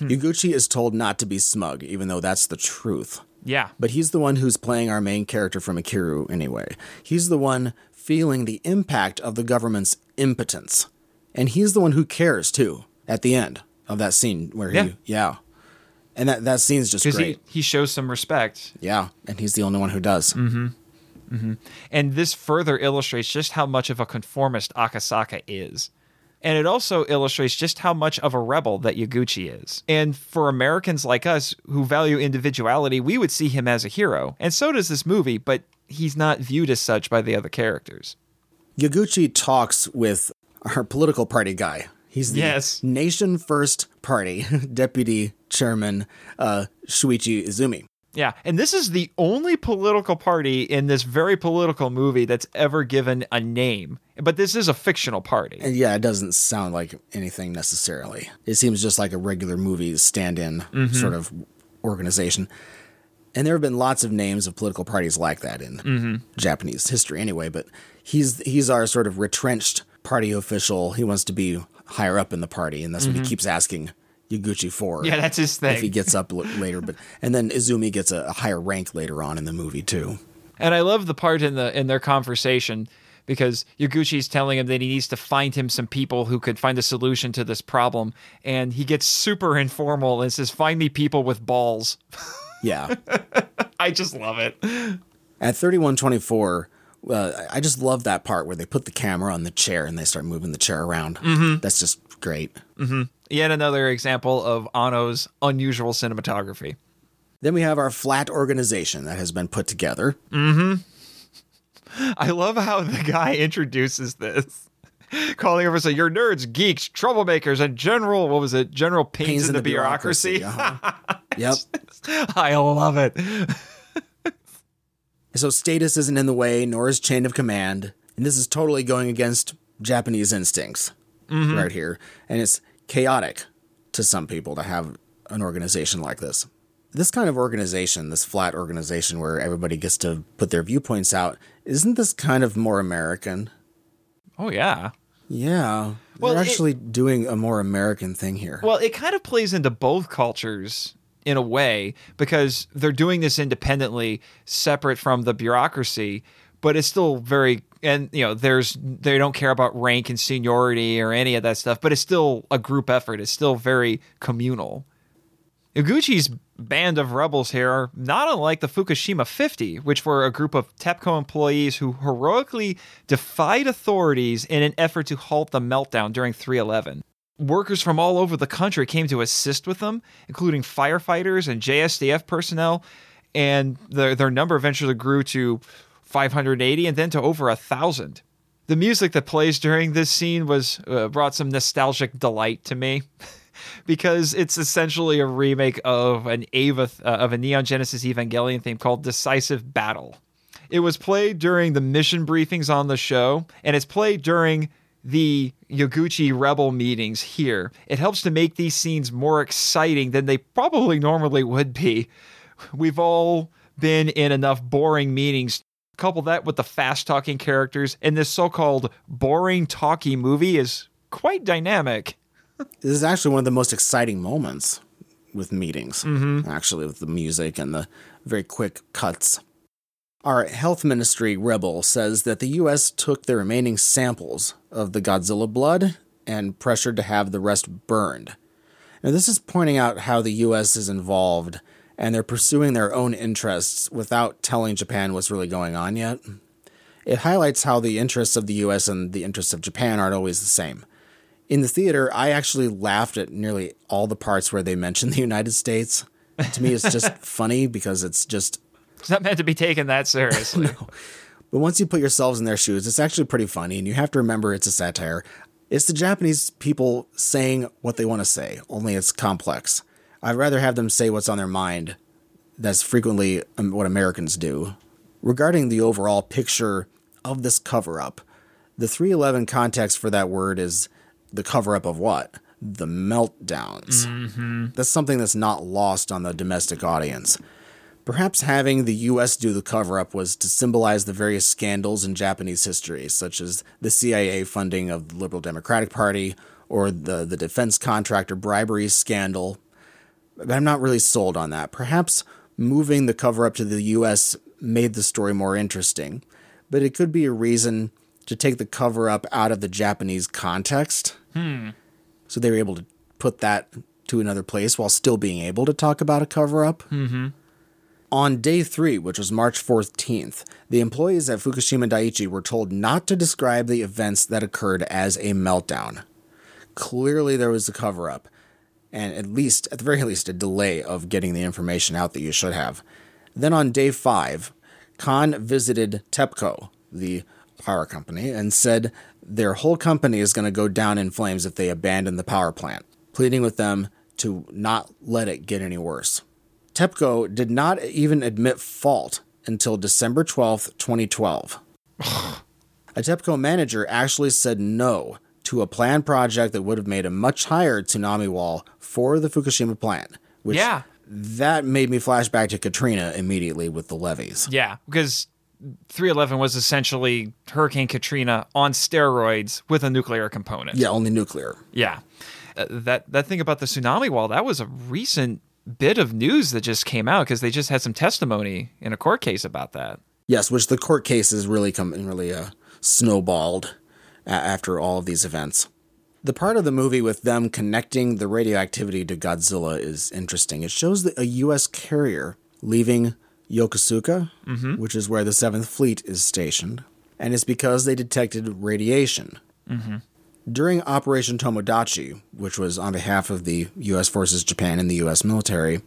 Yaguchi is told not to be smug, even though that's the truth. Yeah. But he's the one who's playing our main character from Ikiru anyway. He's the one feeling the impact of the government's impotence. And he's the one who cares too at the end of that scene where he Yeah. yeah. And that that scene's just Because great. he, he shows some respect. yeah, and he's the only one who does. Mm-hmm. And this further illustrates just how much of a conformist Akasaka is. And it also illustrates just how much of a rebel that Yaguchi is. And for Americans like us who value individuality, we would see him as a hero. And so does this movie, but he's not viewed as such by the other characters. Yaguchi talks with our political party guy. He's the Yes. Nation First Party deputy chairman uh, Shuichi Izumi. Yeah, and this is the only political party in this very political movie that's ever given a name. But this is a fictional party. And yeah, it doesn't sound like anything necessarily. It seems just like a regular movie stand in mm-hmm. sort of organization. And there have been lots of names of political parties like that in mm-hmm. Japanese history anyway, but he's he's our sort of retrenched party official. He wants to be higher up in the party, and that's what he mm-hmm. keeps asking Yaguchi for. Yeah, that's his thing. if he gets up later, but and then Izumi gets a, a higher rank later on in the movie too. And I love the part in the in their conversation because Yaguchi's telling him that he needs to find him some people who could find a solution to this problem, and he gets super informal and says, "Find me people with balls." Yeah. I just love it. At 3124, uh, I just love that part where they put the camera on the chair and they start moving the chair around. That's just great. Yet another example of Anno's unusual cinematography. Then we have our flat organization that has been put together. I love how the guy introduces this. Calling over saying, You're nerds, geeks, troublemakers, and general, what was it? General pains, in, the, bureaucracy. uh-huh. yep. I love it. So status isn't in the way, nor is chain of command. And this is totally going against Japanese instincts right here. And it's chaotic to some people to have an organization like this. This kind of organization, this flat organization where everybody gets to put their viewpoints out, isn't this kind of more American? Oh, yeah. Yeah. Well, they're it- actually doing a more American thing here. Well, it kind of plays into both cultures in a way because they're doing this independently, separate from the bureaucracy, but it's still very and you know there's they don't care about rank and seniority or any of that stuff, but it's still a group effort. It's still very communal. Yaguchi's band of rebels here are not unlike the Fukushima 50, which were a group of TEPCO employees who heroically defied authorities in an effort to halt the meltdown during 311. Workers from all over the country came to assist with them, including firefighters and JSDF personnel, and their, their number eventually grew to 580 and then to over a thousand. The music that plays during this scene was uh, brought some nostalgic delight to me. because it's essentially a remake of an Ava uh, of a Neon Genesis Evangelion theme called Decisive Battle. It was played during the mission briefings on the show, and it's played during the Yaguchi Rebel meetings here. It helps to make these scenes more exciting than they probably normally would be. We've all been in enough boring meetings. Couple that with the fast talking characters, and this so called boring talky movie is quite dynamic. This is actually one of the most exciting moments with meetings, mm-hmm. actually, with the music and the very quick cuts. Our health ministry rebel says that the U.S. took the remaining samples of the Godzilla blood and pressured to have the rest burned. Now, this is pointing out how the U.S. is involved and they're pursuing their own interests without telling Japan what's really going on yet. It highlights how the interests of the U.S. and the interests of Japan aren't always the same in the theater, I actually laughed at nearly all the parts where they mention the United States. To me, it's just funny because it's just. It's not meant to be taken that seriously. no. But once you put yourselves in their shoes, it's actually pretty funny, and you have to remember it's a satire. It's the Japanese people saying what they want to say, only it's complex. I'd rather have them say what's on their mind. That's frequently um, what Americans do. Regarding the overall picture of this cover up, the 311 context for that word is the cover up of what? The meltdowns. Mm-hmm. That's something that's not lost on the domestic audience. Perhaps having the US do the cover up was to symbolize the various scandals in Japanese history, such as the CIA funding of the Liberal Democratic Party or the, the defense contractor bribery scandal. But I'm not really sold on that. Perhaps moving the cover up to the US made the story more interesting, but it could be a reason to take the cover up out of the Japanese context Hmm. So they were able to put that to another place while still being able to talk about a cover up. Mm-hmm. On day three, which was March 14th, the employees at Fukushima Daiichi were told not to describe the events that occurred as a meltdown. Clearly, there was a cover up, and at least, at the very least, a delay of getting the information out that you should have. Then on day five, Kan visited TEPCO, the power company, and said their whole company is going to go down in flames if they abandon the power plant, pleading with them to not let it get any worse. TEPCO did not even admit fault until December 12th, 2012. a TEPCO manager actually said no to a planned project that would have made a much higher tsunami wall for the Fukushima plant. Which yeah. That made me flash back to Katrina immediately with the levees. Yeah, because 311 was essentially Hurricane Katrina on steroids with a nuclear component. Yeah, only nuclear. Yeah. Uh, that that thing about the tsunami wall, that was a recent bit of news that just came out because they just had some testimony in a court case about that. Yes, which the court case has really come and really uh, snowballed after all of these events. The part of the movie with them connecting the radioactivity to Godzilla is interesting. It shows that a U.S. carrier leaving Yokosuka, mm-hmm. which is where the 7th Fleet is stationed, and it's because they detected radiation. Mm-hmm. During Operation Tomodachi, which was on behalf of the U.S. Forces Japan and the U.S. military,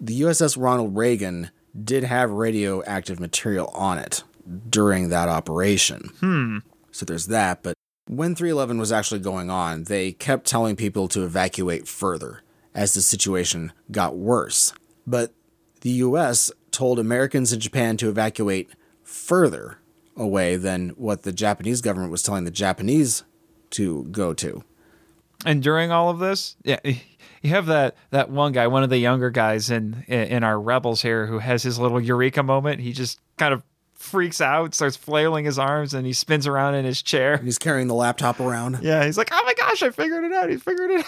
the USS Ronald Reagan did have radioactive material on it during that operation. Hmm. So there's that, but when 311 was actually going on, they kept telling people to evacuate further as the situation got worse. But the US told Americans in Japan to evacuate further away than what the Japanese government was telling the Japanese to go to. And during all of this, yeah, you have that that one guy, one of the younger guys in in our rebels here, who has his little eureka moment. He just kind of freaks out, starts flailing his arms, and he spins around in his chair. he's carrying the laptop around. Yeah, he's like, "Oh my gosh, I figured it out! He figured it."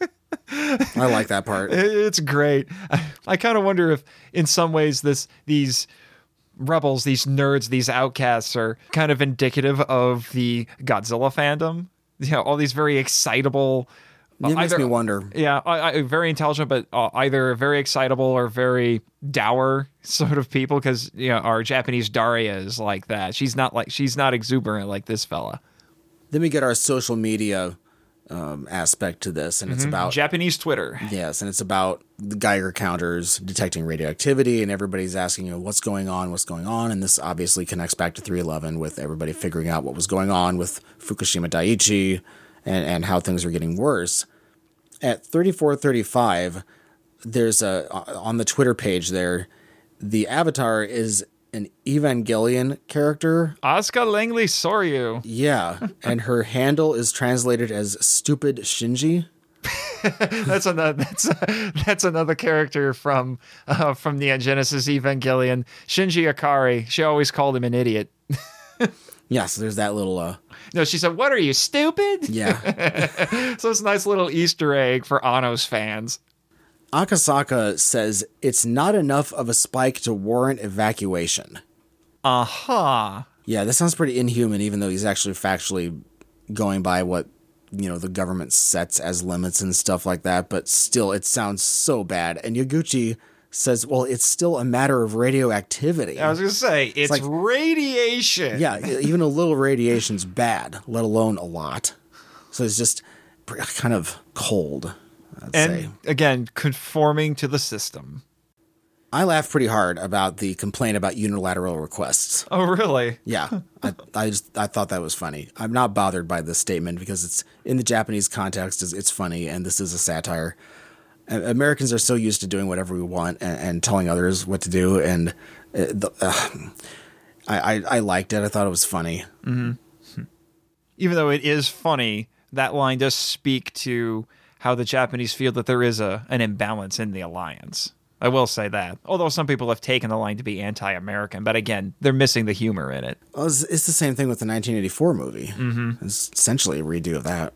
out. I like that part. It's great. I, I kind of wonder if, in some ways, this these rebels, these nerds, these outcasts are kind of indicative of the Godzilla fandom. You know, all these very excitable. It makes either- me wonder. Yeah, I, I, very intelligent, but uh, either very excitable or very dour sort of people. Because you know, our Japanese Daria is like that. She's not like she's not exuberant like this fella. Then we get our social media um, aspect to this, and it's about Japanese Twitter. Yes, and it's about the Geiger counters detecting radioactivity, and everybody's asking, you know, what's going on, what's going on, and this obviously connects back to 311 with everybody figuring out what was going on with Fukushima Daiichi and, and how things are getting worse. At 3435, there's a on the Twitter page there, the avatar is an Evangelion character. Asuka Langley Soryu. Yeah, and her handle is translated as stupid Shinji. That's another that's that's another character from uh, from the Genesis Evangelion. Shinji Ikari. She always called him an idiot. Yes, there's that little uh No, she said, "What are you stupid?" yeah. So it's a nice little Easter egg for Anno's fans. Akasaka says it's not enough of a spike to warrant evacuation. Uh huh. Yeah, that sounds pretty inhuman, even though he's actually factually going by what you know the government sets as limits and stuff like that. But still, it sounds so bad. And Yaguchi says, "Well, it's still a matter of radioactivity." I was gonna say it's, like- radiation. yeah, even a little radiation's bad, let alone a lot. So it's just kind of cold. I'd and say. again, conforming to the system. I laughed pretty hard about the complaint about unilateral requests. Oh, really? Yeah, I, I just I thought that was funny. I'm not bothered by this statement because it's in the Japanese context. It's, it's funny, and this is a satire. Americans are so used to doing whatever we want and, and telling others what to do, and uh, the, uh, I, I I liked it. I thought it was funny. even though it is funny, that line does speak to how the Japanese feel that there is a an imbalance in the alliance. I will say that. Although some people have taken the line to be anti-American, but again, they're missing the humor in it. Well, it's, it's the same thing with the 1984 movie. Mm-hmm. It's essentially a redo of that.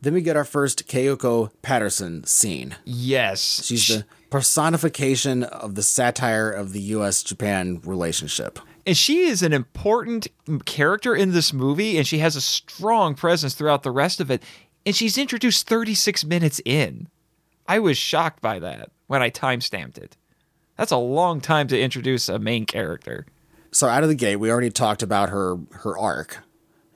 Then we get our first Kayoko Patterson scene. Yes, She's the personification of the satire of the U.S. Japan relationship. and she is an important character in this movie, and she has a strong presence throughout the rest of it. And she's introduced 36 minutes in. I was shocked by that when I timestamped it. That's a long time to introduce a main character. So out of the gate, we already talked about her her arc,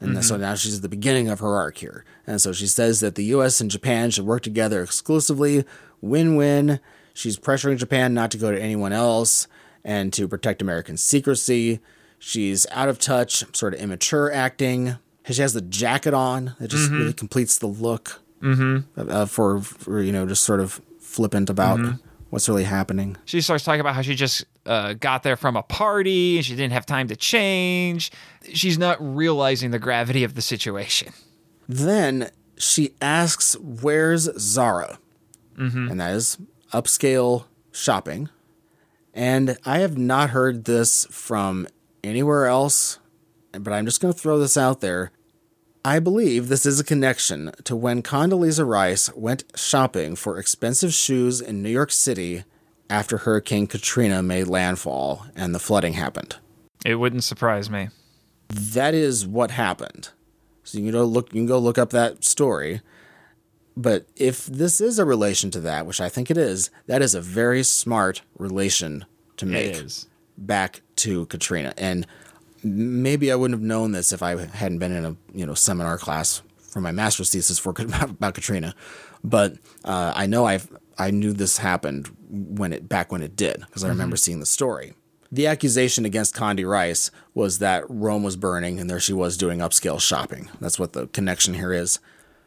and so mm-hmm. now she's at the beginning of her arc here. And so she says that the U.S. and Japan should work together exclusively, win-win. She's pressuring Japan not to go to anyone else and to protect American secrecy. She's out of touch, sort of immature acting. She has the jacket on that just mm-hmm. really completes the look uh, for, for you know just sort of flippant about what's really happening. She starts talking about how she just uh, got there from a party and she didn't have time to change. She's not realizing the gravity of the situation. Then she asks, Where's Zara? And that is upscale shopping. And I have not heard this from anywhere else, but I'm just going to throw this out there. I believe this is a connection to when Condoleezza Rice went shopping for expensive shoes in New York City after Hurricane Katrina made landfall and the flooding happened. It wouldn't surprise me. that is what happened. So you can go look you can go look up that story. But if this is a relation to that, which I think it is, that is a very smart relation to make back to Katrina. And maybe I wouldn't have known this if I hadn't been in a you know seminar class for my master's thesis for about Katrina. But uh, I know I I knew this happened when it back when it did because I mm-hmm. remember seeing the story. The accusation against Condi Rice was that Rome was burning and there she was doing upscale shopping. That's what the connection here is.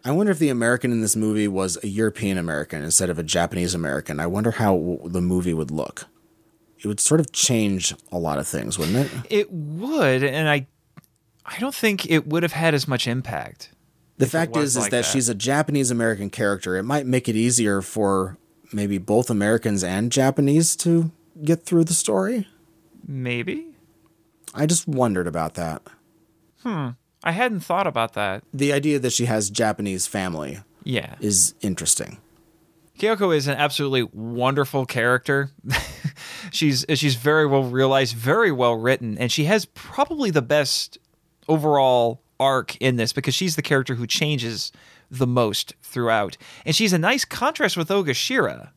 I wonder if the American in this movie was a European American instead of a Japanese American. I wonder how the movie would look. It would sort of change a lot of things, wouldn't it? It would, and I, I don't think it would have had as much impact. The fact is, is like that, that. she's a Japanese American character. It might make it easier for maybe both Americans and Japanese to get through the story. Maybe I just wondered about that. Hmm. I hadn't thought about that. The idea that she has Japanese family Yeah, is interesting. Kayoko is an absolutely wonderful character. she's she's very well realized, very well written, and she has probably the best overall arc in this because she's the character who changes the most throughout, and she's a nice contrast with Ogashira.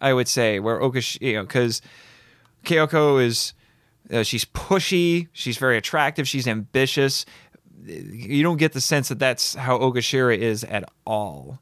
I would say where Ogashira, you know, because Kayoko is uh, she's pushy, she's very attractive, she's ambitious. You don't get the sense that that's how Ogashira is at all.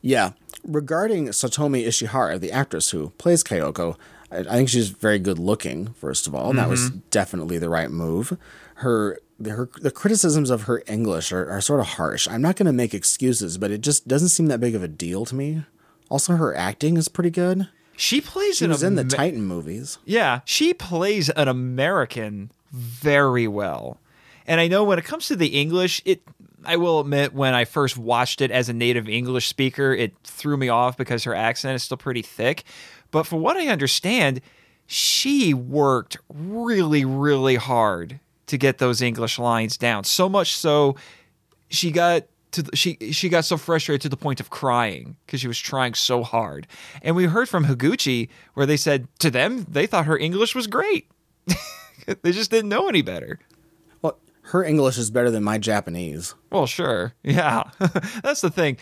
Yeah. Regarding Satomi Ishihara, the actress who plays Kayoko, I, I think she's very good looking, first of all, and that was definitely the right move. Her, her the criticisms of her English are, are sort of harsh. I'm not going to make excuses, but it just doesn't seem that big of a deal to me. Also, her acting is pretty good. She plays She an was in the Titan movies. Yeah, she plays an American very well. And I know when it comes to the English, it I will admit when I first watched it as a native English speaker, it threw me off because her accent is still pretty thick. But for what I understand, she worked really really hard to get those English lines down. So much so she got to the, she she got so frustrated to the point of crying because she was trying so hard. And we heard from Higuchi where they said to them they thought her English was great. they just didn't know any better. Well, her English is better than my Japanese. Well, sure. Yeah. That's the thing.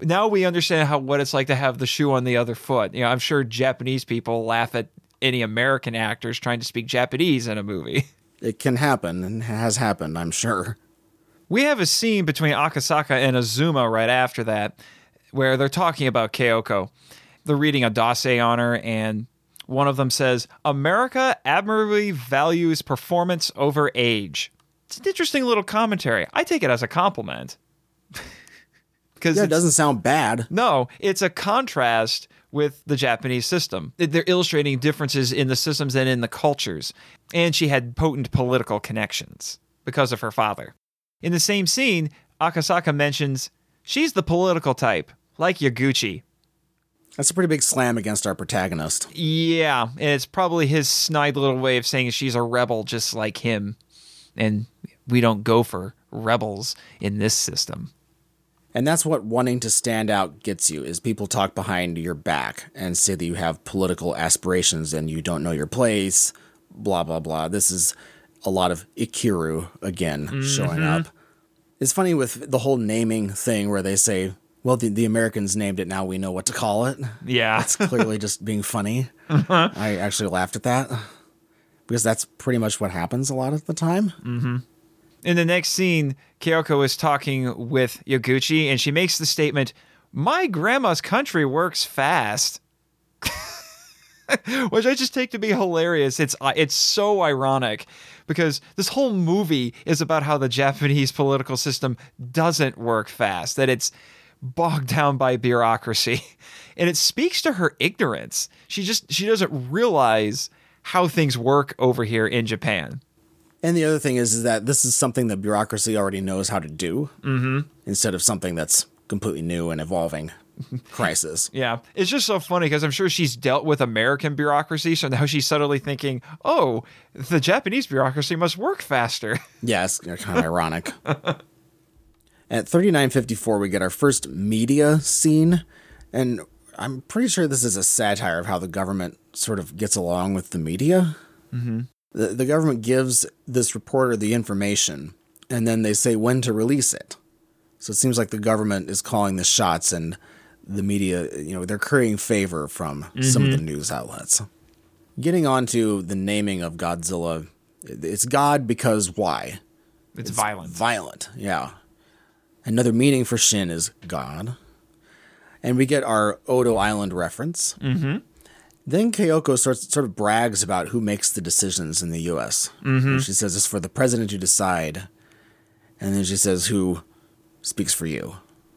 Now we understand how what it's like to have the shoe on the other foot. You know, I'm sure Japanese people laugh at any American actors trying to speak Japanese in a movie. It can happen and has happened, I'm sure. We have a scene between Akasaka and Azuma right after that where they're talking about Kayoko. They're reading a dossier on her, and one of them says, America admirably values performance over age. It's an interesting little commentary. I take it as a compliment. Because Yeah, it doesn't sound bad. no, it's a contrast with the Japanese system. They're illustrating differences in the systems and in the cultures. And she had potent political connections because of her father. In the same scene, Akasaka mentions she's the political type, like Yaguchi. That's a pretty big slam against our protagonist. Yeah, and it's probably his snide little way of saying she's a rebel just like him. And we don't go for rebels in this system. And that's what wanting to stand out gets you is people talk behind your back and say that you have political aspirations and you don't know your place, blah blah blah. This is a lot of Ikiru again mm-hmm. showing up. It's funny with the whole naming thing where they say, well, the, the Americans named it, now we know what to call it. Yeah. It's clearly just being funny. Uh-huh. I actually laughed at that because that's pretty much what happens a lot of the time. Mm-hmm. In the next scene, Kayoko is talking with Yaguchi and she makes the statement, My grandma's country works fast. Which I just take to be hilarious. It's uh, it's so ironic because this whole movie is about how the Japanese political system doesn't work fast, that it's bogged down by bureaucracy. And it speaks to her ignorance. She just she doesn't realize how things work over here in Japan. And the other thing is, is that this is something that bureaucracy already knows how to do mm-hmm. instead of something that's completely new and evolving crisis. Yeah, it's just so funny because I'm sure she's dealt with American bureaucracy, so now she's suddenly thinking, "Oh, the Japanese bureaucracy must work faster." Yeah, it's kind of ironic. At 3954, we get our first media scene, and I'm pretty sure this is a satire of how the government sort of gets along with the media. Mm-hmm. The, the government gives this reporter the information, and then they say when to release it. So it seems like the government is calling the shots, and the media, you know, they're currying favor from some of the news outlets. Getting on to the naming of Godzilla, it's God because why? It's, violent. Violent, yeah. Another meaning for Shin is God. And we get our Odo Island reference. Mm-hmm. Then Kayoko sorts, sort of brags about who makes the decisions in the U.S. Mm-hmm. She says it's for the president to decide. And then she says who speaks for you.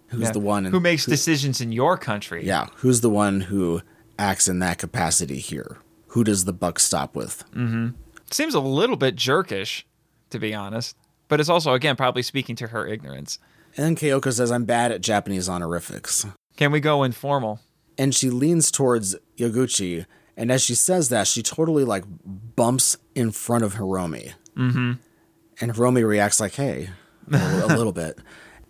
Who's Yeah. the one who makes decisions in your country? Yeah, who's the one who acts in that capacity here? Who does the buck stop with? Mm-hmm. seems a little bit jerkish, to be honest. But it's also again probably speaking to her ignorance. And then Kayoko says, I'm bad at Japanese honorifics. Can we go informal? And she leans towards Yaguchi, and as she says that, she totally like bumps in front of Hiromi. Mm-hmm. And Hiromi reacts like, "Hey," a little, a little bit.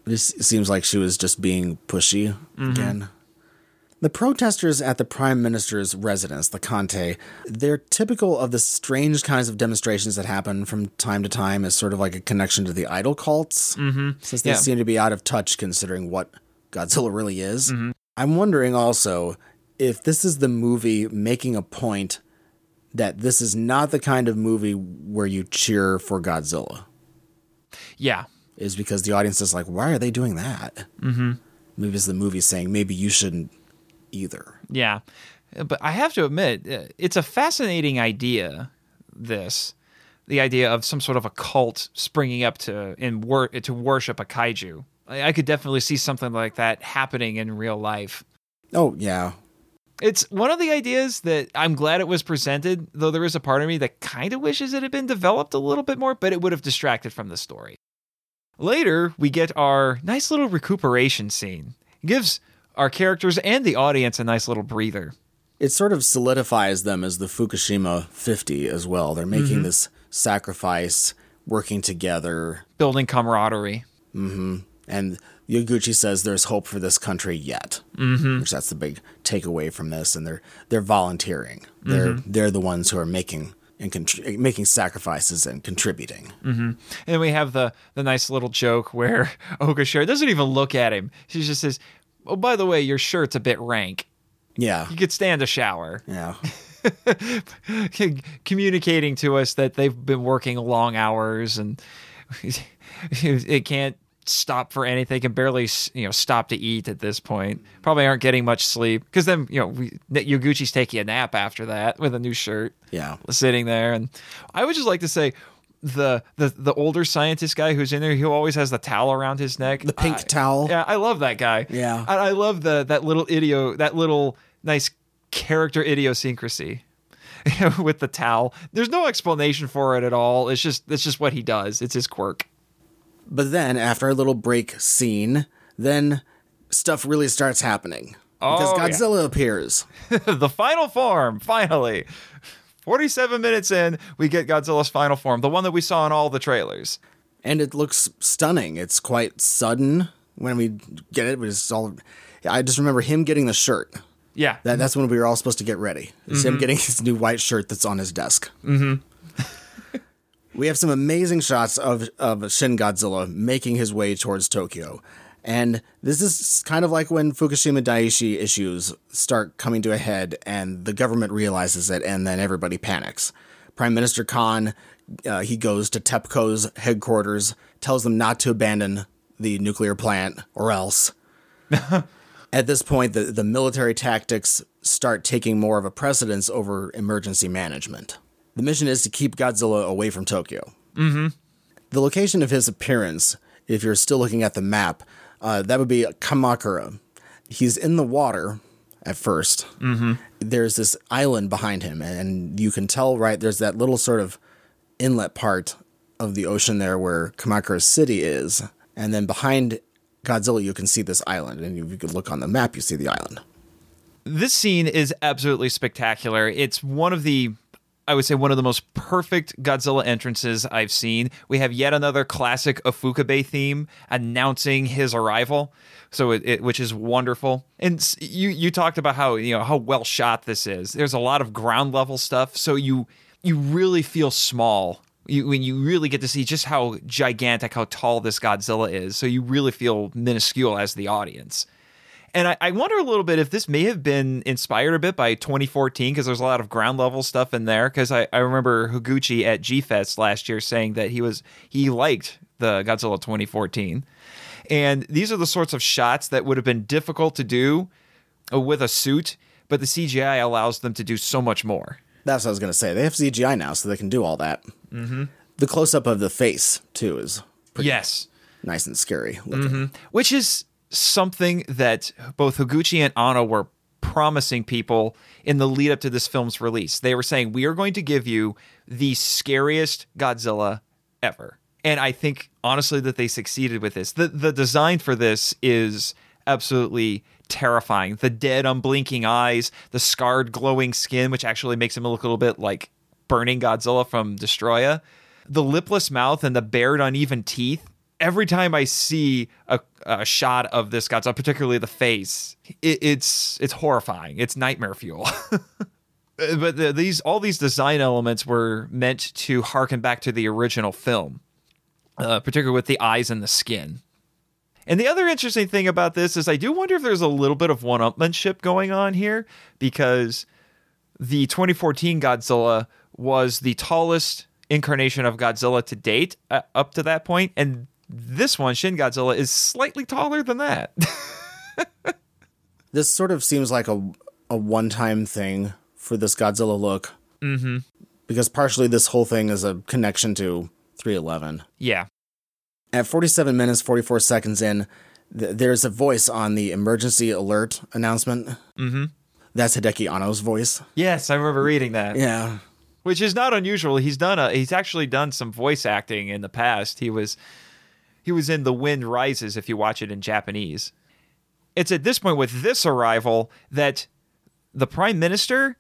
This seems like she was just being pushy again. The protesters at the prime minister's residence, the Kantei, they're typical of the strange kinds of demonstrations that happen from time to time as sort of like a connection to the idol cults, mm-hmm. since they Yeah. seem to be out of touch considering what Godzilla really is. Mm-hmm. I'm wondering also if this is the movie making a point that this is not the kind of movie where you cheer for Godzilla, Yeah. is because the audience is like, why are they doing that? Mm-hmm. Maybe it's the movie saying maybe you shouldn't either. Yeah. But I have to admit, uh, it's a fascinating idea, this. The idea of some sort of a cult springing up to in wor- to worship a kaiju. I, could definitely see something like that happening in real life. Oh, yeah. It's one of the ideas that I'm glad it was presented, though there is a part of me that kind of wishes it had been developed a little bit more, but it would have distracted from the story. Later, we get our nice little recuperation scene. It gives our characters and the audience a nice little breather. it sort of solidifies them as the Fukushima 50 as well. They're making mm-hmm. this sacrifice, working together, building camaraderie. Mm-hmm. And Yaguchi says there's hope for this country yet. Mm-hmm. Which that's the big takeaway from this, and they're they're volunteering. They're they're the ones who are making and contri- making sacrifices and contributing. And then we have the the nice little joke where Ogashira doesn't even look at him. She just says, "Oh, by the way, your shirt's a bit rank. Yeah, You could stand a shower." yeah, Communicating to us that they've been working long hours and it can't stop for anything. Can barely you know stop to eat at this point. Probably aren't getting much sleep because then you know we, Yaguchi's taking a nap after that with a new shirt. yeah. sitting there and i would just like to say the the the older scientist guy who's in there who always has the towel around his neck The pink I- towel. yeah i love that guy Yeah. I, I love the that little idio that little nice character idiosyncrasy with the towel there's no explanation for it at all it's just it's just what he does it's his quirk But then after a little break scene, then stuff really starts happening because Oh, yeah. Godzilla appears. the final form finally 47 minutes in we get godzilla's final form the one that we saw in all the trailers and it looks stunning. It's quite sudden when we get it. It's all. I just remember him getting the shirt. yeah That, that's when we were all supposed to get ready. It's him getting his new white shirt that's on his desk. Mm-hmm. We have some amazing shots of of Shin Godzilla making his way towards Tokyo. And this is kind of like when Fukushima Daiichi issues start coming to a head and the government realizes it and then everybody panics. Prime Minister Kan, uh, he goes to TEPCO's headquarters, tells them not to abandon the nuclear plant or else. At this point, the, the military tactics start taking more of a precedence over emergency management. The mission is to keep Godzilla away from Tokyo. Mm-hmm. The location of his appearance, if you're still looking at the map, uh, that would be Kamakura. He's in the water at 1st Mm-hmm. There's this island behind him, and you can tell, right, there's that little sort of inlet part of the ocean there where Kamakura City is. And then behind Godzilla, you can see this island. And if you could look on the map, you see the island. this scene is absolutely spectacular. It's one of the I would say one of the most perfect Godzilla entrances I've seen. We have yet another classic Ifukube theme announcing his arrival. So it, it which is wonderful. And you you talked about how, you know, how well shot this is. There's a lot of ground level stuff, so you you really feel small. You, when you really get to see just how gigantic, how tall this Godzilla is, so you really feel minuscule as the audience. And I, I wonder a little bit if this may have been inspired a bit by 2014 because there's a lot of ground level stuff in there. Because I, I remember Higuchi at G Fest last year saying that he was he liked the Godzilla 2014, and these are the sorts of shots that would have been difficult to do with a suit, but the CGI allows them to do so much more. That's what I was going to say. They have CGI now, so they can do all that. Mm-hmm. The close up of the face, too, is yes, nice and scary looking. which is something that both Higuchi and Anno were promising people in the lead up to this film's release. They were saying, We are going to give you the scariest Godzilla ever. And I think honestly that they succeeded with this. The the design for this is absolutely terrifying. The dead unblinking eyes, the scarred glowing skin, which actually makes him look a little bit like burning Godzilla from Destoroyah. The lipless mouth and the bared uneven teeth every time I see a, a shot of this Godzilla, particularly the face, it, it's it's horrifying. It's nightmare fuel. but the, these all these design elements were meant to harken back to the original film, uh, particularly with the eyes and the skin. And the other interesting thing about this is I do wonder if there's a little bit of one-upmanship going on here because the 2014 Godzilla was the tallest incarnation of Godzilla to date uh, up to that point, and this one, Shin Godzilla, is slightly taller than that. This sort of seems like a a one time thing for this Godzilla look. Mm-hmm. Because partially this whole thing is a connection to 311. yeah. At 47 minutes 44 seconds in, th- there's a voice on the emergency alert announcement. Mm-hmm. That's Hideaki Anno's voice. Yes, I remember reading that. Yeah. which is not unusual. He's done a he's actually done some voice acting in the past. He was he was in The Wind Rises if you watch it in Japanese. It's at this point with this arrival that the prime minister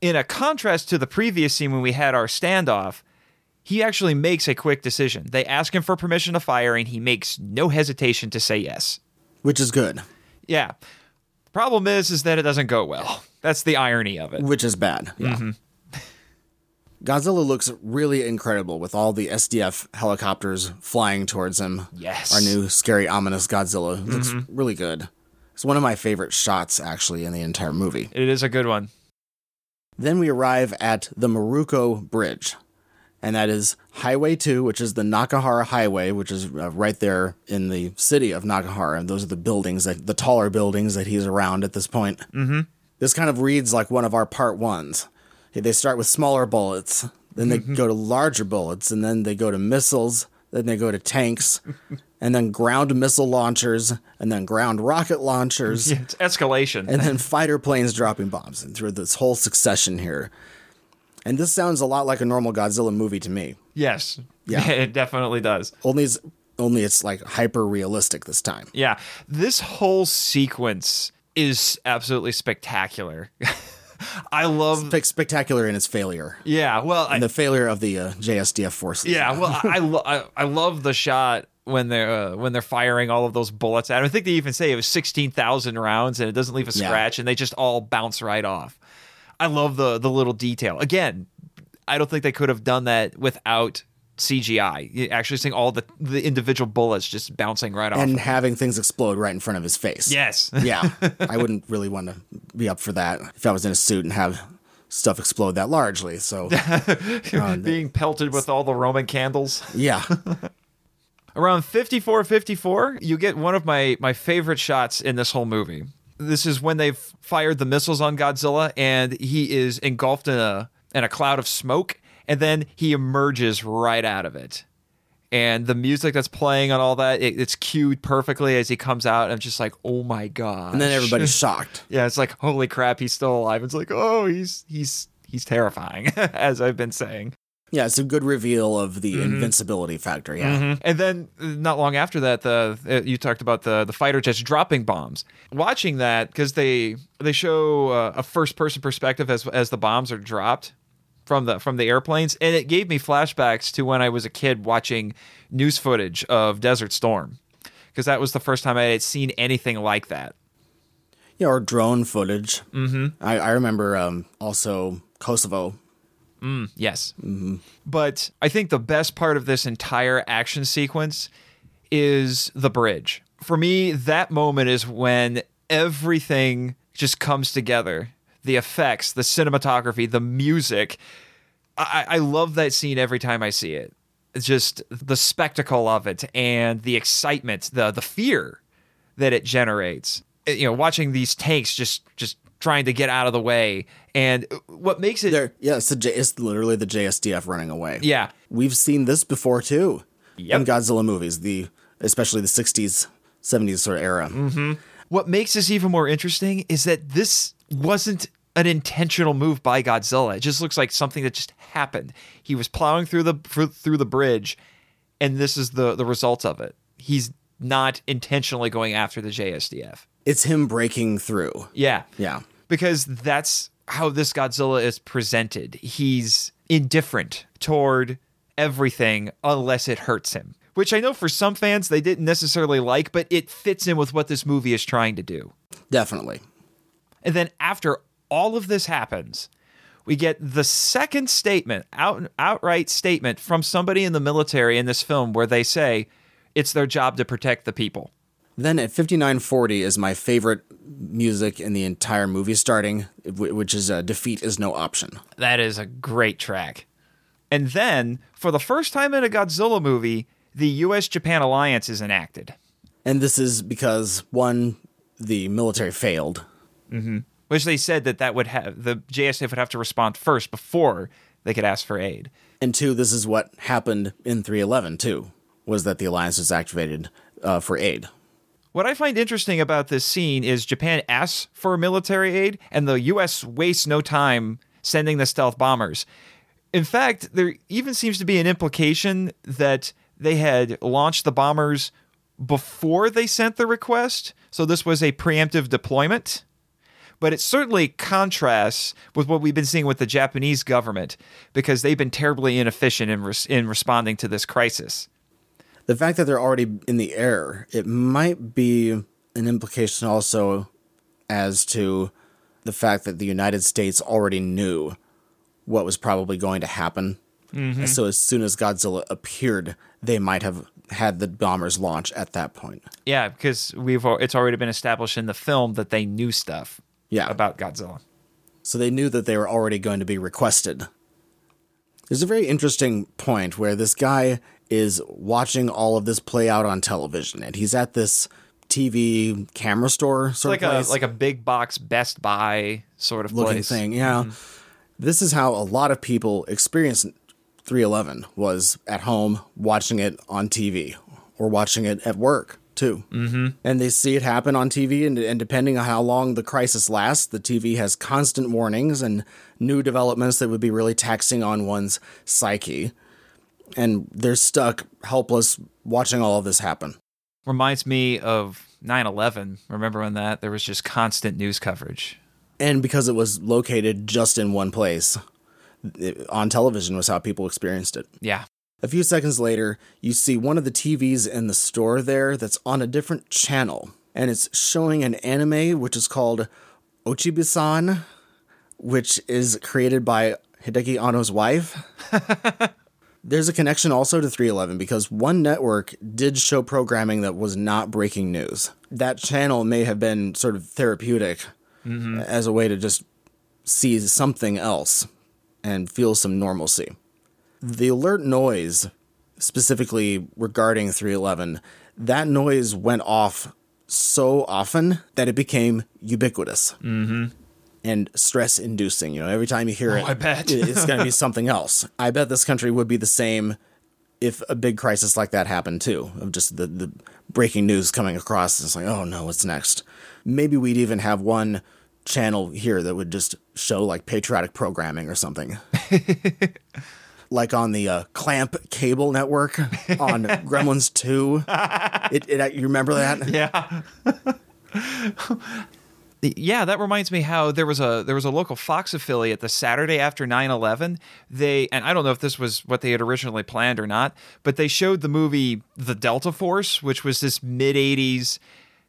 in a contrast to the previous scene when we had our standoff, he actually makes a quick decision. They ask him for permission to fire and he makes no hesitation to say yes. Which is good, Yeah. Problem is is that it doesn't go well. That's the irony of it. which is bad. Yeah. Mm-hmm. Godzilla looks really incredible with all the SDF helicopters flying towards him. Yes. Our new scary, ominous Godzilla It looks really good. It's one of my favorite shots, actually, in the entire movie. It is a good one. Then we arrive at the Maruko Bridge, and that is Highway 2, which is the Nakahara Highway, which is uh, right there in the city of Nakahara. And those are the buildings, that, the taller buildings that he's around at this point. Mm-hmm. This kind of reads like one of our part ones. They start with smaller bullets, then they mm-hmm. go to larger bullets, and then they go to missiles, then they go to tanks, and then ground missile launchers, and then ground rocket launchers It's escalation. and then fighter planes dropping bombs and through this whole succession here. And this sounds a lot like a normal Godzilla movie to me. Yes. Yeah. it definitely does. Only it's, only it's like hyper realistic this time. Yeah. This whole sequence is absolutely spectacular. I love Spe- spectacular in its failure. Yeah, well, I, the failure of the uh, JSDF forces. yeah, well, I I, lo- I I love the shot when they're uh, when they're firing all of those bullets at him. I think they even say it was 16,000 rounds and it doesn't leave a Yeah. scratch and they just all bounce right off. I love the the little detail. Again, I don't think they could have done that without CGI. You Actually seeing all the the individual bullets just bouncing right off. And having things explode right in front of his face. yes. Yeah. I wouldn't really want to be up for that if I was in a suit and have stuff explode that largely. So, uh, Being pelted with all the Roman candles. yeah. Around 54 54, you get one of my, my favorite shots in this whole movie. This is when they've fired the missiles on Godzilla and he is engulfed in a in a cloud of smoke and then he emerges right out of it. And the music that's playing on all that, it, it's cued perfectly as he comes out. And I'm just like, oh my god! And then everybody's shocked. yeah, it's like, holy crap, he's still alive. It's like, oh, he's he's he's terrifying, as I've been saying. Yeah, it's a good reveal of the invincibility factor. Yeah. And then uh, not long after that, the uh, you talked about the the fighter jets dropping bombs. Watching that because they they show uh, a first person perspective as as the bombs are dropped from the from the airplanes, and it gave me flashbacks to when I was a kid watching news footage of Desert Storm because that was the first time I had seen anything like that. Yeah, or drone footage. Mm-hmm. I, I remember um, also Kosovo. Mm, Yes. But I think the best part of this entire action sequence is the bridge. For me, that moment is when everything just comes together the effects, the cinematography, the music. I, I love that scene every time I see it. It's just the spectacle of it and the excitement, the the fear that it generates. Uh, you know, watching these tanks just just trying to get out of the way, and what makes it There, yeah, it's, J, it's literally the JSDF running away. yeah, we've seen this before too Yep. in Godzilla movies, the especially the '60s, '70s sort of era. Mm-hmm. What makes this even more interesting is that this wasn't an intentional move by Godzilla. It just looks like something that just happened. He was plowing through the through the bridge, and this is the the result of it. He's not intentionally going after the JSDF. It's him breaking through. Yeah, Yeah, because that's how this Godzilla is presented. He's indifferent toward everything unless it hurts him. which I know for some fans they didn't necessarily like, but it fits in with what this movie is trying to do. Definitely. And then after all of this happens, we get the second statement, out, outright statement from somebody in the military in this film where they say it's their job to protect the people. Then at 5940 is my favorite music in the entire movie starting, which is uh, Defeat is No Option. That is a great track. And then, for the first time in a Godzilla movie, the US Japan alliance is enacted, And this is because, one, the military failed. Which they said that that would have the JSF would have to respond first before they could ask for aid. And two, this is what happened in 311, too, was that the alliance was activated uh, for aid. What I find interesting about this scene is Japan asks for military aid, and the U.S. wastes no time sending the stealth bombers. In fact, there even seems to be an implication that they had launched the bombers before they sent the request, so this was a preemptive deployment. But it certainly contrasts with what we've been seeing with the Japanese government because they've been terribly inefficient in, res- in responding to this crisis. The fact that they're already in the air, it might be an implication also as to the fact that the United States already knew what was probably going to happen. Mm-hmm. So as soon as Godzilla appeared, they might have had the bombers launch at that point. Yeah, because we've it's already been established in the film that they knew stuff Yeah. about Godzilla. So they knew that they were already going to be requested. There's a very interesting point where this guy is watching all of this play out on television, and he's at this TV camera store sort like of a like a big box Best Buy sort of looking place. thing. Yeah, mm-hmm. this is how a lot of people experienced 311 was at home watching it on TV or watching it at work too. Mm-hmm. And they see it happen on TV, and, and depending on how long the crisis lasts, the TV has constant warnings and new developments that would be really taxing on one's psyche. And they're stuck, helpless, watching all of this happen. Reminds me of 9/11. Remember when that there was just constant news coverage. And because it was located just in one place, on television was how people experienced it. Yeah. A few seconds later, you see one of the TVs in the store there that's on a different channel, and it's showing an anime which is called Ochibisan, which is created by Hideaki Anno's wife. There's a connection also to 311 because one network did show programming that was not breaking news. That channel may have been sort of therapeutic mm-hmm. as a way to just see something else and feel some normalcy. The alert noise, specifically regarding 311, that noise went off so often that it became ubiquitous mm-hmm. and stress inducing. You know, every time you hear it, I bet. it- it's going to be something else. I bet this country would be the same if a big crisis like that happened too, of just the, the breaking news coming across. It's like, oh no, what's next? Maybe we'd even have one channel here that would just show like patriotic programming or something. like on the uh, Clamp cable network on Gremlins 2. It, it, you remember that? Yeah. yeah, that reminds me how there was a there was a local Fox affiliate the Saturday after 9/11. They and I don't know if this was what they had originally planned or not, but they showed the movie The Delta Force, which was this mid 80s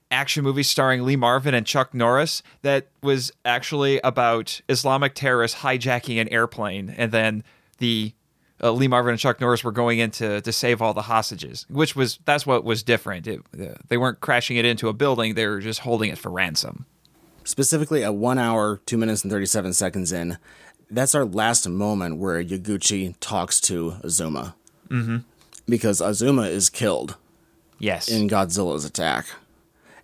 action movie starring Lee Marvin and Chuck Norris that was actually about Islamic terrorists hijacking an airplane and then the uh, Lee Marvin and Chuck Norris were going in to, to save all the hostages, which was that's what was different. It, uh, they weren't crashing it into a building; they were just holding it for ransom. Specifically, at one hour, two minutes, and 37 seconds in, that's our last moment where Yaguchi talks to Azuma. Mm-hmm. Because Azuma is killed Yes, in Godzilla's attack.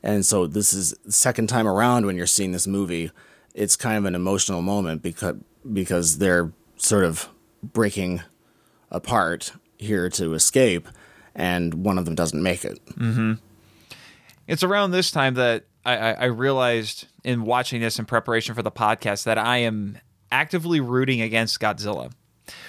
And so this is second time around when you're seeing this movie, it's kind of an emotional moment because because they're sort of breaking apart here to escape and one of them doesn't make it. Mm-hmm. it's around this time that I, I, I realized in watching this in preparation for the podcast that I am actively rooting against Godzilla,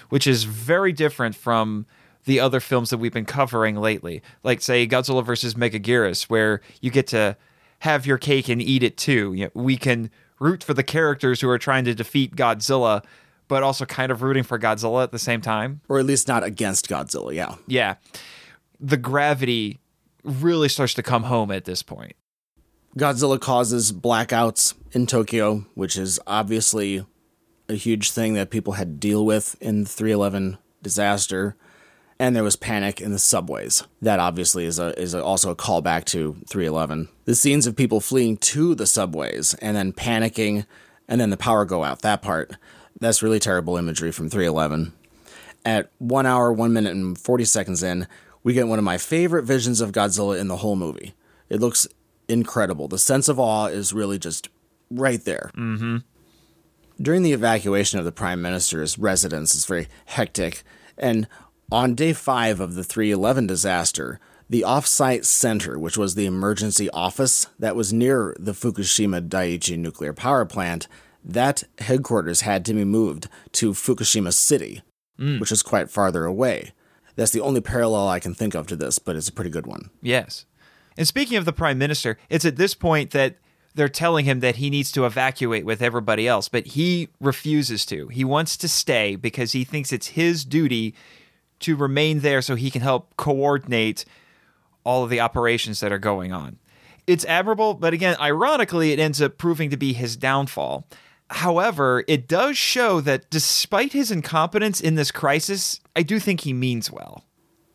which is very different from the other films that we've been covering lately. Like, say, Godzilla versus Megaguirus, where you get to have your cake and eat it too. You know, we can root for the characters who are trying to defeat Godzilla, but also kind of rooting for Godzilla at the same time. Or at least not against Godzilla, yeah. Yeah. the gravity really starts to come home at this point. Godzilla causes blackouts in Tokyo, which is obviously a huge thing that people had to deal with in the 311 disaster. And there was panic in the subways. That obviously is a is a, also a callback to 311. The scenes of people fleeing to the subways and then panicking, and then the power go out. That part, that's really terrible imagery from 311. At one hour, one minute, and 40 seconds in, we get one of my favorite visions of Godzilla in the whole movie. It looks incredible. The sense of awe is really just right there. Mm-hmm. During the evacuation of the Prime Minister's residence, it's very hectic. And on day five of the 311 disaster, the offsite center, which was the emergency office that was near the Fukushima Daiichi nuclear power plant, that headquarters had to be moved to Fukushima City, mm. which is quite farther away. That's the only parallel I can think of to this, but it's a pretty good one. Yes. And speaking of the prime minister, it's at this point that they're telling him that he needs to evacuate with everybody else, but he refuses to. He wants to stay because he thinks it's his duty to remain there so he can help coordinate all of the operations that are going on. It's admirable, but again, ironically, it ends up proving to be his downfall. However, it does show that despite his incompetence in this crisis, I do think he means well.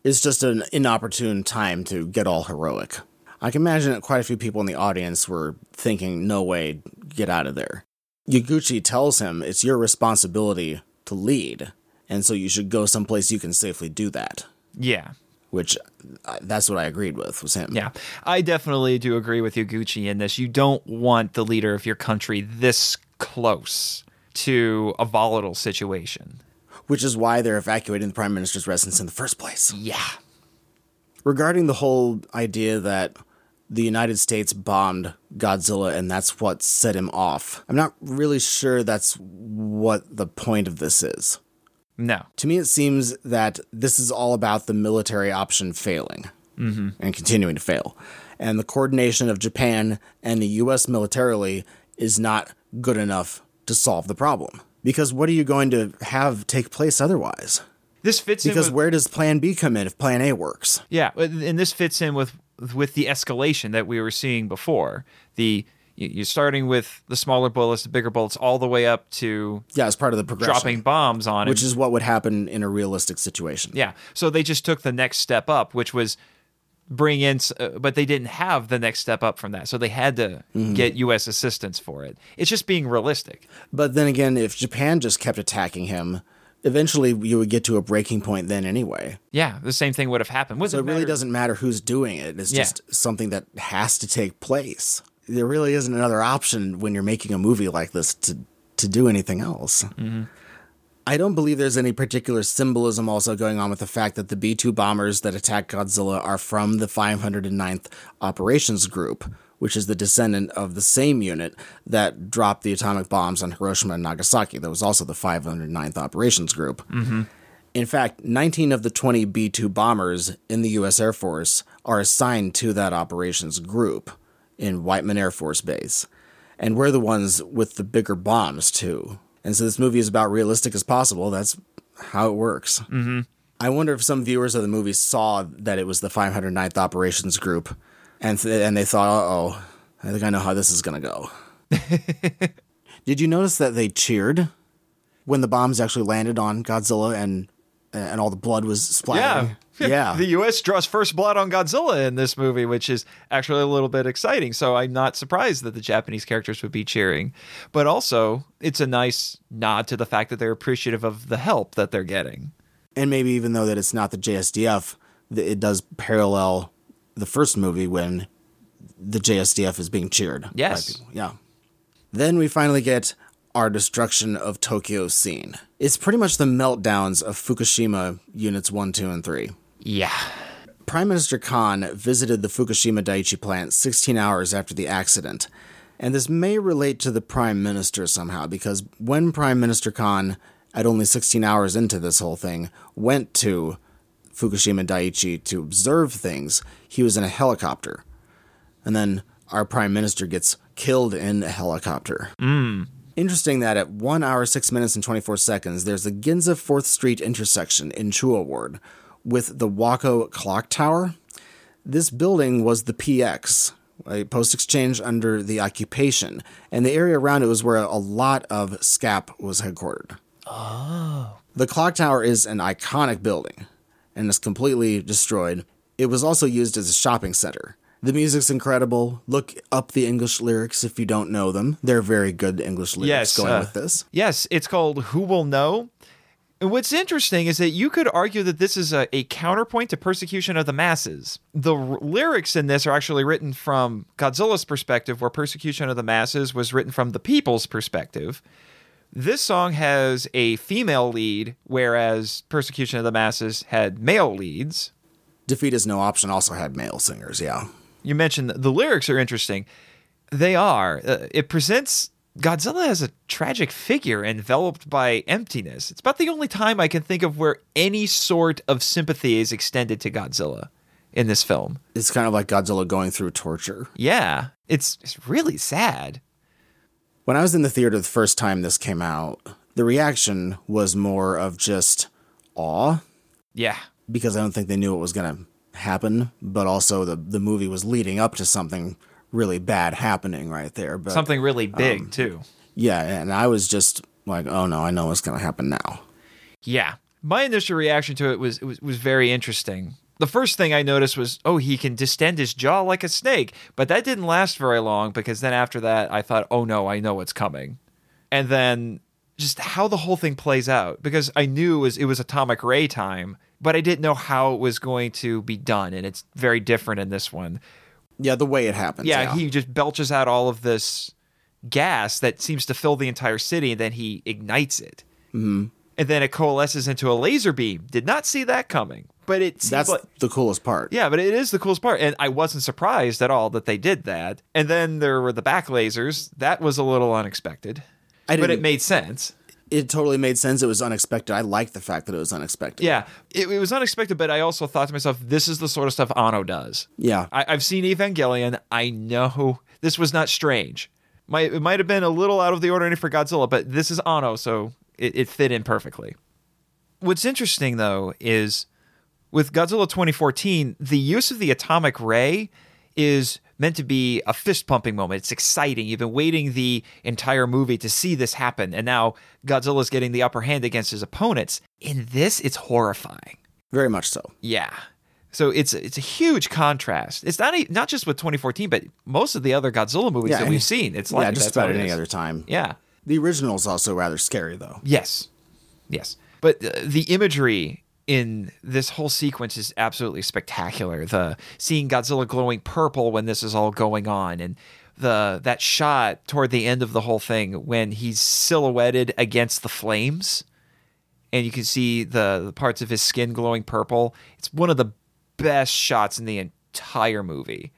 It's just an inopportune time to get all heroic. I can imagine that quite a few people in the audience were thinking, no way, get out of there. Yaguchi tells him it's your responsibility to lead, and so you should go someplace you can safely do that. Yeah. Which uh, that's what I agreed with was him. Yeah, I definitely do agree with Yaguchi in this. You don't want the leader of your country this close to a volatile situation. Which is why they're evacuating the prime minister's residence in the first place. Yeah. Regarding the whole idea that the United States bombed Godzilla and that's what set him off, I'm not really sure that's what the point of this is. No. To me, it seems that this is all about the military option failing mm-hmm. and continuing to fail. And the coordination of Japan and the US militarily is not good enough to solve the problem. Because what are you going to have take place otherwise? This fits Because in with, where does plan B come in if plan A works? yeah, uh, and this fits in with with the escalation that we were seeing before. The you- you're starting with the smaller bullets, the bigger bullets, all the way up to Yeah, as part of the progression. dropping bombs on which him. is what would happen in a realistic situation. Yeah. So they just took the next step up, which was bring in, uh, but they didn't have the next step up from that. So they had to get U.S. assistance for it. It's just being realistic. But then again, if Japan just kept attacking him, eventually you would get to a breaking point then anyway. Yeah. The same thing would have happened. So it really doesn't matter who's doing it. It's Yeah. just something that has to take place. There really isn't another option when you're making a movie like this to to do anything else. I don't believe there's any particular symbolism also going on with the fact that the B 2 bombers that attack Godzilla are from the 509th Operations Group, which is the descendant of the same unit that dropped the atomic bombs on Hiroshima and Nagasaki. That was also the 509th Operations Group. Mm-hmm. In fact, 19 of the 20 B 2 bombers in the U.S. Air Force are assigned to that operations group in Whiteman Air Force Base. And we're the ones with the bigger bombs, too. And so this movie is about realistic as possible. That's how it works. Mm-hmm. I wonder if some viewers of the movie saw that it was the 509th Operations Group and, th- and they thought, uh oh, I think I know how this is going to go. Did you notice that they cheered when the bombs actually landed on Godzilla and and all the blood was splattering? yeah. the U.S. draws first blood on Godzilla in this movie, which is actually a little bit exciting. So I'm not surprised that the Japanese characters would be cheering. But also, it's a nice nod to the fact that they're appreciative of the help that they're getting. and maybe even though that it's not the JSDF, it does parallel the first movie when the JSDF is being cheered. by Yes. people. Yeah. Then we finally get our destruction of Tokyo scene. It's pretty much the meltdowns of Fukushima units 1, 2, and 3. Yeah. Prime Minister Kan visited the Fukushima Daiichi plant 16 hours after the accident. And this may relate to the Prime Minister somehow, because when Prime Minister Kan, at only 16 hours into this whole thing, went to Fukushima Daiichi to observe things, he was in a helicopter. And then our Prime Minister gets killed in a helicopter. Mm. Interesting that at 1 hour, 6 minutes, and 24 seconds, there's the Ginza 4th Street intersection in Chuo Ward, with the Wako Clock Tower. This building was the PX, a post exchange under the occupation, and the area around it was where a lot of SCAP was headquartered. Oh. The clock tower is an iconic building and is completely destroyed. It was also used as a shopping center. The music's incredible. Look up the English lyrics if you don't know them. They're very good English lyrics Yes, going uh, with this. Yes, it's called Who Will Know. And what's interesting is that you could argue that this is a, a counterpoint to persecution of the masses. The r- lyrics in this are actually written from Godzilla's perspective, where persecution of the masses was written from the people's perspective. This song has a female lead, whereas persecution of the masses had male leads. Defeat is no option also had male singers, yeah. you mentioned the lyrics are interesting. They are. Uh, it presents Godzilla as a tragic figure enveloped by emptiness. It's about the only time I can think of where any sort of sympathy is extended to Godzilla in this film. It's kind of like Godzilla going through torture. Yeah, it's it's really sad. When I was in the theater the first time this came out, the reaction was more of just awe Yeah. because I don't think they knew what was going to happen, but also the the movie was leading up to something really bad happening right there. But Something really um, big, too. yeah, and I was just like, "Oh no, I know what's going to happen now." Yeah. My initial reaction to it was, it was was very interesting. The first thing I noticed was, oh, he can distend his jaw like a snake, but that didn't last very long because then after that I thought, oh no, I know what's coming. And then just how the whole thing plays out because I knew it was it was atomic ray time, but I didn't know how it was going to be done and it's very different in this one. Yeah, the way it happens. Yeah, Yeah, he just belches out all of this gas that seems to fill the entire city, and then he ignites it. Mm-hmm. And then it coalesces into a laser beam. Did not see that coming, but it that's like the coolest part. yeah, but it is the coolest part, and I wasn't surprised at all that they did that. And then there were the back lasers. That was a little unexpected, but it made sense. It totally made sense. It was unexpected. I liked the fact that it was unexpected. Yeah, it, it was unexpected, but I also thought to myself, this is the sort of stuff Anno does. Yeah. I, I've seen Evangelion. I know this was not strange. Might it might have been a little out of the ordinary for Godzilla, but this is Anno, so it, it fit in perfectly. What's interesting though is with Godzilla 2014, the use of the atomic ray is meant to be a fist pumping moment. It's exciting. You've been waiting the entire movie to see this happen, and now Godzilla's getting the upper hand against his opponents. In this, it's horrifying. Very much so. Yeah. So it's it's a huge contrast. It's not e- not just with 2014, but most of the other Godzilla movies Yeah, that we've seen. It's like yeah, just about any other time. Yeah. The original is also rather scary though. Yes. Yes. But uh, the imagery in this whole sequence is absolutely spectacular. The seeing Godzilla glowing purple when this is all going on and the that shot toward the end of the whole thing when he's silhouetted against the flames and you can see the, the parts of his skin glowing purple. It's one of the best shots in the entire movie.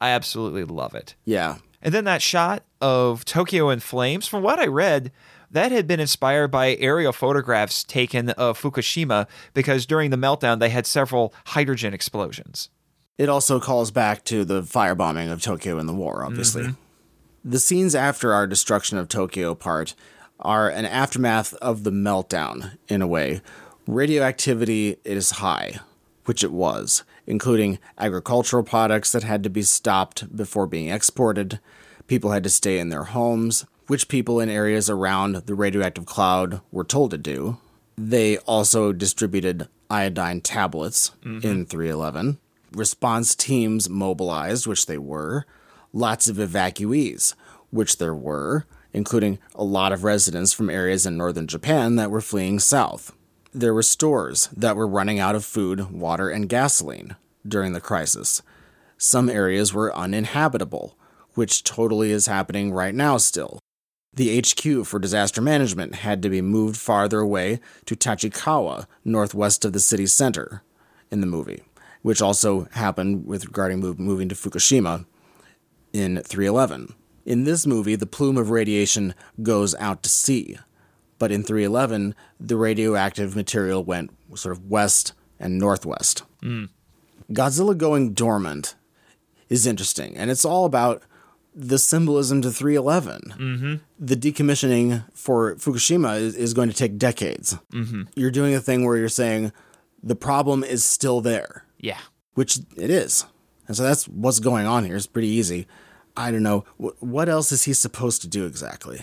I absolutely love it. Yeah. And then that shot of Tokyo in flames, from what I read, that had been inspired by aerial photographs taken of Fukushima because during the meltdown they had several hydrogen explosions. It also calls back to the firebombing of Tokyo in the war, obviously. Mm-hmm. The scenes after our destruction of Tokyo part are an aftermath of the meltdown, in a way. Radioactivity is high, which it was, including agricultural products that had to be stopped before being exported. People had to stay in their homes, which people in areas around the radioactive cloud were told to do. They also distributed iodine tablets in mm-hmm. 311. Response teams mobilized, which they were. Lots of evacuees, which there were, including a lot of residents from areas in northern Japan that were fleeing south. There were stores that were running out of food, water, and gasoline during the crisis. Some areas were uninhabitable, which totally is happening right now still. The HQ for disaster management had to be moved farther away to Tachikawa, northwest of the city center, in the movie, which also happened with regarding move, moving to Fukushima in 311. In this movie, the plume of radiation goes out to sea, but in 311, the radioactive material went sort of west and northwest. Mm. Godzilla going dormant is interesting, and it's all about the symbolism to 311. Mm-hmm. The decommissioning for Fukushima is, is going to take decades. Mm-hmm. You're doing a thing where you're saying the problem is still there, Yeah. which it is. And so that's what's going on here. It's pretty easy. I don't know. Wh- What else is he supposed to do exactly?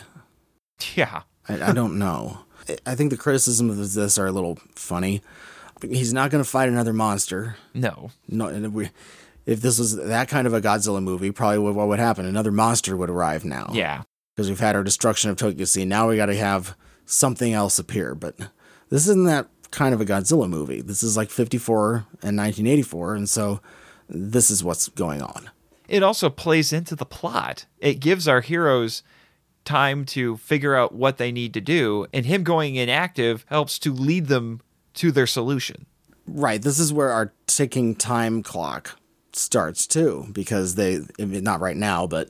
Yeah. I, I don't know. I- I think the criticisms of this are a little funny. He's not going to fight another monster. No. No, and we, if this was that kind of a Godzilla movie, probably what, what would happen? Another monster would arrive now. Yeah. because we've had our destruction of Tokyo Sea. Now we got to have something else appear. But this isn't that kind of a Godzilla movie. This is like 54 and 1984, and so this is what's going on. It also plays into the plot. It gives our heroes time to figure out what they need to do, and him going inactive helps to lead them to their solution. Right. This is where our ticking time clock starts too, because they I mean, not right now, but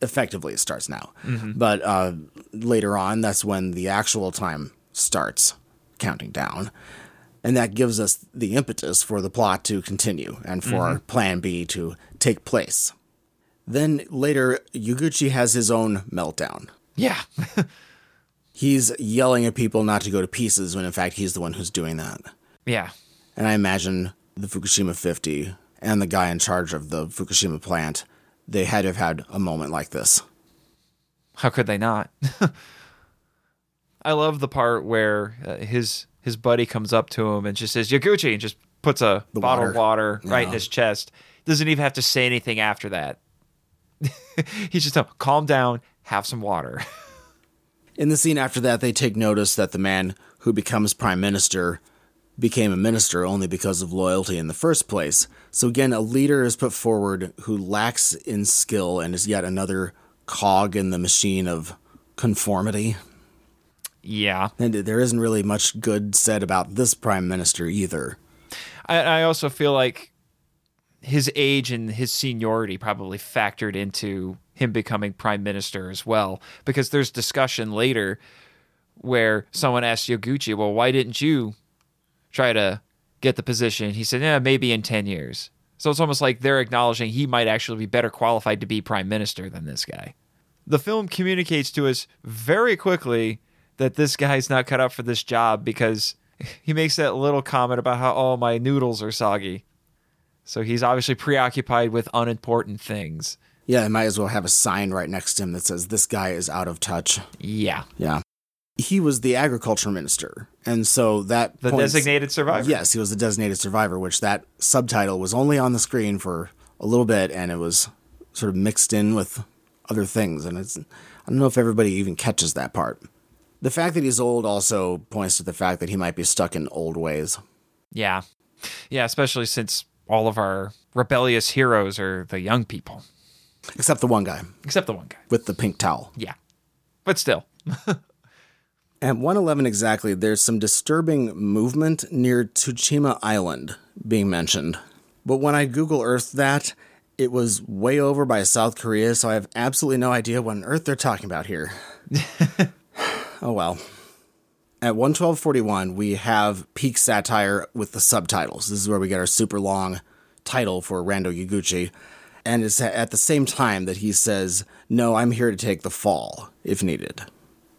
effectively it starts now. But uh, later on, that's when the actual time starts counting down. And that gives us the impetus for the plot to continue and for Plan B to take place. Then later, Yaguchi has his own meltdown. Yeah. He's yelling at people not to go to pieces when in fact he's the one who's doing that. yeah. And I imagine the Fukushima 50 and the guy in charge of the Fukushima plant, they had to have had a moment like this. How could they not? I love the part where uh, his his buddy comes up to him and just says Yaguchi and just puts a bottle of water right in his chest. Doesn't even have to say anything after that. He's just calm down, have some water. In the scene after that, they take notice that the man who becomes prime minister became a minister only because of loyalty in the first place. So again, a leader is put forward who lacks in skill and is yet another cog in the machine of conformity. yeah. And there isn't really much good said about this prime minister either. I, I also feel like his age and his seniority probably factored into him becoming prime minister as well, because there's discussion later where someone asked Yaguchi, "Well, why didn't you try to get the position?" He said, "Yeah, maybe in ten years." So it's almost like they're acknowledging he might actually be better qualified to be prime minister than this guy. The film communicates to us very quickly that this guy's not cut out for this job because he makes that little comment about how oh my noodles are soggy. So he's obviously preoccupied with unimportant things. Yeah, I might as well have a sign right next to him that says, This guy is out of touch. Yeah. Yeah. He was the agriculture minister. And so that. The points- designated survivor. Yes, he was the designated survivor, which that subtitle was only on the screen for a little bit and it was sort of mixed in with other things. And it's. I don't know if everybody even catches that part. The fact that he's old also points to the fact that he might be stuck in old ways. Yeah. Yeah, especially since all of our rebellious heroes are the young people, Except the one guy except the one guy. with the pink towel. Yeah. But still. At 111 exactly, there's some disturbing movement near Tsushima Island being mentioned. But when I Google Earth that, it was way over by South Korea, so I have absolutely no idea what on earth they're talking about here. oh well. At 112.41, we have peak satire with the subtitles. This is where we get our super long title for Rando Yaguchi. And it's at the same time that he says, No, I'm here to take the fall if needed.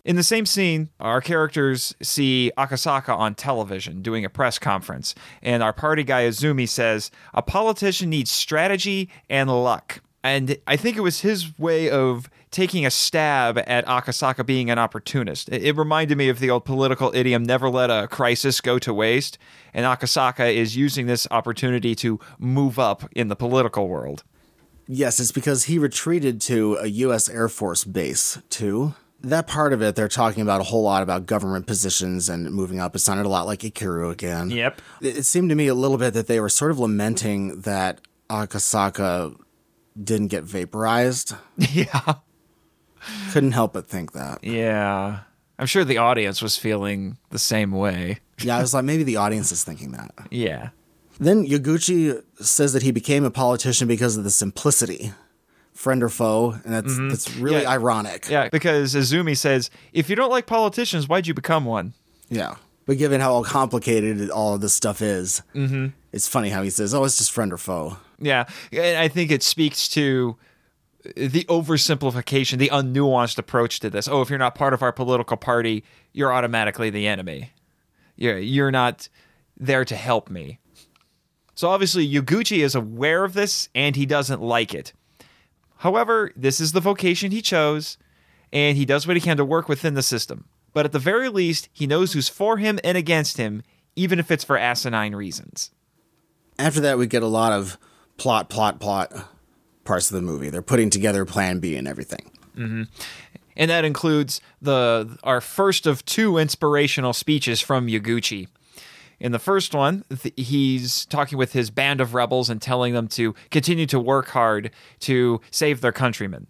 In the same scene, our characters see Akasaka on television doing a press conference, and our party guy Izumi says, A politician needs strategy and luck. And I think it was his way of taking a stab at Akasaka being an opportunist. It, reminded me of the old political idiom, never let a crisis go to waste. And Akasaka is using this opportunity to move up in the political world. Yes, it's because he retreated to a U.S. Air Force base, too. That part of it, they're talking about a whole lot about government positions and moving up. It sounded a lot like Ikiru again. Yep. It it seemed to me a little bit that they were sort of lamenting that Akasaka didn't get vaporized. Yeah. Couldn't help but think that. Yeah. I'm sure the audience was feeling the same way. Yeah, I was like, maybe the audience is thinking that. Yeah. Then Yaguchi says that he became a politician because of the simplicity, friend or foe, and that's that's really Yeah. ironic. Yeah, because Izumi says, if you don't like politicians, why'd you become one? Yeah. But given how complicated all of this stuff is, mm-hmm. it's funny how he says, oh, it's just friend or foe. Yeah, and I think it speaks to the oversimplification, the unnuanced approach to this. Oh, if you're not part of our political party, you're automatically the enemy. You're you're not there to help me. So obviously, Yaguchi is aware of this and he doesn't like it. However, this is the vocation he chose, and he does what he can to work within the system. But at the very least, he knows who's for him and against him, even if it's for asinine reasons. After that, we get a lot of plot, plot, plot parts of the movie. They're putting together Plan B and everything. Mm-hmm. and that includes the our first of two inspirational speeches from Yaguchi. In the first one, th- he's talking with his band of rebels and telling them to continue to work hard to save their countrymen.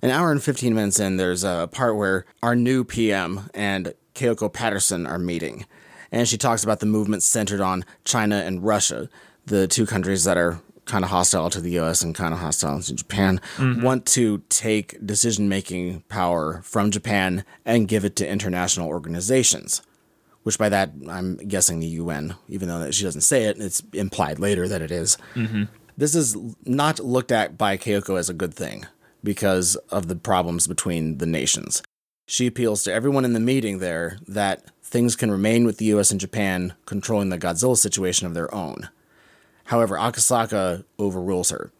An hour and 15 minutes in, there's a part where our new PM and Kayoko Patterson are meeting. And she talks about the movement centered on China and Russia, the two countries that are kind of hostile to the US and kind of hostile to Japan, mm-hmm. want to take decision making power from Japan and give it to international organizations. Which by that, I'm guessing the UN, even though she doesn't say it, it's implied later that it is. Mm-hmm. This is not looked at by Kayoko as a good thing because of the problems between the nations. She appeals to everyone in the meeting there that things can remain with the US and Japan controlling the Godzilla situation of their own. However, Akasaka overrules her,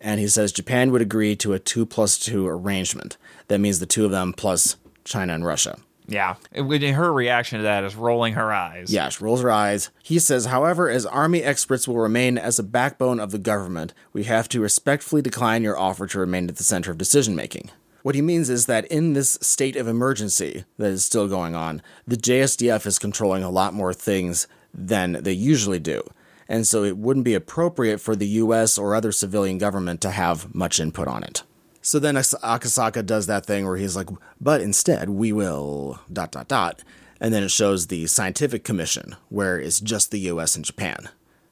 and he says Japan would agree to a 2 plus 2 arrangement. That means the two of them plus China and Russia. Yeah, her reaction to that is rolling her eyes. Yeah, she rolls her eyes. He says, however, as army experts will remain as a backbone of the government, we have to respectfully decline your offer to remain at the center of decision making. What he means is that in this state of emergency that is still going on, the JSDF is controlling a lot more things than they usually do. And so it wouldn't be appropriate for the US or other civilian government to have much input on it. So then Akasaka does that thing where he's like, but instead we will dot dot dot. And then it shows the scientific commission where it's just the US and Japan.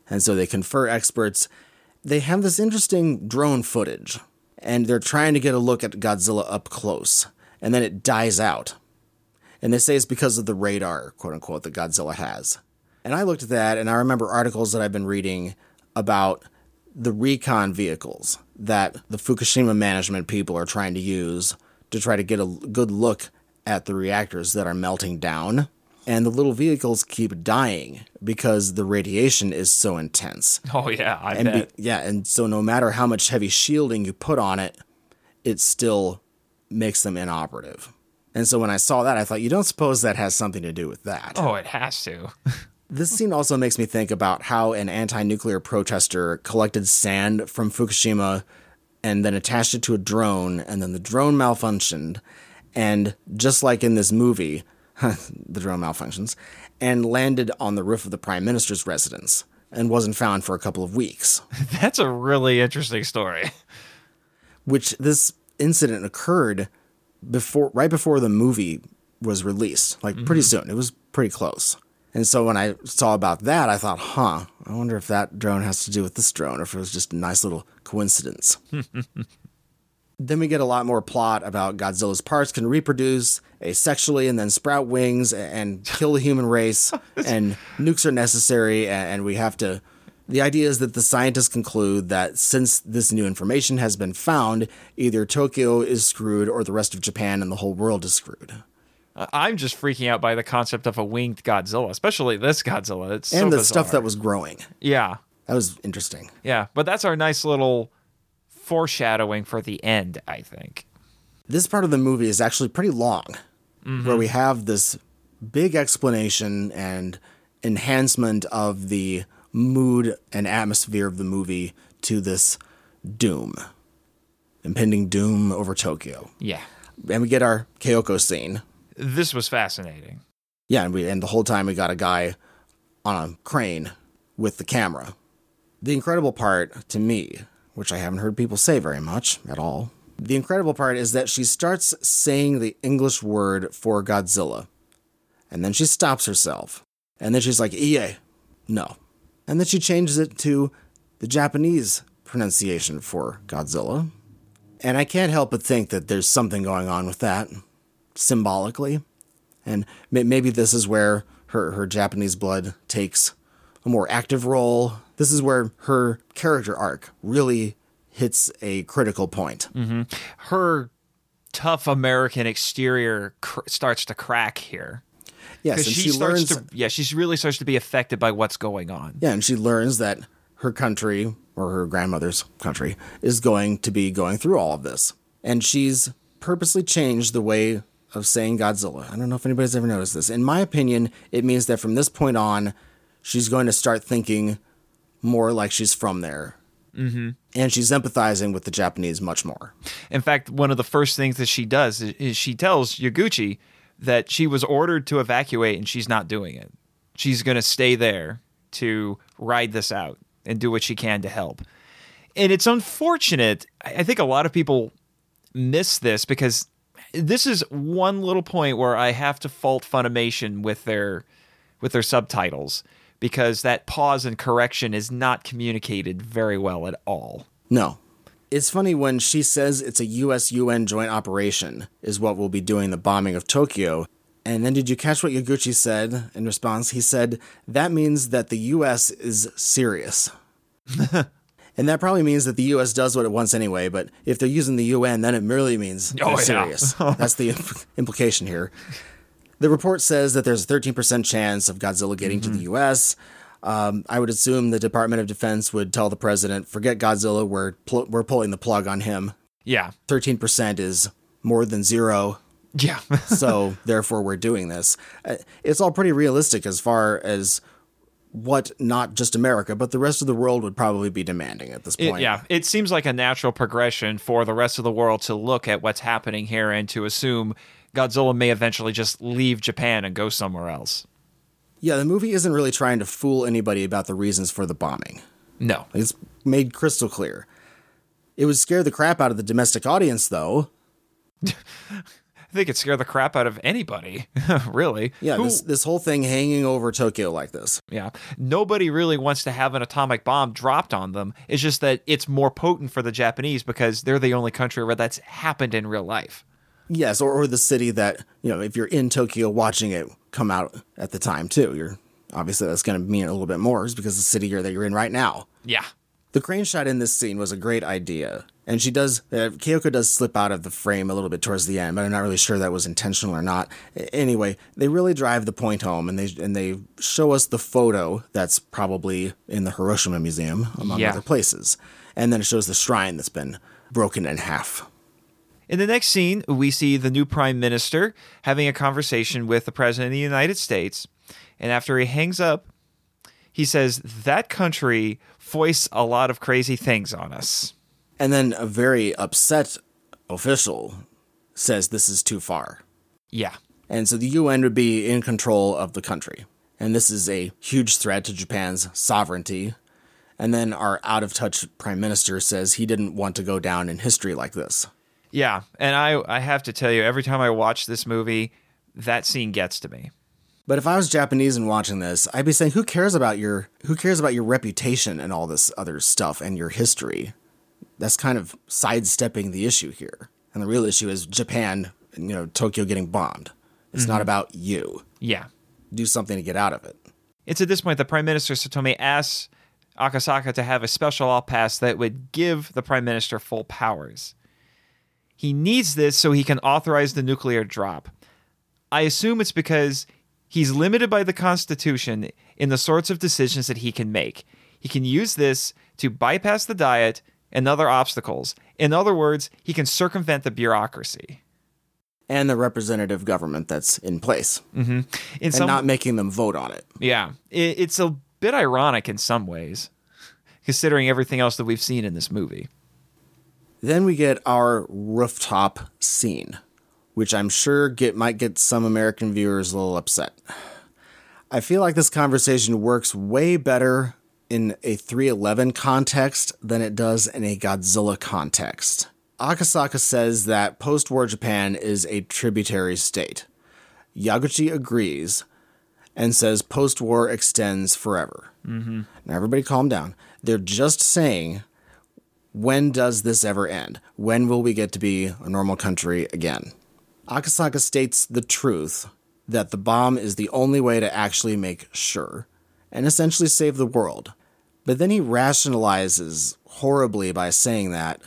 And so they confer experts. They have this interesting drone footage and they're trying to get a look at Godzilla up close. And then it dies out. And they say it's because of the radar, quote unquote, that Godzilla has. And I looked at that and I remember articles that I've been reading about the recon vehicles that the Fukushima management people are trying to use to try to get a good look at the reactors that are melting down. And the little vehicles keep dying because the radiation is so intense. Oh yeah, I And be, bet. yeah, and so no matter how much heavy shielding you put on it, it still makes them inoperative. And so when I saw that, I thought, you don't suppose that has something to do with that. oh, it has to. This scene also makes me think about how an anti nuclear protester collected sand from Fukushima and then attached it to a drone, and then the drone malfunctioned. And just like in this movie, the drone malfunctions, and landed on the roof of the prime minister's residence and wasn't found for a couple of weeks. That's a really interesting story. Which this incident occurred before, right before the movie was released, like pretty mm-hmm. soon. It was pretty close. And so when I saw about that, I thought, huh, I wonder if that drone has to do with this drone or if it was just a nice little coincidence. then we get a lot more plot about Godzilla's parts can reproduce asexually and then sprout wings and kill the human race, and nukes are necessary, and and we have to. The idea is that the scientists conclude that since this new information has been found, either Tokyo is screwed or the rest of Japan and the whole world is screwed. Uh, I'm just freaking out by the concept of a winged Godzilla, especially this Godzilla. It's so and the bizarre. stuff that was growing. yeah, That was interesting. yeah. But that's our nice little foreshadowing for the end. I think. This part of the movie is actually pretty long, where we have this big explanation and enhancement of the mood and atmosphere of the movie to this doom, impending doom over Tokyo. Yeah, And we get our Kyoko scene. This was fascinating. Yeah, and we and the whole time we got a guy on a crane with the camera. The incredible part to me, which I haven't heard people say very much at all, the incredible part is that she starts saying the English word for Godzilla. And then she stops herself. And then she's like, EA, no. And then she changes it to the Japanese pronunciation for Godzilla. And I can't help but think that there's something going on with that, symbolically. And maybe this is where her, her Japanese blood takes a more active role. This is where her character arc really hits a critical point. Mm-hmm. Her tough American exterior cr- starts to crack here. Yes, she, she starts learns- to yeah, she's really starts to be affected by what's going on. Yeah, and she learns that her country, or her grandmother's country, is going to be going through all of this. And she's purposely changed the way of saying Godzilla. I don't know if anybody's ever noticed this. In my opinion, it means that from this point on, she's going to start thinking more like she's from there. Mm-hmm. And she's empathizing with the Japanese much more. In fact, one of the first things that she does is, she tells Yaguchi that she was ordered to evacuate and she's not doing it. She's going to stay there to ride this out and do what she can to help. And it's unfortunate. I think a lot of people miss this because this is one little point where I have to fault Funimation with their with their subtitles because that pause and correction is not communicated very well at all. No. It's funny when she says it's a US UN joint operation, is what we'll be doing the bombing of Tokyo. And then did you catch what Yaguchi said in response? He said, that means that the US is serious. and that probably means that the US does what it wants anyway, but if they're using the UN, then it merely means Oh, yeah. serious. That's the imp- implication here. The report says that there's a 13% chance of Godzilla getting to the US. Um, I would assume the Department of Defense would tell the president, forget Godzilla, we're, pl- we're pulling the plug on him. Yeah. 13% is more than zero, Yeah. so therefore we're doing this. Uh, It's all pretty realistic as far as what not just America, but the rest of the world would probably be demanding at this It- point. yeah, it seems like a natural progression for the rest of the world to look at what's happening here and to assume Godzilla may eventually just leave Japan and go somewhere else. Yeah, the movie isn't really trying to fool anybody about the reasons for the bombing. No. It's made crystal clear. It would scare the crap out of the domestic audience, though. I think it scared the crap out of anybody, really. Yeah, Who- this, this whole thing hanging over Tokyo like this. yeah. Nobody really wants to have an atomic bomb dropped on them. It's just that it's more potent for the Japanese because they're the only country where that's happened in real life. Yes, or, or the city that, you know, if you're in Tokyo watching it come out at the time, too. You're obviously that's going to mean a little bit more is because the city you're, that you're in right now. Yeah. The crane shot in this scene was a great idea. And she does, uh, Kyoko does slip out of the frame a little bit towards the end, but I'm not really sure that was intentional or not. Anyway, they really drive the point home and they, and they show us the photo that's probably in the Hiroshima Museum, among Yeah. other places. And then it shows the shrine that's been broken in half. In the next scene, we see the new prime minister having a conversation with the president of the United States. And after he hangs up, he says, That country foists a lot of crazy things on us. And then a very upset official says this is too far. Yeah. And so the UN would be in control of the country. And this is a huge threat to Japan's sovereignty. And then our out of touch prime minister says he didn't want to go down in history like this. Yeah. And I, I have to tell you, every time I watch this movie, that scene gets to me. But if I was Japanese and watching this, I'd be saying, who cares about your who cares about your reputation and all this other stuff and your history? That's kind of sidestepping the issue here. And the real issue is Japan, you know, Tokyo getting bombed. It's not mm-hmm. about you. Yeah. Do something to get out of it. It's at this point that Prime Minister Satomi asks Akasaka to have a special law passed that would give the Prime Minister full powers. He needs this so he can authorize the nuclear drop. I assume it's because he's limited by the Constitution in the sorts of decisions that he can make. He can use this to bypass the diet and other obstacles. In other words, he can circumvent the bureaucracy. And the representative government that's in place. Mm-hmm. In And some not making them vote on it. Yeah, it, it's a bit ironic in some ways, considering everything else that we've seen in this movie. Then we get our rooftop scene, which I'm sure get might get some American viewers a little upset. I feel like this conversation works way better in a 311 context than it does in a Godzilla context. Akasaka says that post war Japan is a tributary state. Yaguchi agrees and says post war extends forever. Mm-hmm. Now, everybody calm down. They're just saying when does this ever end? When will we get to be a normal country again? Akasaka states the truth that the bomb is the only way to actually make sure and essentially save the world. But then he rationalizes horribly by saying that,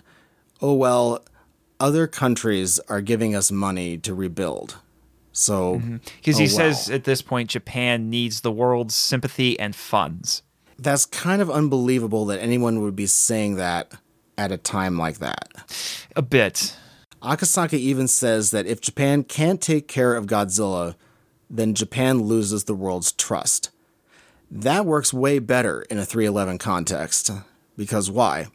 oh, well, other countries are giving us money to rebuild. So, mm-hmm. Because he oh, says wow. at this point, Japan needs the world's sympathy and funds. that's kind of unbelievable that anyone would be saying that at a time like that. A bit. Akasaka even says that if Japan can't take care of Godzilla, then Japan loses the world's trust. That works way better in a 311 context. Because why?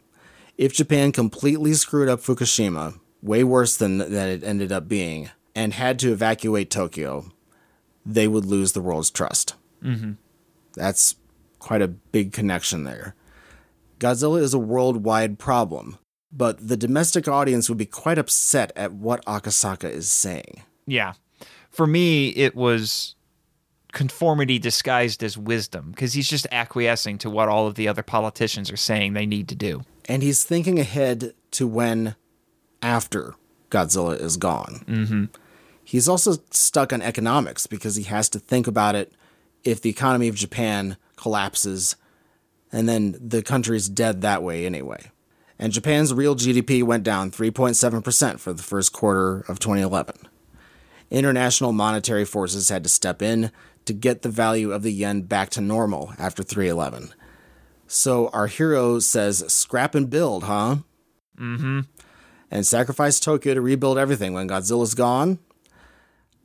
If Japan completely screwed up Fukushima, way worse than that it ended up being, and had to evacuate Tokyo, they would lose the world's trust. Mm-hmm. That's quite a big connection there. Godzilla is a worldwide problem, but the domestic audience would be quite upset at what Akasaka is saying. Yeah. For me, it was conformity disguised as wisdom because he's just acquiescing to what all of the other politicians are saying they need to do. And he's thinking ahead to when after Godzilla is gone. Mm-hmm. He's also stuck on economics because he has to think about it if the economy of Japan collapses and then the country's dead that way anyway. And Japan's real GDP went down 3.7% for the first quarter of 2011. International monetary forces had to step in to get the value of the yen back to normal after 311. So our hero says, scrap and build, huh? Mm-hmm. And sacrifice Tokyo to rebuild everything when Godzilla's gone?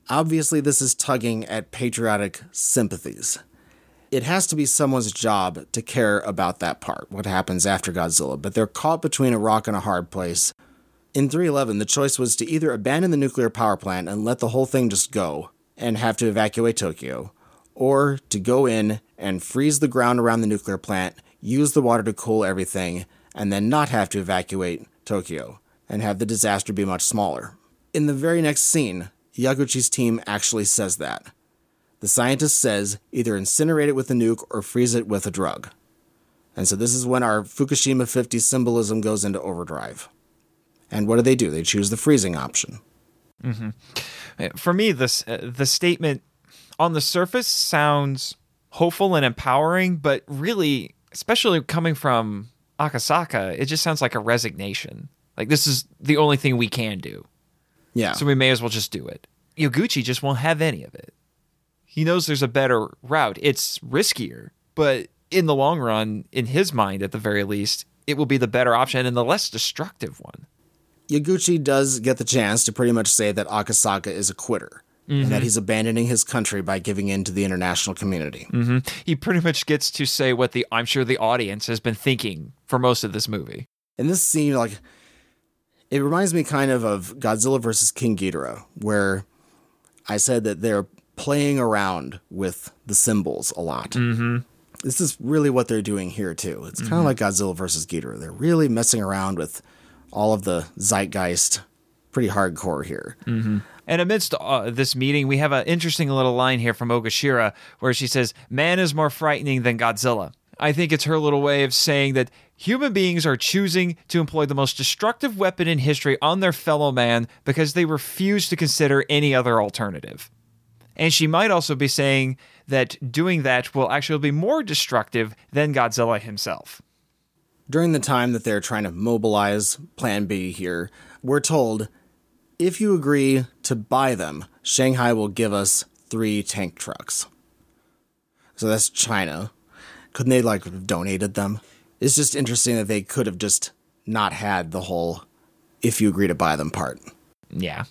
Obviously, this is tugging at patriotic sympathies. It has to be someone's job to care about that part, what happens after Godzilla, but they're caught between a rock and a hard place. In 311, the choice was to either abandon the nuclear power plant and let the whole thing just go and have to evacuate Tokyo, or to go in and freeze the ground around the nuclear plant, use the water to cool everything, and then not have to evacuate Tokyo and have the disaster be much smaller. In the very next scene, Yaguchi's team actually says that. The scientist says either incinerate it with a nuke or freeze it with a drug. And so this is when our Fukushima 50 symbolism goes into overdrive. And what do they do? They choose the freezing option. For me, this uh, the statement on the surface sounds hopeful and empowering, but really, especially coming from Akasaka, it just sounds like a resignation. Like this is the only thing we can do, Yeah. so we may as well just do it. Yaguchi just won't have any of it. He knows there's a better route. It's riskier, but in the long run, in his mind at the very least, it will be the better option and the less destructive one. Yaguchi does get the chance to pretty much say that Akasaka is a quitter and that mm-hmm. he's abandoning his country by giving in to the international community. Mm-hmm. He pretty much gets to say what the I'm sure the audience has been thinking for most of this movie. In this scene, like, it reminds me kind of of Godzilla versus King Ghidorah, where I said that they're playing around with the symbols a lot. Mm-hmm. This is really what they're doing here, too. It's kind of mm-hmm. like Godzilla versus Ghidorah. They're really messing around with all of the zeitgeist pretty hardcore here. And amidst uh, this meeting, we have an interesting little line here from Ogashira where she says, Man is more frightening than Godzilla. I think it's her little way of saying that human beings are choosing to employ the most destructive weapon in history on their fellow man because they refuse to consider any other alternative. And she might also be saying that doing that will actually be more destructive than Godzilla himself. During the time that they're trying to mobilize Plan B here, we're told if you agree to buy them, Shanghai will give us three tank trucks. So that's China. Couldn't they like have donated them? It's just interesting that they could have just not had the whole if you agree to buy them part. Yeah.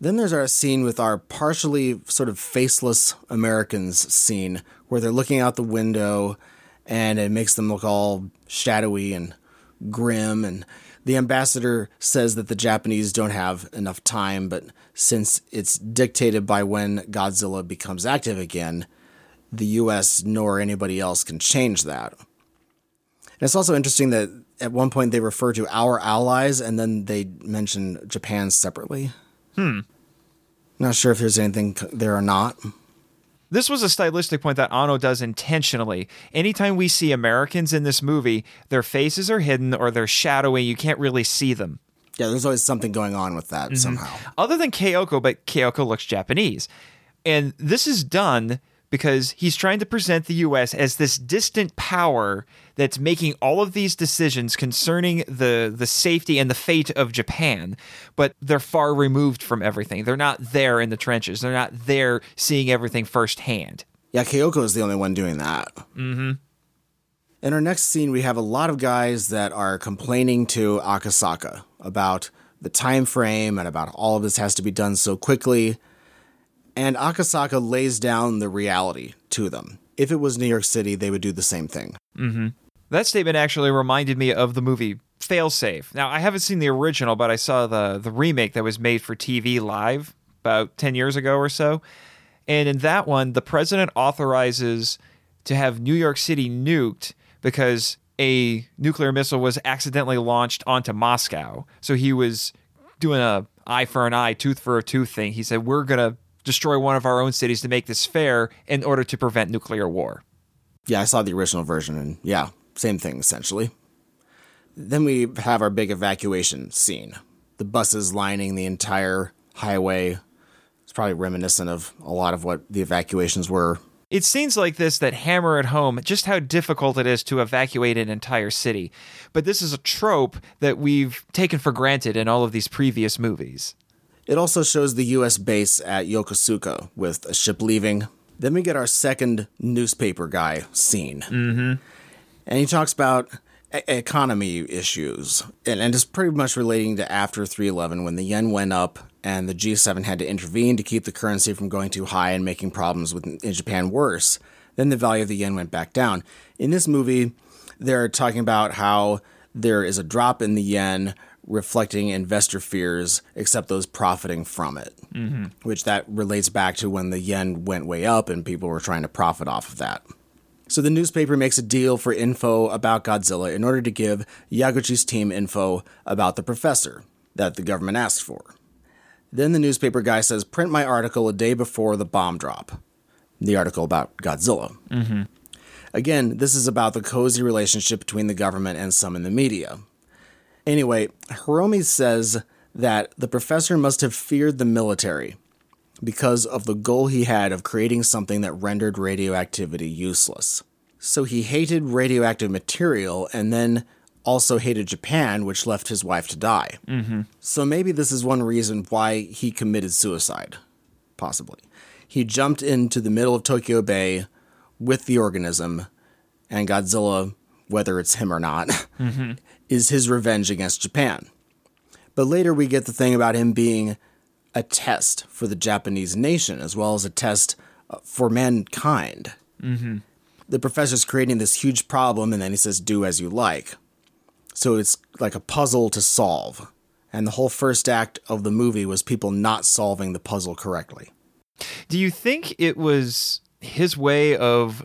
Then there's our scene with our partially sort of faceless Americans scene where they're looking out the window and it makes them look all shadowy and grim. And the ambassador says that the Japanese don't have enough time, but since it's dictated by when Godzilla becomes active again, the US nor anybody else can change that. And it's also interesting that at one point they refer to our allies and then they mention Japan separately. Hmm. Not sure if there's anything there or not. This was a stylistic point that Anno does intentionally. Anytime we see Americans in this movie, their faces are hidden or they're shadowy. You can't really see them. Yeah, there's always something going on with that mm-hmm. somehow. Other than Kyoko, but Kyoko looks Japanese. And this is done because he's trying to present the US as this distant power that's making all of these decisions concerning the the safety and the fate of Japan, but they're far removed from everything. They're not there in the trenches. They're not there seeing everything firsthand. Yeah, Kyoko is the only one doing that. Mm-hmm. In our next scene, we have a lot of guys that are complaining to Akasaka about the time frame and about all of this has to be done so quickly. And Akasaka lays down the reality to them. If it was New York City, they would do the same thing. That statement actually reminded me of the movie Failsafe. Now, I haven't seen the original, but I saw the the remake that was made for TV live about 10 years ago or so. And in that one, the president authorizes to have New York City nuked because a nuclear missile was accidentally launched onto Moscow. So he was doing a eye for an eye, tooth for a tooth thing. He said, "We're going to destroy one of our own cities to make this fair in order to prevent nuclear war." Yeah, I saw the original version, and yeah, same thing essentially. Then we have our big evacuation scene. The buses lining the entire highway. It's probably reminiscent of a lot of what the evacuations were. It's scenes like this that hammer at home just how difficult it is to evacuate an entire city. But this is a trope that we've taken for granted in all of these previous movies. It also shows the US base at Yokosuka with a ship leaving. Then we get our second newspaper guy scene. Mm-hmm. And he talks about e- economy issues. And, and it's pretty much relating to after 311 when the yen went up and the G7 had to intervene to keep the currency from going too high and making problems with in Japan worse. Then the value of the yen went back down. In this movie, they're talking about how there is a drop in the yen reflecting investor fears except those profiting from it mm-hmm. which that relates back to when the yen went way up and people were trying to profit off of that so the newspaper makes a deal for info about godzilla in order to give yaguchi's team info about the professor that the government asked for. Then the newspaper guy says print my article a day before the bomb drop. The article about godzilla. Mm-hmm. Again, this is about the cozy relationship between the government and some in the media. Anyway, Hiromi says that the professor must have feared the military because of the goal he had of creating something that rendered radioactivity useless. So he hated radioactive material and then also hated Japan, which left his wife to die. Mm-hmm. So maybe this is one reason why he committed suicide. Possibly. He jumped into the middle of Tokyo Bay with the organism, and Godzilla, whether it's him or not, is his revenge against Japan. But later we get the thing about him being a test for the Japanese nation as well as a test uh, for mankind. Mm-hmm. The professor's creating this huge problem, and then he says, Do as you like. So it's like a puzzle to solve. And the whole first act of the movie was people not solving the puzzle correctly. Do you think it was his way of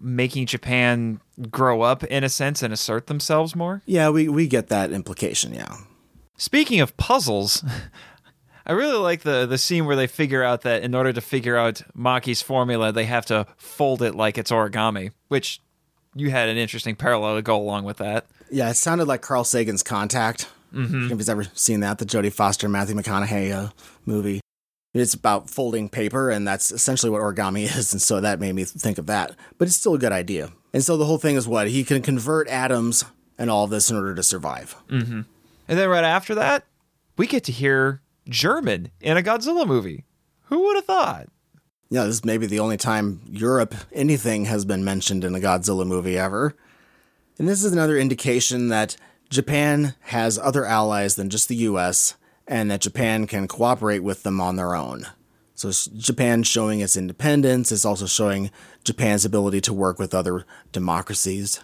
making Japan grow up in a sense and assert themselves more? Yeah, we, we get that implication, yeah. Speaking of puzzles, I really like the the scene where they figure out that in order to figure out Maki's formula, they have to fold it like it's origami, which you had an interesting parallel to go along with that. Yeah, it sounded like Carl Sagan's Contact. Mm-hmm. If you've ever seen that, the Jodie Foster, Matthew McConaughey uh, movie. It's about folding paper, and that's essentially what origami is, and so that made me think of that. But it's still a good idea. And so the whole thing is what? He can convert atoms and all of this in order to survive. And then right after that, we get to hear German in a Godzilla movie. Who would have thought? Yeah, this is maybe the only time Europe anything has been mentioned in a Godzilla movie ever. And this is another indication that Japan has other allies than just the US, and that Japan can cooperate with them on their own. So Japan showing its independence is also showing Japan's ability to work with other democracies.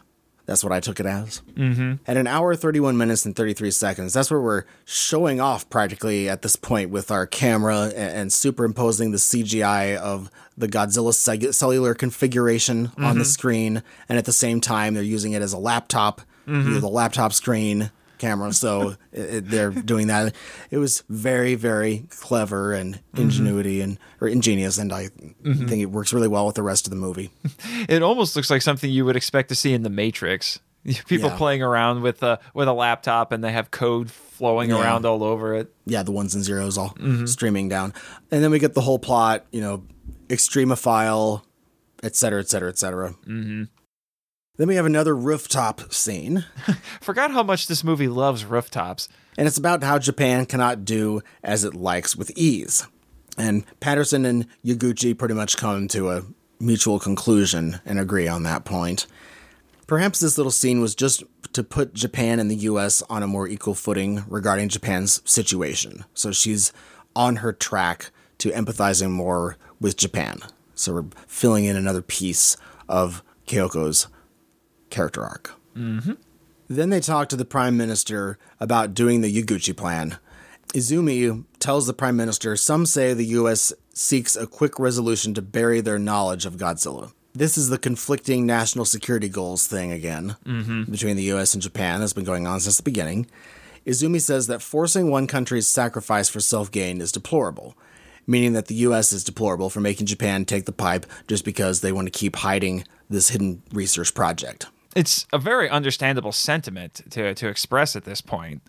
That's what I took it as. Mm-hmm. At an hour, 31 minutes, and 33 seconds, that's where we're showing off practically at this point with our camera and, and superimposing the CGI of the Godzilla cellular configuration on the screen. And at the same time, they're using it as a laptop, the laptop screen camera. So it, it- they're doing that. It was very, very clever and mm-hmm. ingenuity and or ingenious, and I mm-hmm. think it works really well with the rest of the movie. It almost looks like something you would expect to see in The Matrix. People Yeah. playing around with a with a laptop and they have code flowing Yeah. around all over it. yeah, the ones and zeros all mm-hmm. streaming down. And then we get the whole plot, you know, extremophile et cetera, et cetera, et cetera. Then we have another rooftop scene, Forgot how much this movie loves rooftops. and it's about how Japan cannot do as it likes with ease. And Patterson and Yaguchi pretty much come to a mutual conclusion and agree on that point. Perhaps this little scene was just to put Japan and the US on a more equal footing regarding Japan's situation. So she's on her track to empathizing more with Japan. So we're filling in another piece of Kyoko's character arc. Mm-hmm. Then they talk to the prime minister about doing the Yaguchi plan. Izumi tells the prime minister some say the U.S. seeks a quick resolution to bury their knowledge of Godzilla. This is the conflicting national security goals thing again between the U.S. and Japan that's been going on since the beginning. Izumi says that forcing one country's sacrifice for self gain is deplorable, meaning that the U.S. is deplorable for making Japan take the pipe just because they want to keep hiding this hidden research project. It's a very understandable sentiment to, to express at this point.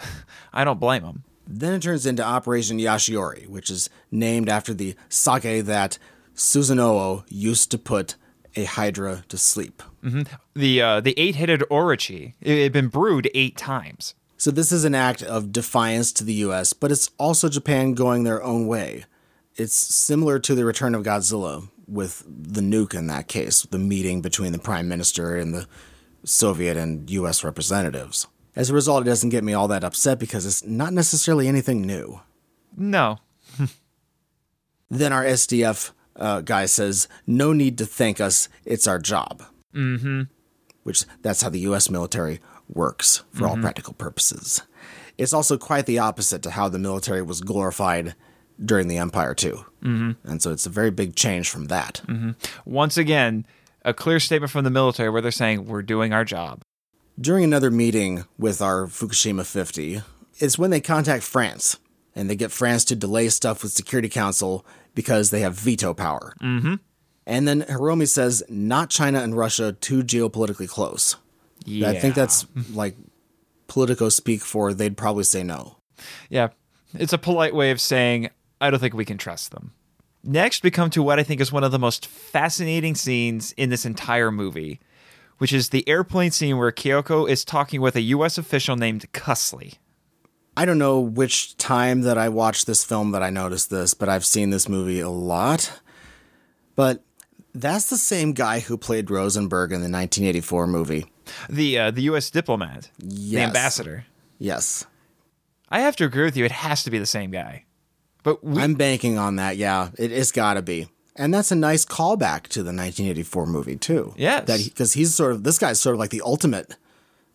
I don't blame him. Then it turns into Operation Yashiori, which is named after the sake that Susanoo used to put a Hydra to sleep. The uh, the eight headed Orochi it had been brewed eight times. So this is an act of defiance to the US, but it's also Japan going their own way. It's similar to the return of Godzilla with the nuke in that case, the meeting between the prime minister and the Soviet and US representatives. As a result, it doesn't get me all that upset because it's not necessarily anything new. No. Then our SDF uh, guy says, "No need to thank us. It's our job." Mm-hmm. Which that's how the U.S. military works for all practical purposes. It's also quite the opposite to how the military was glorified during the Empire too, mm-hmm. and so it's a very big change from that. Once again, a clear statement from the military where they're saying we're doing our job. During another meeting with our Fukushima 50, it's when they contact France and they get France to delay stuff with Security Council because they have veto power. Mm-hmm. And then Hiromi says, not China and Russia too geopolitically close. Yeah. I think that's like Politico speak for they'd probably say no. Yeah. It's a polite way of saying, I don't think we can trust them. Next, we come to what I think is one of the most fascinating scenes in this entire movie, which is the airplane scene where Kyoko is talking with a U.S. official named Cusley. I don't know which time that I watched this film that I noticed this, but I've seen this movie a lot. But that's the same guy who played Rosenberg in the 1984 movie. The uh, the U.S. diplomat, the ambassador. Yes. I have to agree with you. It has to be the same guy. But we, I'm banking on that. Yeah, it, it's got to be. And that's a nice callback to the 1984 movie too. Yes. that because he's sort of this guy's sort of like the ultimate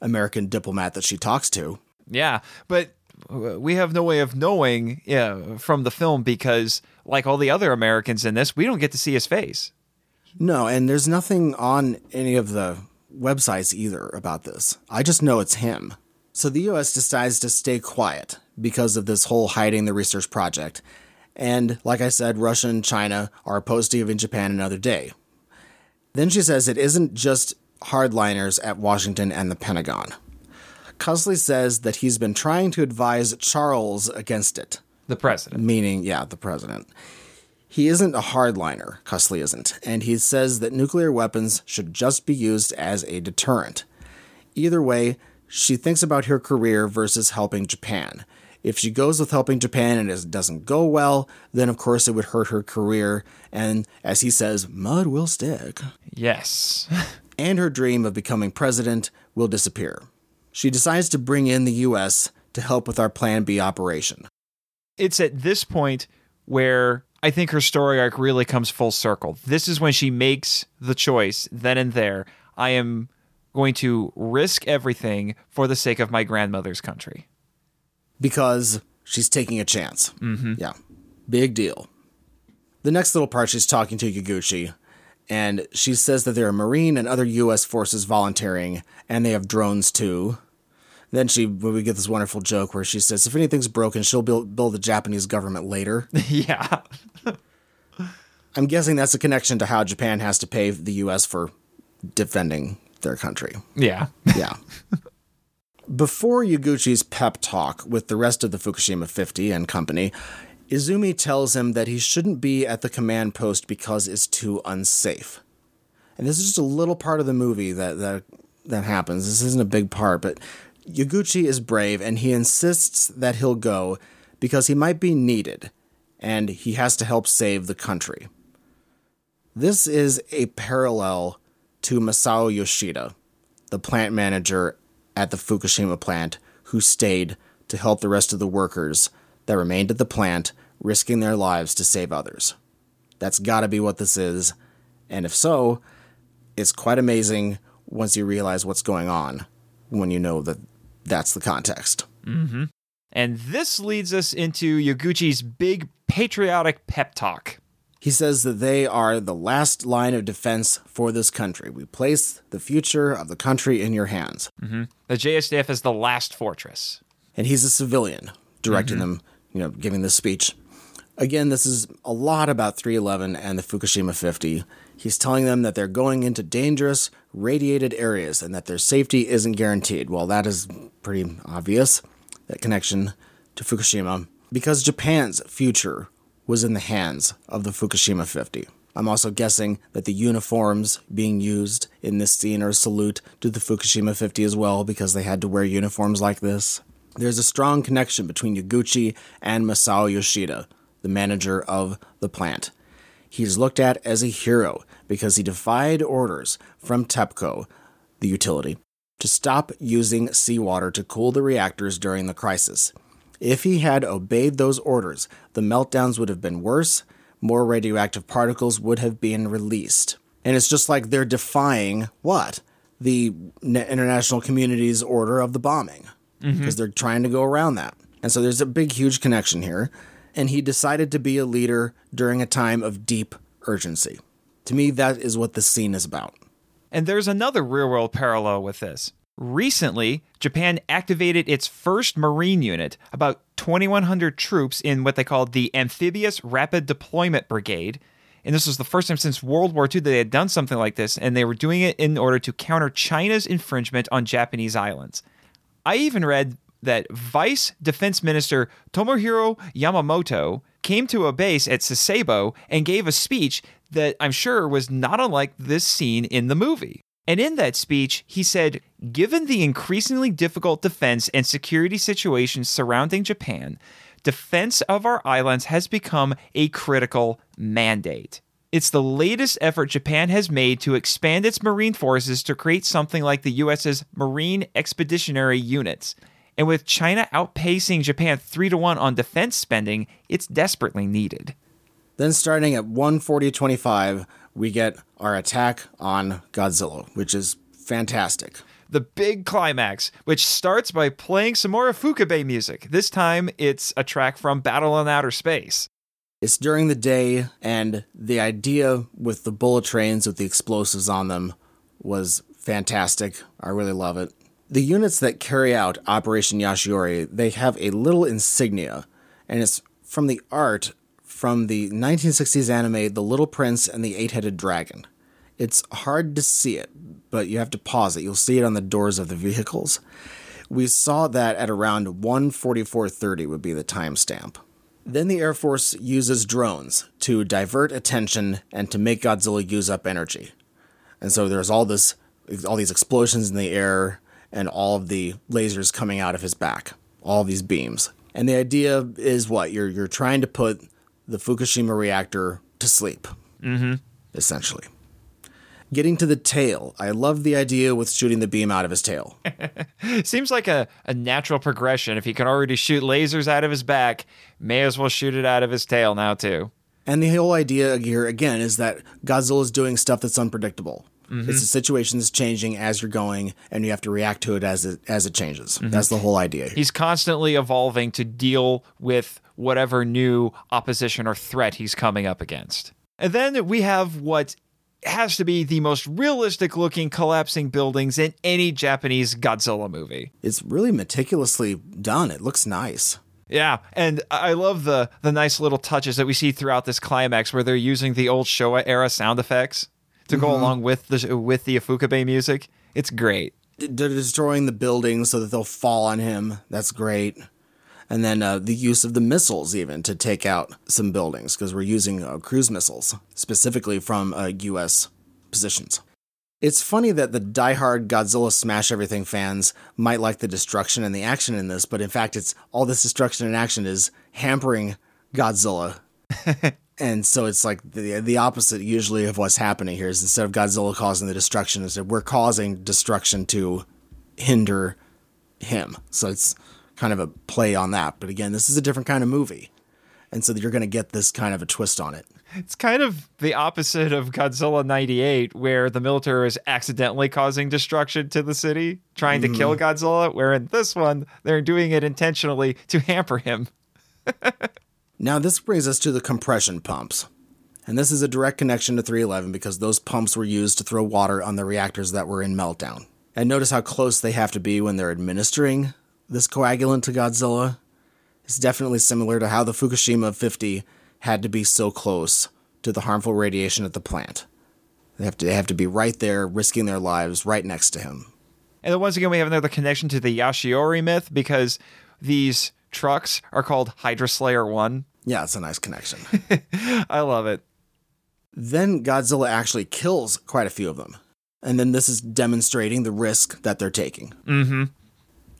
American diplomat that she talks to. yeah, but we have no way of knowing yeah, from the film because, like all the other Americans in this, we don't get to see his face. No, and there's nothing on any of the websites either about this. I just know it's him. So the US decides to stay quiet because of this whole hiding the research project. And like I said, Russia and China are opposed to giving Japan another day. Then she says it isn't just hardliners at Washington and the Pentagon. Cusley says that he's been trying to advise Charles against it The president. meaning, yeah, the president. He isn't a hardliner, Cusley isn't, and he says that nuclear weapons should just be used as a deterrent. Either way, she thinks about her career versus helping Japan. If she goes with helping Japan and it doesn't go well, then of course it would hurt her career, and as he says, mud will stick. Yes. And her dream of becoming president will disappear. She decides to bring in the US to help with our Plan B operation. it's at this point where I think her story arc really comes full circle. This is when she makes the choice then and there. I am going to risk everything for the sake of my grandmother's country. because she's taking a chance. Mm-hmm. Yeah, big deal. The next little part, she's talking to Yaguchi, and she says that there are Marine and other U.S. forces volunteering, and they have drones too. Then she, we get this wonderful joke where she says, "If anything's broken, she'll build build the Japanese government later." yeah. I'm guessing that's a connection to how Japan has to pay the U.S. for defending their country. Yeah. Yeah. Before Yaguchi's pep talk with the rest of the Fukushima 50 and company, Izumi tells him that he shouldn't be at the command post because it's too unsafe. And this is just a little part of the movie that that that happens. This isn't a big part, but Yaguchi is brave and he insists that he'll go because he might be needed and he has to help save the country. This is a parallel to Masao Yoshida, the plant manager at the Fukushima plant who stayed to help the rest of the workers that remained at the plant, risking their lives to save others. That's gotta be what this is, and if so, it's quite amazing once you realize what's going on when you know that that's the context. Mm-hmm. And this leads us into Yaguchi's big patriotic pep talk. He says that they are the last line of defense for this country. We place the future of the country in your hands. Mm-hmm. The JSDF is the last fortress. And he's a civilian directing mm-hmm. them, you know, giving this speech. Again, this is a lot about 311 and the Fukushima 50. He's telling them that they're going into dangerous, radiated areas and that their safety isn't guaranteed. Well, that is pretty obvious, that connection to Fukushima, because Japan's future was in the hands of the Fukushima 50. I'm also guessing that the uniforms being used in this scene are a salute to the Fukushima 50 as well, because they had to wear uniforms like this. There's a strong connection between Yaguchi and Masao Yoshida, the manager of the plant. He's looked at as a hero because he defied orders from TEPCO, the utility, to stop using seawater to cool the reactors during the crisis. If he had obeyed those orders, the meltdowns would have been worse, more radioactive particles would have been released. And it's just like they're defying what? The international community's order of the bombing, because mm-hmm. they're trying to go around that. And so there's a big, huge connection here and he decided to be a leader during a time of deep urgency. To me, that is what this scene is about. And there's another real world parallel with this. Recently, Japan activated its first Marine unit, about 2,100 troops in what they called the Amphibious Rapid Deployment Brigade. And this was the first time since World War II that they had done something like this, and they were doing it in order to counter China's infringement on Japanese islands. I even read that Vice Defense Minister Tomohiro Yamamoto came to a base at Sasebo and gave a speech that I'm sure was not unlike this scene in the movie. And in that speech, he said, Given the increasingly difficult defense and security situations surrounding Japan, defense of our islands has become a critical mandate. It's the latest effort Japan has made to expand its marine forces to create something like the US's Marine Expeditionary Units. And with China outpacing Japan 3 to 1 on defense spending, it's desperately needed. Then starting at 140.25, we get our attack on Godzilla, which is fantastic. The big climax, which starts by playing some more Ifukube music. This time it's a track from Battle in Outer Space. It's during the day, and the idea with the bullet trains with the explosives on them was fantastic. I really love it. The units that carry out Operation Yashiori, they have a little insignia, and it's from the art from the 1960s anime The Little Prince and the Eight-Headed Dragon. It's hard to see it, but you have to pause it. You'll see it on the doors of the vehicles. We saw that at around 144.30 would be the timestamp. Then the Air Force uses drones to divert attention and to make Godzilla use up energy. And so there's all this all these explosions in the air and all of the lasers coming out of his back, all these beams. And the idea is what you're you're trying to put the Fukushima reactor to sleep, mm-hmm. essentially. Getting to the tail, I love the idea with shooting the beam out of his tail. Seems like a, a natural progression. If he can already shoot lasers out of his back, may as well shoot it out of his tail now, too. And the whole idea here, again, is that Godzilla is doing stuff that's unpredictable. Mm-hmm. It's a situation that's changing as you're going, and you have to react to it as it as it changes. Mm-hmm. That's the whole idea. He's constantly evolving to deal with whatever new opposition or threat he's coming up against. And then we have what has to be the most realistic looking collapsing buildings in any Japanese Godzilla movie. It's really meticulously done. It looks nice. Yeah, and I love the the nice little touches that we see throughout this climax where they're using the old Showa era sound effects to go mm-hmm. along with the with the Ifukube music. It's great. They're destroying the buildings so that they'll fall on him. That's great. And then uh, the use of the missiles, even to take out some buildings, because we're using uh, cruise missiles specifically from uh, U.S. positions. It's funny that the diehard Godzilla Smash Everything fans might like the destruction and the action in this, but in fact, it's all this destruction and action is hampering Godzilla. and so it's like the the opposite usually of what's happening here is instead of Godzilla causing the destruction, is that we're causing destruction to hinder him. So it's kind of a play on that. But again, this is a different kind of movie. And so you're going to get this kind of a twist on it. It's kind of the opposite of Godzilla 98, where the military is accidentally causing destruction to the city, trying to kill mm-hmm. Godzilla, where in this one, they're doing it intentionally to hamper him. Now, this brings us to the compression pumps. And this is a direct connection to 311 because those pumps were used to throw water on the reactors that were in meltdown. And notice how close they have to be when they're administering this coagulant to Godzilla. is definitely similar to how the Fukushima 50 had to be so close to the harmful radiation at the plant. They have to, they have to be right there, risking their lives right next to him. And then once again, we have another connection to the Yashiori myth because these trucks are called Hydra Slayer 1. Yeah, it's a nice connection. I love it. then Godzilla actually kills quite a few of them. And then this is demonstrating the risk that they're taking. Mm-hmm.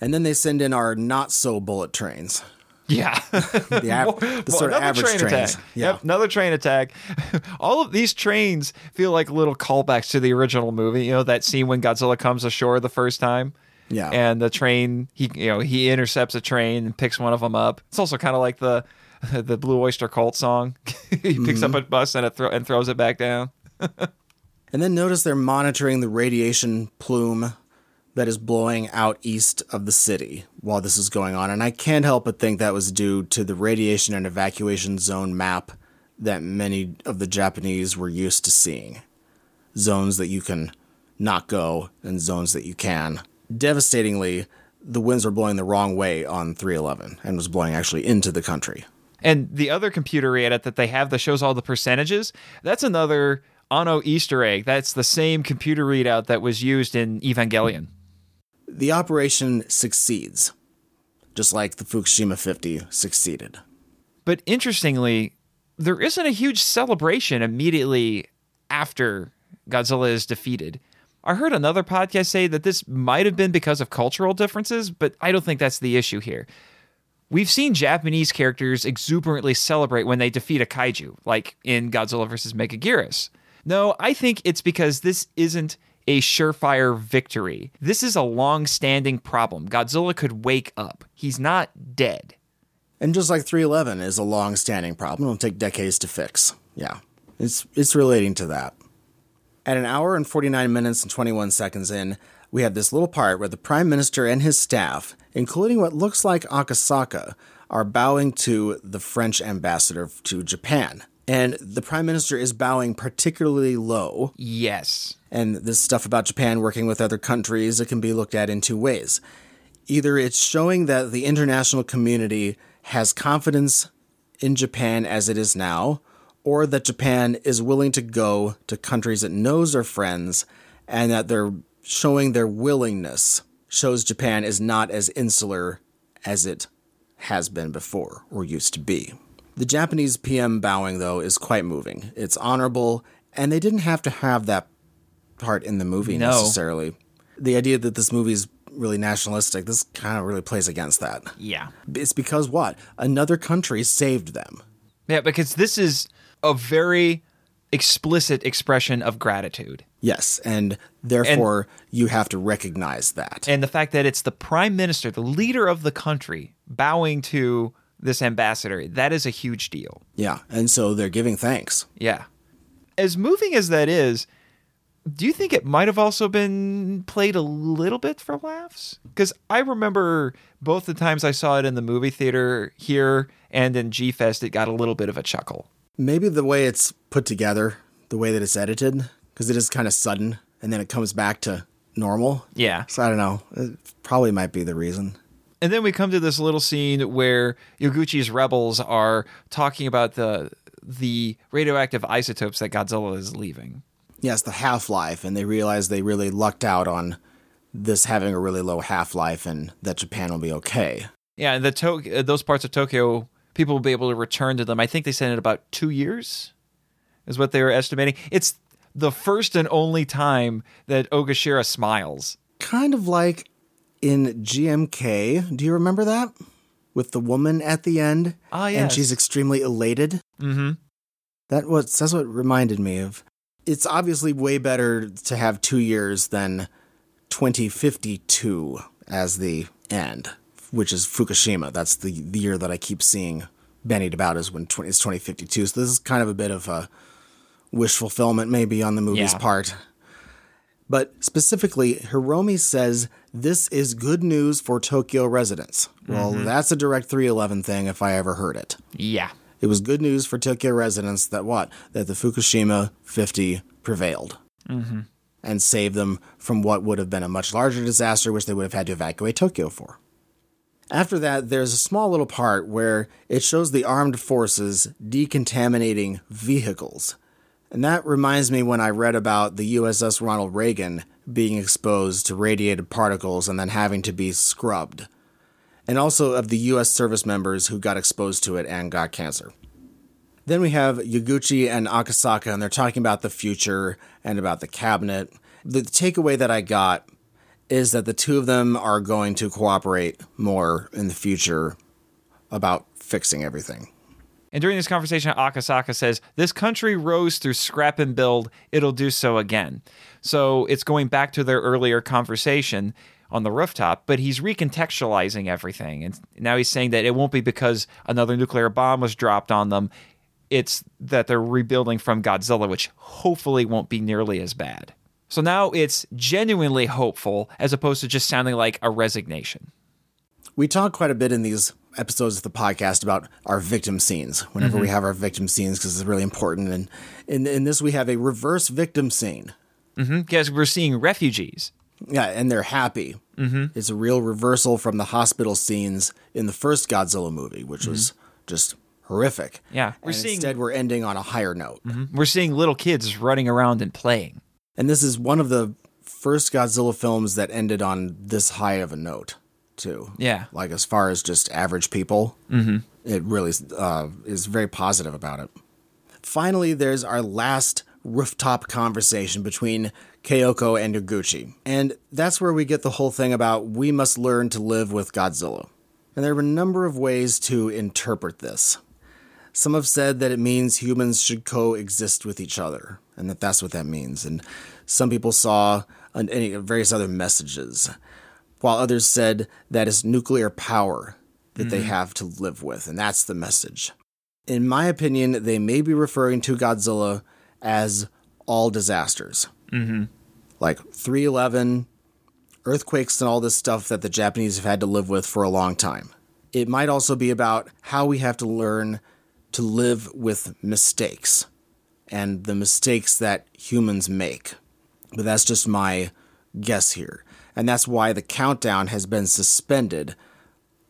And then they send in our not so bullet trains. Yeah. The, av- the Well, sort of another average train trains. attack. Yeah. Yep, another train attack. All of these trains feel like little callbacks to the original movie. You know that scene when Godzilla comes ashore the first time, Yeah. and the train he you know he intercepts a train and picks one of them up. It's also kind of like the the Blue Oyster Cult song. he picks up mm-hmm. a bus and it thro- and throws it back down. And then notice they're monitoring the radiation plume that is blowing out east of the city while this is going on. And I can't help but think that was due to the radiation and evacuation zone map that many of the Japanese were used to seeing. Zones that you can not go and zones that you can. Devastatingly, the winds were blowing the wrong way on 311 and was blowing actually into the country. And the other computer edit that they have that shows all the percentages, that's another Anno Easter egg. That's the same computer readout that was used in Evangelion. The operation succeeds, just like the Fukushima 50 succeeded. But interestingly, there isn't a huge celebration immediately after Godzilla is defeated. I heard another podcast say that this might have been because of cultural differences, but I don't think that's the issue here. We've seen Japanese characters exuberantly celebrate when they defeat a kaiju, like in Godzilla vs. Megaguirus. No, I think it's because this isn't a surefire victory. This is a long standing problem. Godzilla could wake up, he's not dead. And just like 311 is a long standing problem, it'll take decades to fix. Yeah, it's, it's relating to that. At an hour and 49 minutes and 21 seconds in, we have this little part where the Prime Minister and his staff, including what looks like Akasaka, are bowing to the French ambassador to Japan. And the Prime Minister is bowing particularly low Yes. and this stuff about Japan working with other countries, it can be looked at in two ways. Either it's showing that the international community has confidence in Japan as it is now, or that Japan is willing to go to countries it knows are friends, and that they're showing their willingness shows Japan is not as insular as it has been before or used to be. The Japanese PM bowing, though, is quite moving. It's honorable, and they didn't have to have that part in the movie No. necessarily. The idea that this movie is really nationalistic, this kind of really plays against that. Yeah. It's because what? Another country saved them. Yeah, because this is a very explicit expression of gratitude. Yes, and therefore you have to recognize that. And the fact that it's the prime minister, the leader of the country, bowing to this ambassador, that is a huge deal. yeah, and so they're giving thanks. Yeah. As moving as that is, do you think it might have also been played a little bit for laughs? Because I remember both the times I saw it in the movie theater here and in G Fest, it got a little bit of a chuckle. Maybe the way it's put together, the way that it's edited, because it is kind of sudden, and then it comes back to normal. Yeah. So I don't know. It probably might be the reason. And then we come to this little scene where Yaguchi's rebels are talking about the the radioactive isotopes that Godzilla is leaving. Yes, the half life, and they realize they really lucked out on this having a really low half life, and that Japan will be okay. Yeah, and the to- those parts of Tokyo, people will be able to return to them. I think they said in about two years, is what they were estimating. It's the first and only time that Ogashira smiles. Kind of like in GMK. Do you remember that? With the woman at the end. Ah, And she's extremely elated. Mm-hmm. That was that's what reminded me of. It's obviously way better to have two years than 2052 as the end, which is Fukushima. That's the, the year that I keep seeing bandied about is when 20, it's 2052. So this is kind of a bit of a wish fulfillment maybe on the movie's Yeah. part. But specifically, Hiromi says this is good news for Tokyo residents. Well, mm-hmm. that's a direct 311 thing if I ever heard it. Yeah. It was good news for Tokyo residents that what? That the Fukushima 50 prevailed mm-hmm. and saved them from what would have been a much larger disaster, which they would have had to evacuate Tokyo for. After that, there's a small little part where it shows the armed forces decontaminating vehicles. And that reminds me when I read about the USS Ronald Reagan being exposed to radiated particles and then having to be scrubbed and also of the US service members who got exposed to it and got cancer. Then we have Yaguchi and Akasaka, and they're talking about the future and about the cabinet. The takeaway that I got is that the two of them are going to cooperate more in the future about fixing everything. And during this conversation, Akasaka says, This country rose through scrap and build. It'll do so again. So it's going back to their earlier conversation on the rooftop, but he's recontextualizing everything. And now he's saying that it won't be because another nuclear bomb was dropped on them. It's that they're rebuilding from Godzilla, which hopefully won't be nearly as bad. So now it's genuinely hopeful as opposed to just sounding like a resignation. We talk quite a bit in these episodes of the podcast about our victim scenes whenever we mm-hmm. have our victim scenes because it's really important. And in, in this, we have a reverse victim scene. Mm-hmm. Because we're seeing refugees. Yeah, and they're happy. Mm-hmm. It's a real reversal from the hospital scenes in the first Godzilla movie, which was mm-hmm. just horrific. Yeah, we're and seeing- instead we're ending on a higher note. We're seeing little kids running around and playing. And this is one of the first Godzilla films that ended on this high of a note, too. Yeah. like as far as just average people, mm-hmm. it really uh, is very positive about it. Finally, there's our last rooftop conversation between Keiko and Yaguchi. And that's where we get the whole thing about we must learn to live with Godzilla. And there are a number of ways to interpret this. Some have said that it means humans should coexist with each other, and that that's what that means. And some people saw any various other messages, while others said that it's nuclear power that they have to live with, and that's the message. In my opinion, they may be referring to Godzilla as all disasters, mm-hmm. like 311, earthquakes, and all this stuff that the Japanese have had to live with for a long time. It might also be about how we have to learn to live with mistakes and the mistakes that humans make. But that's just my guess here. And that's why the countdown has been suspended,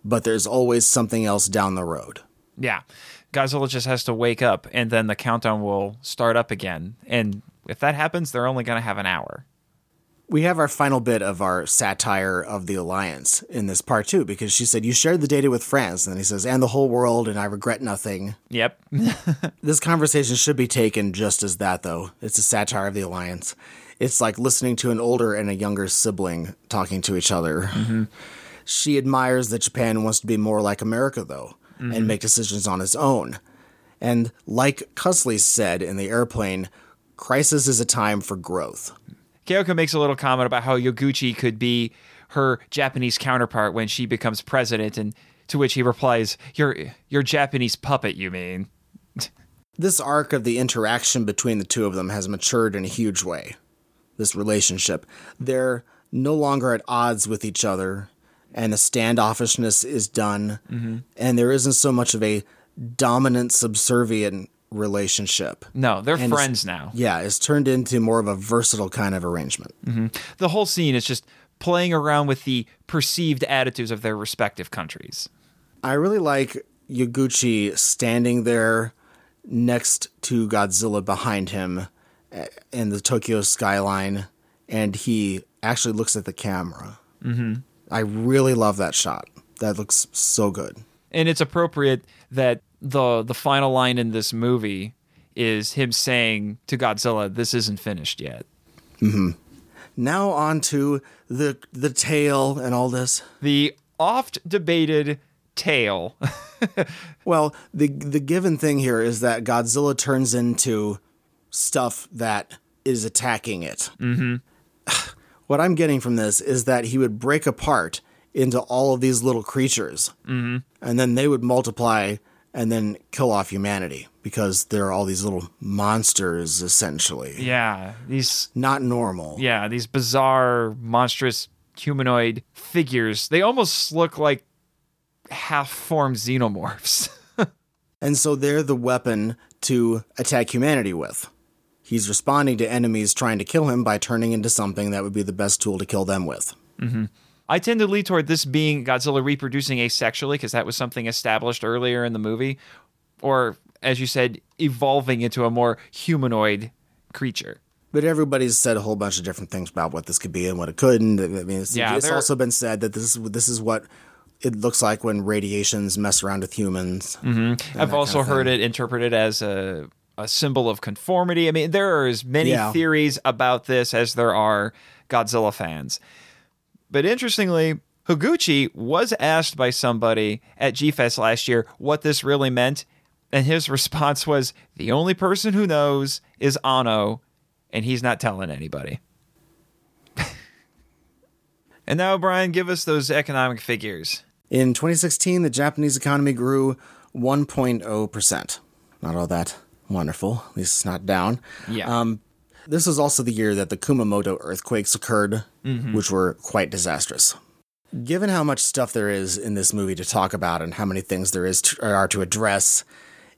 but there's always something else down the road. Yeah. Godzilla just has to wake up and then the countdown will start up again. And if that happens, they're only going to have an hour. We have our final bit of our satire of the alliance in this part too, because she said, You shared the data with France. And then he says, And the whole world, and I regret nothing. Yep. This conversation should be taken just as that, though. It's a satire of the alliance. It's like listening to an older and a younger sibling talking to each other. She admires that Japan wants to be more like America, though, and make decisions on its own. And like Cusley said in the airplane, crisis is a time for growth. Kayoko makes a little comment about how Yaguchi could be her Japanese counterpart when she becomes president, and to which he replies, "Your your Japanese puppet, you mean?" This arc of the interaction between the two of them has matured in a huge way. This relationship. They're no longer at odds with each other, and the standoffishness is done, mm-hmm. and there isn't so much of a dominant subservient relationship. No, they're And friends now. Yeah, it's turned into more of a versatile kind of arrangement. Mm-hmm. The whole scene is just playing around with the perceived attitudes of their respective countries. I really like Yaguchi standing there next to Godzilla behind him in the Tokyo skyline, and he actually looks at the camera. Mm-hmm. I really love that shot. That looks so good. and it's appropriate that the the final line in this movie is him saying to Godzilla, "This isn't finished yet." Now on to the the tale and all this. The oft debated tail. Well, the the given thing here is that Godzilla turns into stuff that is attacking it. Mm-hmm. What I'm getting from this is that he would break apart into all of these little creatures, mm-hmm. and then they would multiply and then kill off humanity because there are all these little monsters, essentially. yeah, these Not normal. yeah, these bizarre monstrous humanoid figures. They almost look like half-formed xenomorphs. And so they're the weapon to attack humanity with. He's responding to enemies trying to kill him by turning into something that would be the best tool to kill them with. Mm-hmm. I tend to lean toward this being Godzilla reproducing asexually because that was something established earlier in the movie, or as you said, evolving into a more humanoid creature. But everybody's said a whole bunch of different things about what this could be and what it couldn't. I mean, it's, Yeah, it's also been said that this is this is what it looks like when radiations mess around with humans. Mm-hmm. I've also heard it interpreted as a a symbol of conformity. I mean, there are as many Yeah. theories about this as there are Godzilla fans. But interestingly, Higuchi was asked by somebody at G-Fest last year what this really meant, and his response was, "The only person who knows is Anno, and he's not telling anybody." and now, Brian, give us those economic figures. In 2016, the Japanese economy grew 1.0%. Not all that wonderful. At least it's not down. Yeah. Um, this was also the year that the Kumamoto earthquakes occurred, which were quite disastrous. Given how much stuff there is in this movie to talk about and how many things there is to, are to address,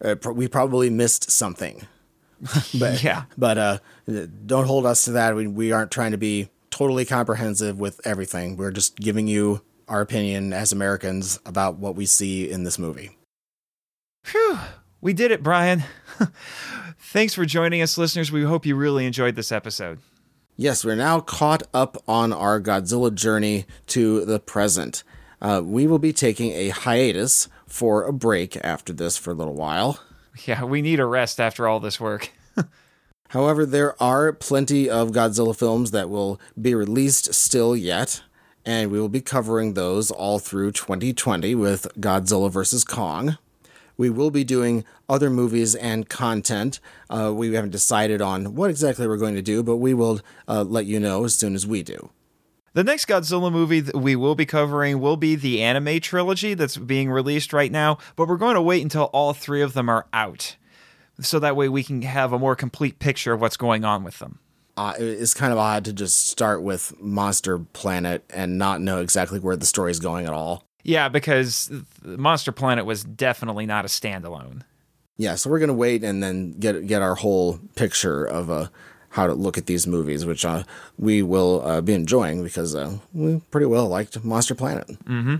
uh, we probably missed something. but Yeah. but uh, don't hold us to that. We, we aren't trying to be totally comprehensive with everything. We're just giving you our opinion as Americans about what we see in this movie. Phew, we did it, Brian. Thanks for joining us, listeners. We hope you really enjoyed this episode. Yes, we're now caught up on our Godzilla journey to the present. Uh, we will be taking a hiatus for a break after this for a little while. Yeah, we need a rest after all this work. However, there are plenty of Godzilla films that will be released still yet, and we will be covering those all through 2020 with Godzilla vs. Kong. We will be doing other movies and content. Uh, we haven't decided on what exactly we're going to do, but we will uh, let you know as soon as we do. The next Godzilla movie that we will be covering will be the anime trilogy that's being released right now, but we're going to wait until all three of them are out. So that way we can have a more complete picture of what's going on with them. uh, it's kind of odd to just start with Monster Planet and not know exactly where the story is going at all. Yeah, because Monster Planet was definitely not a standalone. Yeah, so we're gonna wait and then get get our whole picture of uh, how to look at these movies, which uh, we will uh, be enjoying because uh, we pretty well liked Monster Planet. Mm-hmm.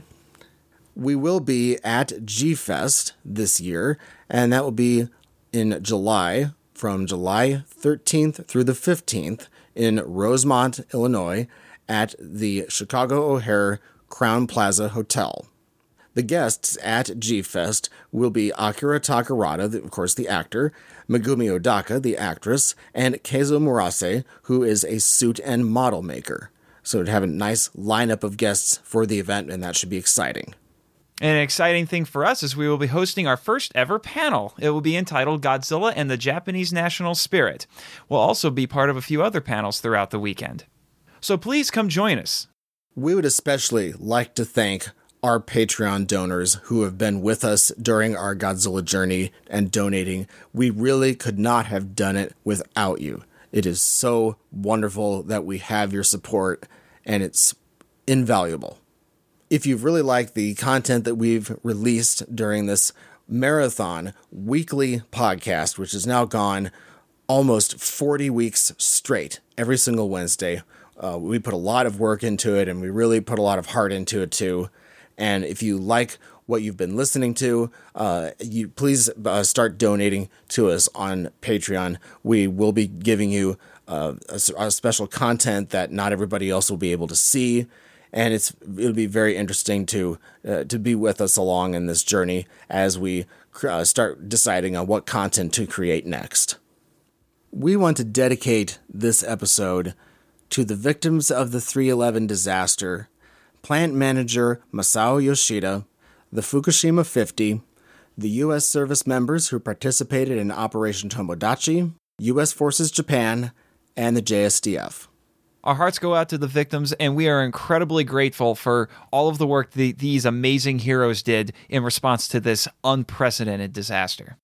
We will be at G Fest this year, and that will be in July from July 13th through the 15th in Rosemont, Illinois, at the Chicago O'Hare Crowne Plaza Hotel. The guests at G Fest will be Akira Takarada, of course, the actor, Megumi Odaka, the actress, and Keizo Murase, who is a suit and model maker. So to have a nice lineup of guests for the event, and that should be exciting. An exciting thing for us is we will be hosting our first ever panel. It will be entitled Godzilla and the Japanese National Spirit. We'll also be part of a few other panels throughout the weekend. So please come join us. We would especially like to thank our Patreon donors who have been with us during our Godzilla journey and donating. We really could not have done it without you. It is so wonderful that we have your support, and it's invaluable. If you've really liked the content that we've released during this marathon weekly podcast, which has now gone almost 40 weeks straight, every single Wednesday, uh, we put a lot of work into it and we really put a lot of heart into it too. And if you like what you've been listening to, uh, you please uh, start donating to us on Patreon. We will be giving you uh, a, a special content that not everybody else will be able to see, and it's it'll be very interesting to uh, to be with us along in this journey as we uh, start deciding on what content to create next. We want to dedicate this episode to the victims of the 311 disaster, plant manager Masao Yoshida, the Fukushima 50, the U.S. service members who participated in Operation Tomodachi, U.S. Forces Japan, and the JSDF. Our hearts go out to the victims, and we are incredibly grateful for all of the work the, these amazing heroes did in response to this unprecedented disaster.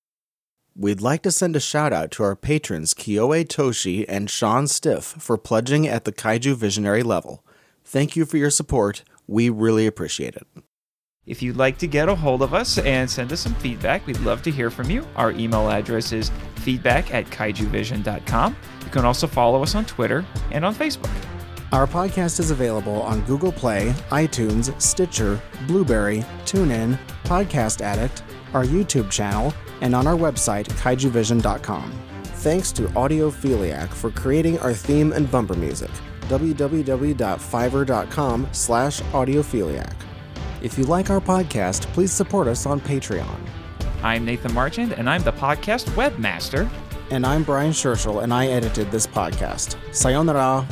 We'd like to send a shout out to our patrons Kyoe Toshi and Sean Stiff for pledging at the Kaiju Visionary level. Thank you for your support. We really appreciate it. If you'd like to get a hold of us and send us some feedback, we'd love to hear from you. Our email address is feedback at kaijuvision.com. You can also follow us on Twitter and on Facebook. Our podcast is available on Google Play, iTunes, Stitcher, Blubrry, TuneIn, Podcast Addict, our YouTube channel, and on our website, kaijuvision.com. Thanks to Audiophiliac for creating our theme and bumper music. www.fiverr.com slash audiophiliac. If you like our podcast, please support us on Patreon. I'm Nathan Marchand, and I'm the podcast webmaster. And I'm Brian Scherschel, and I edited this podcast. Sayonara.